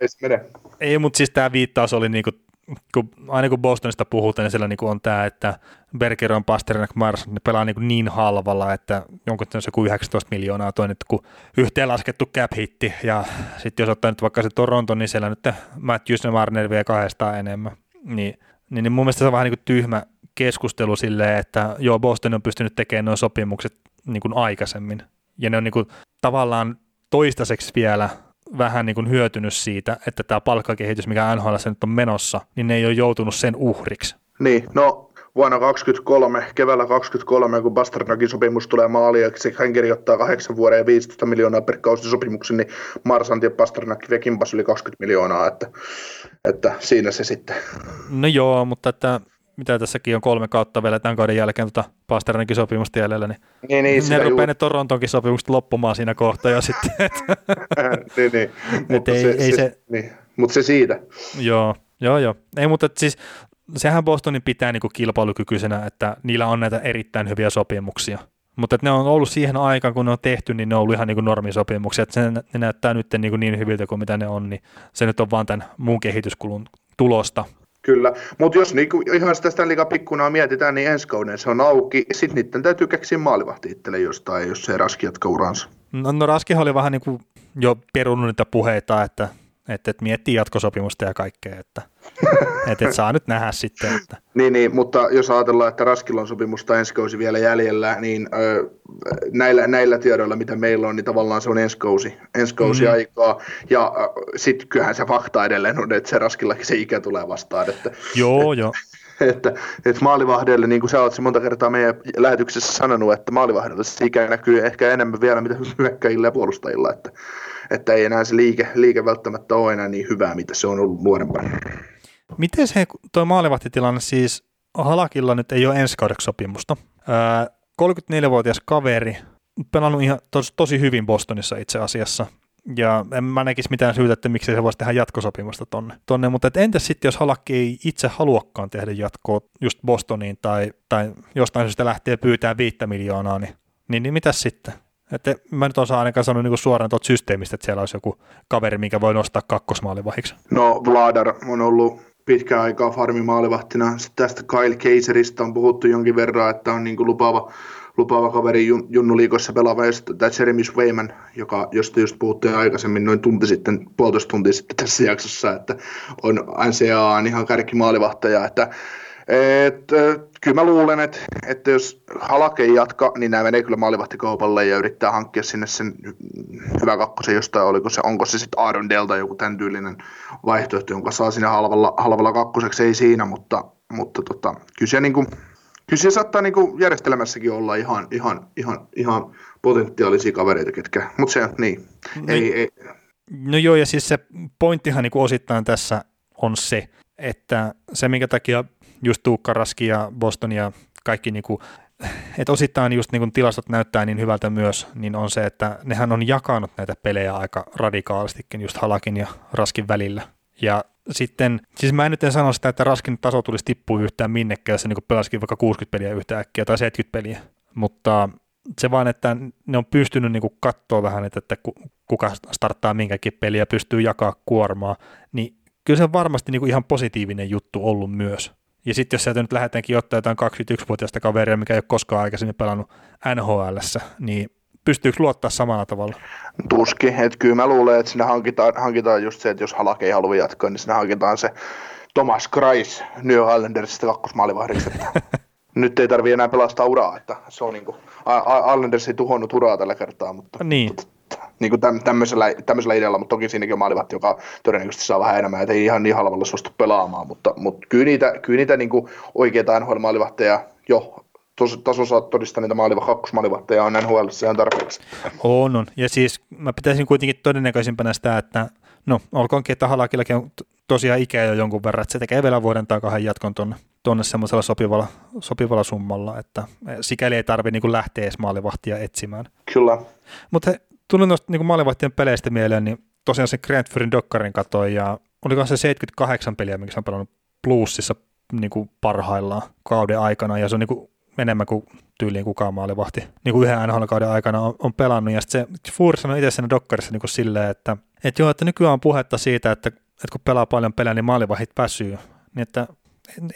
ei, mene. ei, mutta siis tämä viittaus oli niinku kun, aina kun Bostonista puhutaan, niin siellä niin on tämä, että Bergeron, Pasternak, Mars ne pelaa niin, niin halvalla, että jonkun se kuin 19 miljoonaa toi nyt kun yhteenlaskettu cap hitti, ja sitten jos ottaa nyt vaikka se Toronto, niin siellä nyt Matthews ja Marner vie kahdestaan enemmän, niin, niin, niin mun mielestä se on vähän niin kuin tyhmä keskustelu silleen, että joo, Boston on pystynyt tekemään nuo sopimukset niin kuin aikaisemmin, ja ne on niin kuin tavallaan toistaiseksi vielä vähän niin kuin hyötynyt siitä, että tämä palkkakehitys, mikä NHL nyt on menossa, niin ne ei ole joutunut sen uhriksi. Niin, no vuonna 2023, keväällä 2023, kun Basternakin sopimus tulee maaliin ja hän kirjoittaa 8 vuoden ja 15 miljoonaa per kausi sopimuksen, niin Marsanti ja Pasternak yli 20 miljoonaa, että, että siinä se sitten. No joo, mutta että mitä tässäkin on kolme kautta vielä tämän kauden jälkeen tuota Pasternakin sopimusta jäljellä, niin, niin, niin ne rupeaa ne Torontonkin sopimukset loppumaan siinä kohtaa jo sitten. niin, niin. mutta ei, se, ei se, se, niin. Mut se siitä. Joo, joo, joo. Ei, mutta siis sehän Bostonin pitää niinku kilpailukykyisenä, että niillä on näitä erittäin hyviä sopimuksia. Mutta ne on ollut siihen aikaan, kun ne on tehty, niin ne on ollut ihan niin normisopimuksia. Että se, ne näyttää nyt niin, niin hyviltä kuin mitä ne on, niin se nyt on vaan tämän muun kehityskulun tulosta. Kyllä, mutta jos niinku ihan sitä Stanley pikkunaa mietitään, niin ensi kauden se on auki. Sitten niiden täytyy keksiä maalivahti itselle jostain, jos se Raski jatkaa uransa. No, no Raskihan oli vähän niin kuin jo perunut niitä puheita, että että, että miettii jatkosopimusta ja kaikkea, että, että, että saa nyt nähdä sitten. Että. niin, niin, mutta jos ajatellaan, että Raskilla on sopimusta ensi kausi vielä jäljellä, niin ö, näillä, näillä tiedoilla, mitä meillä on, niin tavallaan se on ensi kausi, ensi kausi mm. aikaa, ja sitten kyllähän se fakta edelleen on, että se Raskillakin se ikä tulee vastaan. Että, joo, joo. Että, että maalivahdelle, niin kuin sä oot monta kertaa meidän lähetyksessä sanonut, että maalivahdelle se ikä näkyy ehkä enemmän vielä mitä hyökkäjillä ja puolustajilla, että että ei enää se liike, liike välttämättä ole enää niin hyvää, mitä se on ollut nuorempana. Miten se tuo maalivahtitilanne siis, Halakilla nyt ei ole ensi kaudeksi sopimusta. Ää, 34-vuotias kaveri, pelannut ihan tos, tosi hyvin Bostonissa itse asiassa. Ja en mä näkisi mitään syytä, että miksei se voisi tehdä jatkosopimusta tonne. tonne. Mutta et entäs sitten, jos Halakki ei itse haluakaan tehdä jatkoa just Bostoniin tai, tai jostain syystä lähtee pyytää viittä miljoonaa, niin, niin, niin mitäs sitten? Että mä nyt osaan ainakaan sanoa niin suoraan tuolta systeemistä, että siellä olisi joku kaveri, mikä voi nostaa kakkosmaalivahiksi. No Vladar on ollut pitkään aikaa farmimaalivahtina. Sitten tästä Kyle Keiseristä on puhuttu jonkin verran, että on niin kuin lupaava, lupaava kaveri Junnu liikossa pelaava. Ja sitten tämä Jeremy Swayman, joka, josta just puhuttiin aikaisemmin noin tunti sitten, puolitoista tuntia sitten tässä jaksossa, että on NCAA ihan kärkimaalivahtaja, että Et, kyllä mä luulen, että, että jos Halake ei jatka, niin nämä menee kyllä maalivahtikaupalle ja yrittää hankkia sinne sen hyvä kakkosen jostain, oliko se, onko se sitten Aaron Delta joku tämän tyylinen vaihtoehto, jonka saa sinne halvalla, halvalla kakkoseksi, ei siinä, mutta, mutta tota, kyllä se, niin kuin, kyllä saattaa niin järjestelmässäkin olla ihan, ihan, ihan, ihan potentiaalisia kavereita, ketkä, mutta se, niin, ei, niin. ei, No joo, ja siis se pointtihan niin osittain tässä on se, että se minkä takia just Tuukka Raski ja Boston ja kaikki niin kuin, että osittain just niin kuin tilastot näyttää niin hyvältä myös, niin on se, että nehän on jakanut näitä pelejä aika radikaalistikin just Halakin ja Raskin välillä. Ja sitten, siis mä en nyt en sano sitä, että Raskin taso tulisi tippua yhtään minnekään, jos se niin pelasikin vaikka 60 peliä yhtäkkiä tai 70 peliä, mutta se vaan, että ne on pystynyt niin katsoa vähän, että, että kuka starttaa minkäkin peliä pystyy jakaa kuormaa, niin kyllä se on varmasti niin ihan positiivinen juttu ollut myös. Ja sitten jos sieltä nyt lähdetäänkin ottaa jotain 21-vuotiaista kaveria, mikä ei ole koskaan aikaisemmin pelannut nhl niin pystyykö luottaa samalla tavalla? Tuskin, että kyllä mä luulen, että sinne hankitaan, hankitaan just se, että jos Halake ei halua jatkaa, niin sinne hankitaan se Thomas Kreis New Islandersista kakkosmaalivahdiksi. nyt ei tarvitse enää pelastaa uraa, että se on niin kuin, Islanders ei tuhonnut uraa tällä kertaa, mutta, niin. Mutta niin kuin tämmöisellä, tämmöisellä idealla, mutta toki siinäkin on maalivahti, joka todennäköisesti saa vähän enemmän, että ei ihan niin halvalla suostu pelaamaan, mutta, mutta kyllä niitä, kyllä niitä niin kuin oikeita NHL-maalivahteja jo tasossa todistaa niitä maaliva, kakkosmaalivahteja on NHL ihan tarpeeksi. On, on. Ja siis mä pitäisin kuitenkin todennäköisimpänä sitä, että no olkoonkin, että Halakillakin on tosiaan ikää jo jonkun verran, että se tekee vielä vuoden tai kahden jatkon tuonne tonne semmoisella sopivalla, sopivalla summalla, että sikäli ei tarvitse niin lähteä edes maalivahtia etsimään. Kyllä. Mutta tuli noista niin maalivahtien peleistä mieleen, niin tosiaan se Grantfurin Dokkarin katoi ja oliko se 78 peliä, mikä se on pelannut plussissa niin kuin parhaillaan kauden aikana, ja se on niin kuin enemmän kuin tyyliin kukaan maalivahti niin kuin yhden NHL-kauden aikana on, on pelannut, ja sitten se Fuhr sanoi itse siinä Dokkarissa niin kuin silleen, että, että joo, että nykyään on puhetta siitä, että, että kun pelaa paljon pelejä, niin maalivahit väsyy, niin että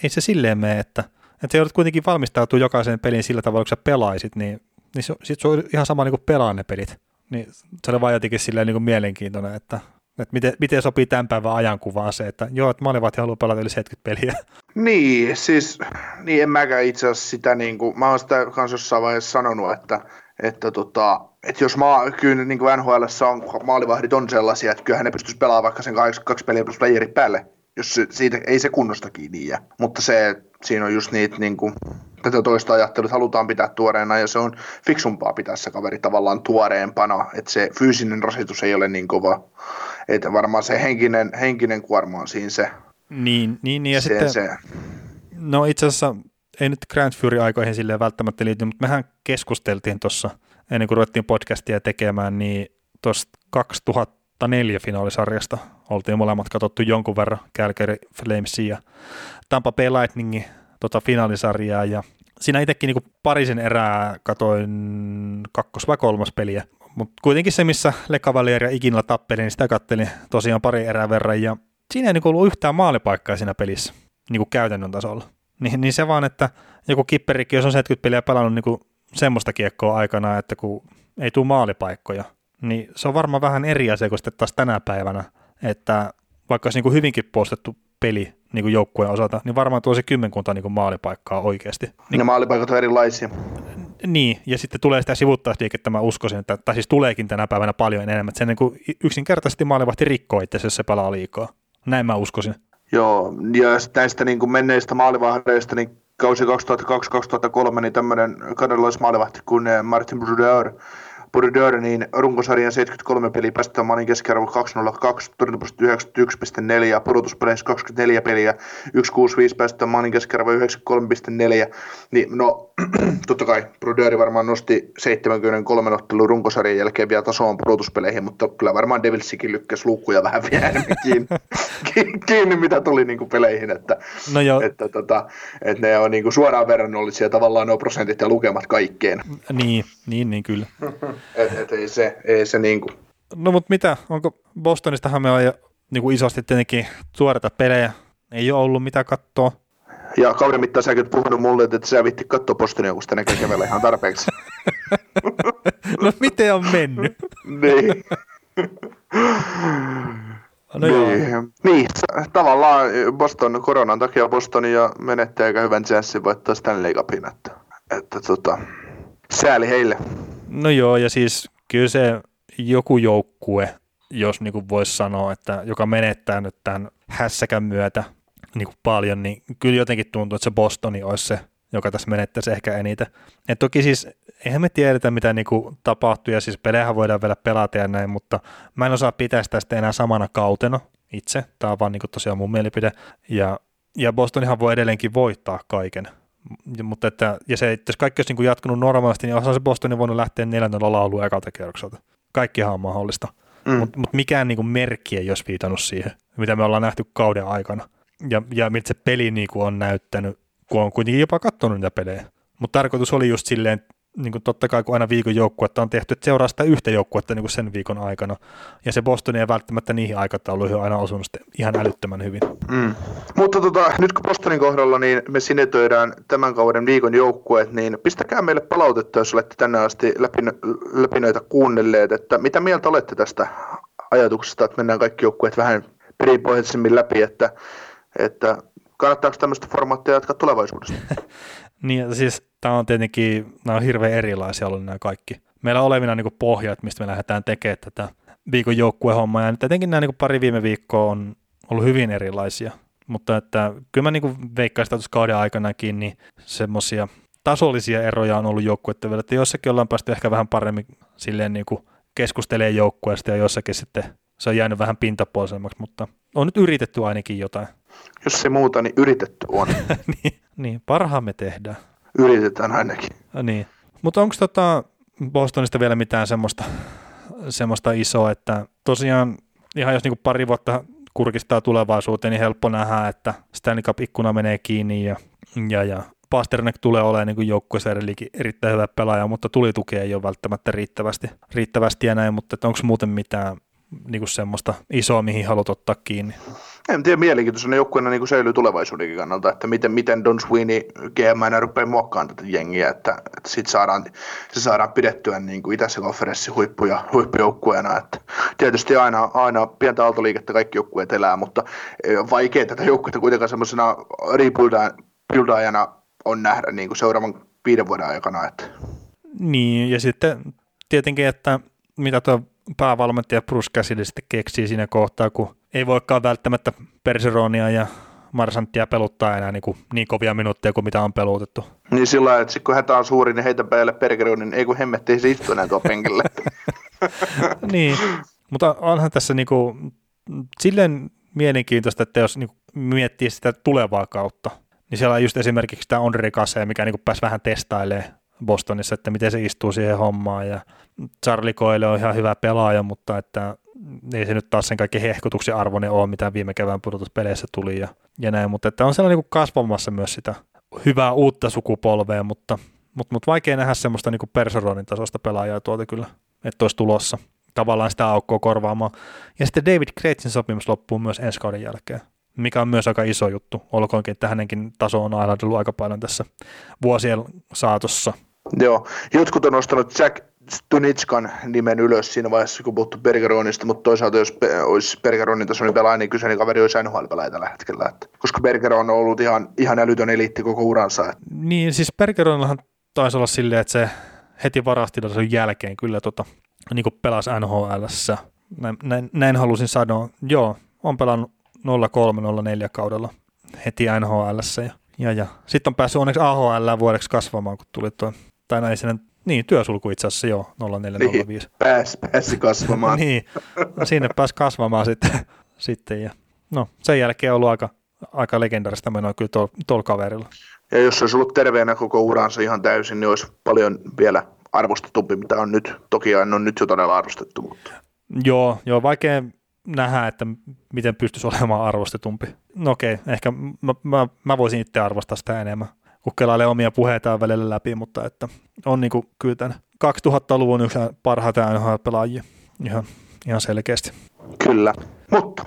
ei se silleen mene, että, että joudut kuitenkin valmistautua jokaiseen peliin sillä tavalla, kun sä pelaisit, niin, niin se, sit se on ihan sama niin kuin pelaa ne pelit. Niin se oli vaan jotenkin silleen niin kuin mielenkiintoinen, että, että miten, miten sopii tämän päivän ajankuvaan se, että joo, että maalivahti haluaa pelata yli 70 peliä. Niin, siis niin en mäkään itse asiassa sitä, niin kuin, mä oon sitä kanssa jossain vaiheessa sanonut, että, että, tota, että jos maa, kyllä niin kuin NHL on, maalivahdit on sellaisia, että kyllähän ne pystyisi pelaamaan vaikka sen kaksi, kaksi peliä plus päälle, jos se, siitä ei se kunnosta kiinni jää. Mutta se, siinä on just niitä niin kuin, tätä toista ajattelua, että halutaan pitää tuoreena ja se on fiksumpaa pitää se kaveri tavallaan tuoreempana, että se fyysinen rasitus ei ole niin kova, että varmaan se henkinen, henkinen kuorma on siinä se. Niin, niin, niin ja se, sitten, se. no itse asiassa ei nyt Grand Fury-aikoihin silleen välttämättä liity, mutta mehän keskusteltiin tuossa ennen kuin ruvettiin podcastia tekemään, niin tuosta 2004 finaalisarjasta oltiin molemmat katsottu jonkun verran Calgary Flamesia ja Tampa Bay Lightningin tota finaalisarjaa ja siinä itsekin niin parisen erää katoin kakkos- vai kolmas peliä, mutta kuitenkin se, missä Le Cavalier ja Ikinla tappeli, niin sitä kattelin tosiaan pari erää verran ja siinä ei niin ollut yhtään maalipaikkaa siinä pelissä niin kuin käytännön tasolla. Niin, niin se vaan, että joku kipperikin, jos on 70 peliä pelannut niin kuin semmoista kiekkoa aikana, että kun ei tule maalipaikkoja, niin se on varmaan vähän eri asia kuin sitten taas tänä päivänä, että vaikka olisi niin kuin hyvinkin postettu peli niin kuin joukkueen osalta, niin varmaan tuo se kymmenkunta niin kuin maalipaikkaa oikeasti. Niin, ne maalipaikat on erilaisia. Niin, ja sitten tulee sitä sivuttaisliikettä, mä uskoisin, että, tai siis tuleekin tänä päivänä paljon enemmän, että se niin kuin yksinkertaisesti maalivahti rikkoo itse, jos se pelaa liikaa. Näin mä uskoisin. Joo, ja näistä niin kuin menneistä maalivahdeista, niin kausi 2002-2003, niin tämmöinen kanadalaismaalivahti kuin Martin Brodeur Bordeaux, niin runkosarjan 73 peliä päästetään maalin keskiarvo 202, torjuntaprosentti 91,4, pudotuspeleissä 24 peliä, 165 päästetään maalin keskiarvo 93,4, niin no totta kai Brodeur varmaan nosti 73 ottelun runkosarjan jälkeen vielä tasoon pudotuspeleihin, mutta kyllä varmaan Devilsikin lykkäsi luukkuja vähän vielä kiinni, kiinni mitä tuli niin kuin peleihin, että, no joo. että, tota, että ne on niin kuin suoraan verrannollisia tavallaan nuo prosentit ja lukemat kaikkeen. Niin, niin, niin kyllä. Et, et ei se, ei se niin kuin. No mutta mitä, onko Bostonistahan me on jo niin kuin isosti tietenkin tuoreita pelejä, ei ole ollut mitä katsoa. Ja kauden mittaan säkin puhunut mulle, että sä vitti katsoa Bostonia, kun sitä näkee keväällä ihan tarpeeksi. no miten on mennyt? niin. No joo. Niin, niin, tavallaan Boston koronan takia Boston ja menettää aika hyvän chanssin voittaa Stanley Cupin, että, että tota, sääli heille. No joo, ja siis kyllä se joku joukkue, jos niin kuin voisi sanoa, että joka menettää nyt tämän hässäkän myötä niin kuin paljon, niin kyllä jotenkin tuntuu, että se Bostoni olisi se, joka tässä menettäisi ehkä eniten. Et toki siis, eihän me tiedetä, mitä niin kuin tapahtuu, ja siis pelejähän voidaan vielä pelata ja näin, mutta mä en osaa pitää sitä sitten enää samana kautena itse. Tämä on vaan niin kuin tosiaan mun mielipide. Ja, ja Bostonihan voi edelleenkin voittaa kaiken. Ja, mutta että, ja se, että jos kaikki olisi niin kuin jatkunut normaalisti, niin olisihan se Bostonin voinut lähteä neljännellä lauluun ekalta kierrokselta. Kaikkihan on mahdollista. Mm. Mutta mut mikään niin kuin merkki ei olisi viitannut siihen, mitä me ollaan nähty kauden aikana. Ja, ja miltä se peli niin kuin on näyttänyt, kun on kuitenkin jopa katsonut niitä pelejä. Mutta tarkoitus oli just silleen, niin kuin totta kai kun aina viikon joukkuetta on tehty, että seuraa sitä yhtä joukkuetta niin kuin sen viikon aikana. Ja se Boston ei välttämättä niihin aikatauluihin aina osunut ihan älyttömän hyvin. Mm. Mutta tota, nyt kun Bostonin kohdalla niin me sinetöidään tämän kauden viikon joukkueet, niin pistäkää meille palautetta, jos olette tänne asti läpi, läpi noita kuunnelleet, että mitä mieltä olette tästä ajatuksesta, että mennään kaikki joukkueet vähän perinpohjaisemmin läpi, että, että kannattaako tämmöistä formaattia jatkaa tulevaisuudessa? Niin, siis tämä on tietenkin, nämä on hirveän erilaisia ollut nämä kaikki. Meillä on olevina niin pohjat, mistä me lähdetään tekemään tätä viikon joukkuehommaa, ja tietenkin nämä niin pari viime viikkoa on ollut hyvin erilaisia. Mutta että kyllä mä niin että tuossa kauden aikanakin, niin semmoisia tasollisia eroja on ollut joukkueiden vielä, että jossakin ollaan päästy ehkä vähän paremmin silleen niin kuin keskustelemaan joukkueesta ja jossakin sitten se on jäänyt vähän pintapuolisemmaksi, mutta on nyt yritetty ainakin jotain. Jos se muuta, niin yritetty on. niin, niin, parhaamme tehdään. Yritetään ainakin. Ja niin. Mutta onko tota Bostonista vielä mitään semmoista, semmoista isoa, että tosiaan ihan jos niinku pari vuotta kurkistaa tulevaisuuteen, niin helppo nähdä, että Stanley Cup-ikkuna menee kiinni ja, ja, ja Pasternak tulee olemaan niin joukkueessa erittäin hyvä pelaaja, mutta tulitukea ei ole välttämättä riittävästi, riittävästi ja näin, mutta onko muuten mitään niin kuin semmoista isoa, mihin haluat ottaa kiinni? En tiedä, mielenkiintoisena joukkueena niin säilyy tulevaisuudenkin kannalta, että miten, miten Don Sweeney GM rupeaa muokkaamaan tätä jengiä, että, että sit saadaan, se saadaan pidettyä niin kuin itässä konferenssin huippuja, huippujoukkueena. Että tietysti aina, aina pientä aaltoliikettä kaikki joukkueet elää, mutta vaikea tätä joukkuetta kuitenkaan semmoisena rebuildaajana on nähdä niin kuin seuraavan viiden vuoden aikana. Että. Niin, ja sitten tietenkin, että mitä tuo päävalmentaja Bruce Cassidy sitten keksii siinä kohtaa, kun ei voikaan välttämättä Perseronia ja Marsanttia peluttaa enää niin, kuin niin kovia minuutteja kuin mitä on pelutettu. Niin sillä lailla, että kun hätä on suuri, niin heitä päälle Pergeronin, niin ei kun hemmetti, ei se istu enää tuo penkille. niin, mutta onhan tässä niin kuin, silleen mielenkiintoista, että jos niin miettii sitä tulevaa kautta, niin siellä on just esimerkiksi tämä Andre Kase, mikä niin pääsi vähän testailemaan Bostonissa, että miten se istuu siihen hommaan ja Charlie Coyle on ihan hyvä pelaaja, mutta että ei se nyt taas sen kaikki hehkutuksen arvoinen ole, mitä viime kevään pudotuspeleissä tuli ja, ja näin, mutta että on sellainen niin kasvamassa myös sitä hyvää uutta sukupolvea, mutta, mutta, mutta vaikea nähdä semmoista niin Persoronin tasosta pelaajaa tuolta kyllä, että olisi tulossa tavallaan sitä aukkoa korvaamaan. Ja sitten David Kreitsin sopimus loppuu myös ensi kauden jälkeen, mikä on myös aika iso juttu, olkoonkin, että hänenkin taso on aiheutellut aika paljon tässä vuosien saatossa. Joo, jotkut on nostanut Jack Stunitskan nimen ylös siinä vaiheessa, kun puhuttu Bergeronista, mutta toisaalta jos olisi Bergeronin tasoinen pelaaja, niin kyseinen kaveri olisi nhl tällä hetkellä. Että, koska Bergeron on ollut ihan, ihan älytön eliitti koko uransa. Että. Niin, siis Bergeronillahan taisi olla silleen, että se heti varastilassa jälkeen kyllä tota, niin kuin pelasi nhl näin, näin, näin, halusin sanoa. Joo, on pelannut 03-04 kaudella heti nhl ja, ja, ja. sitten on päässyt onneksi AHL vuodeksi kasvamaan, kun tuli tuo, tai näin sinne niin, työsulku itse asiassa joo, 0405. Niin, pääsi, pääsi kasvamaan. niin, no, sinne pääsi kasvamaan sitten, sitten ja no sen jälkeen on ollut aika, aika legendarista menoa kyllä tuolla tol kaverilla. Ja jos olisi ollut terveenä koko uransa ihan täysin, niin olisi paljon vielä arvostetumpi, mitä on nyt. Toki on nyt jo todella arvostettu. Mutta. Joo, joo, vaikea nähdä, että miten pystyisi olemaan arvostetumpi. No okei, ehkä mä, mä, mä voisin itse arvostaa sitä enemmän kun kelailee omia puheitaan välillä läpi, mutta että on niin kuin kyllä tämän 2000-luvun yksi parhaita NHL-pelaajia ihan, ihan selkeästi. Kyllä, mutta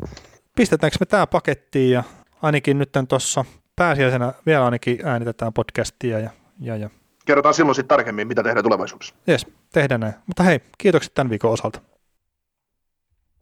pistetäänkö me tämä pakettiin ja ainakin nyt tuossa pääsiäisenä vielä ainakin äänitetään podcastia ja, ja, ja. Kerrotaan silloin sitten tarkemmin, mitä tehdään tulevaisuudessa. Jes, tehdään näin. Mutta hei, kiitokset tämän viikon osalta.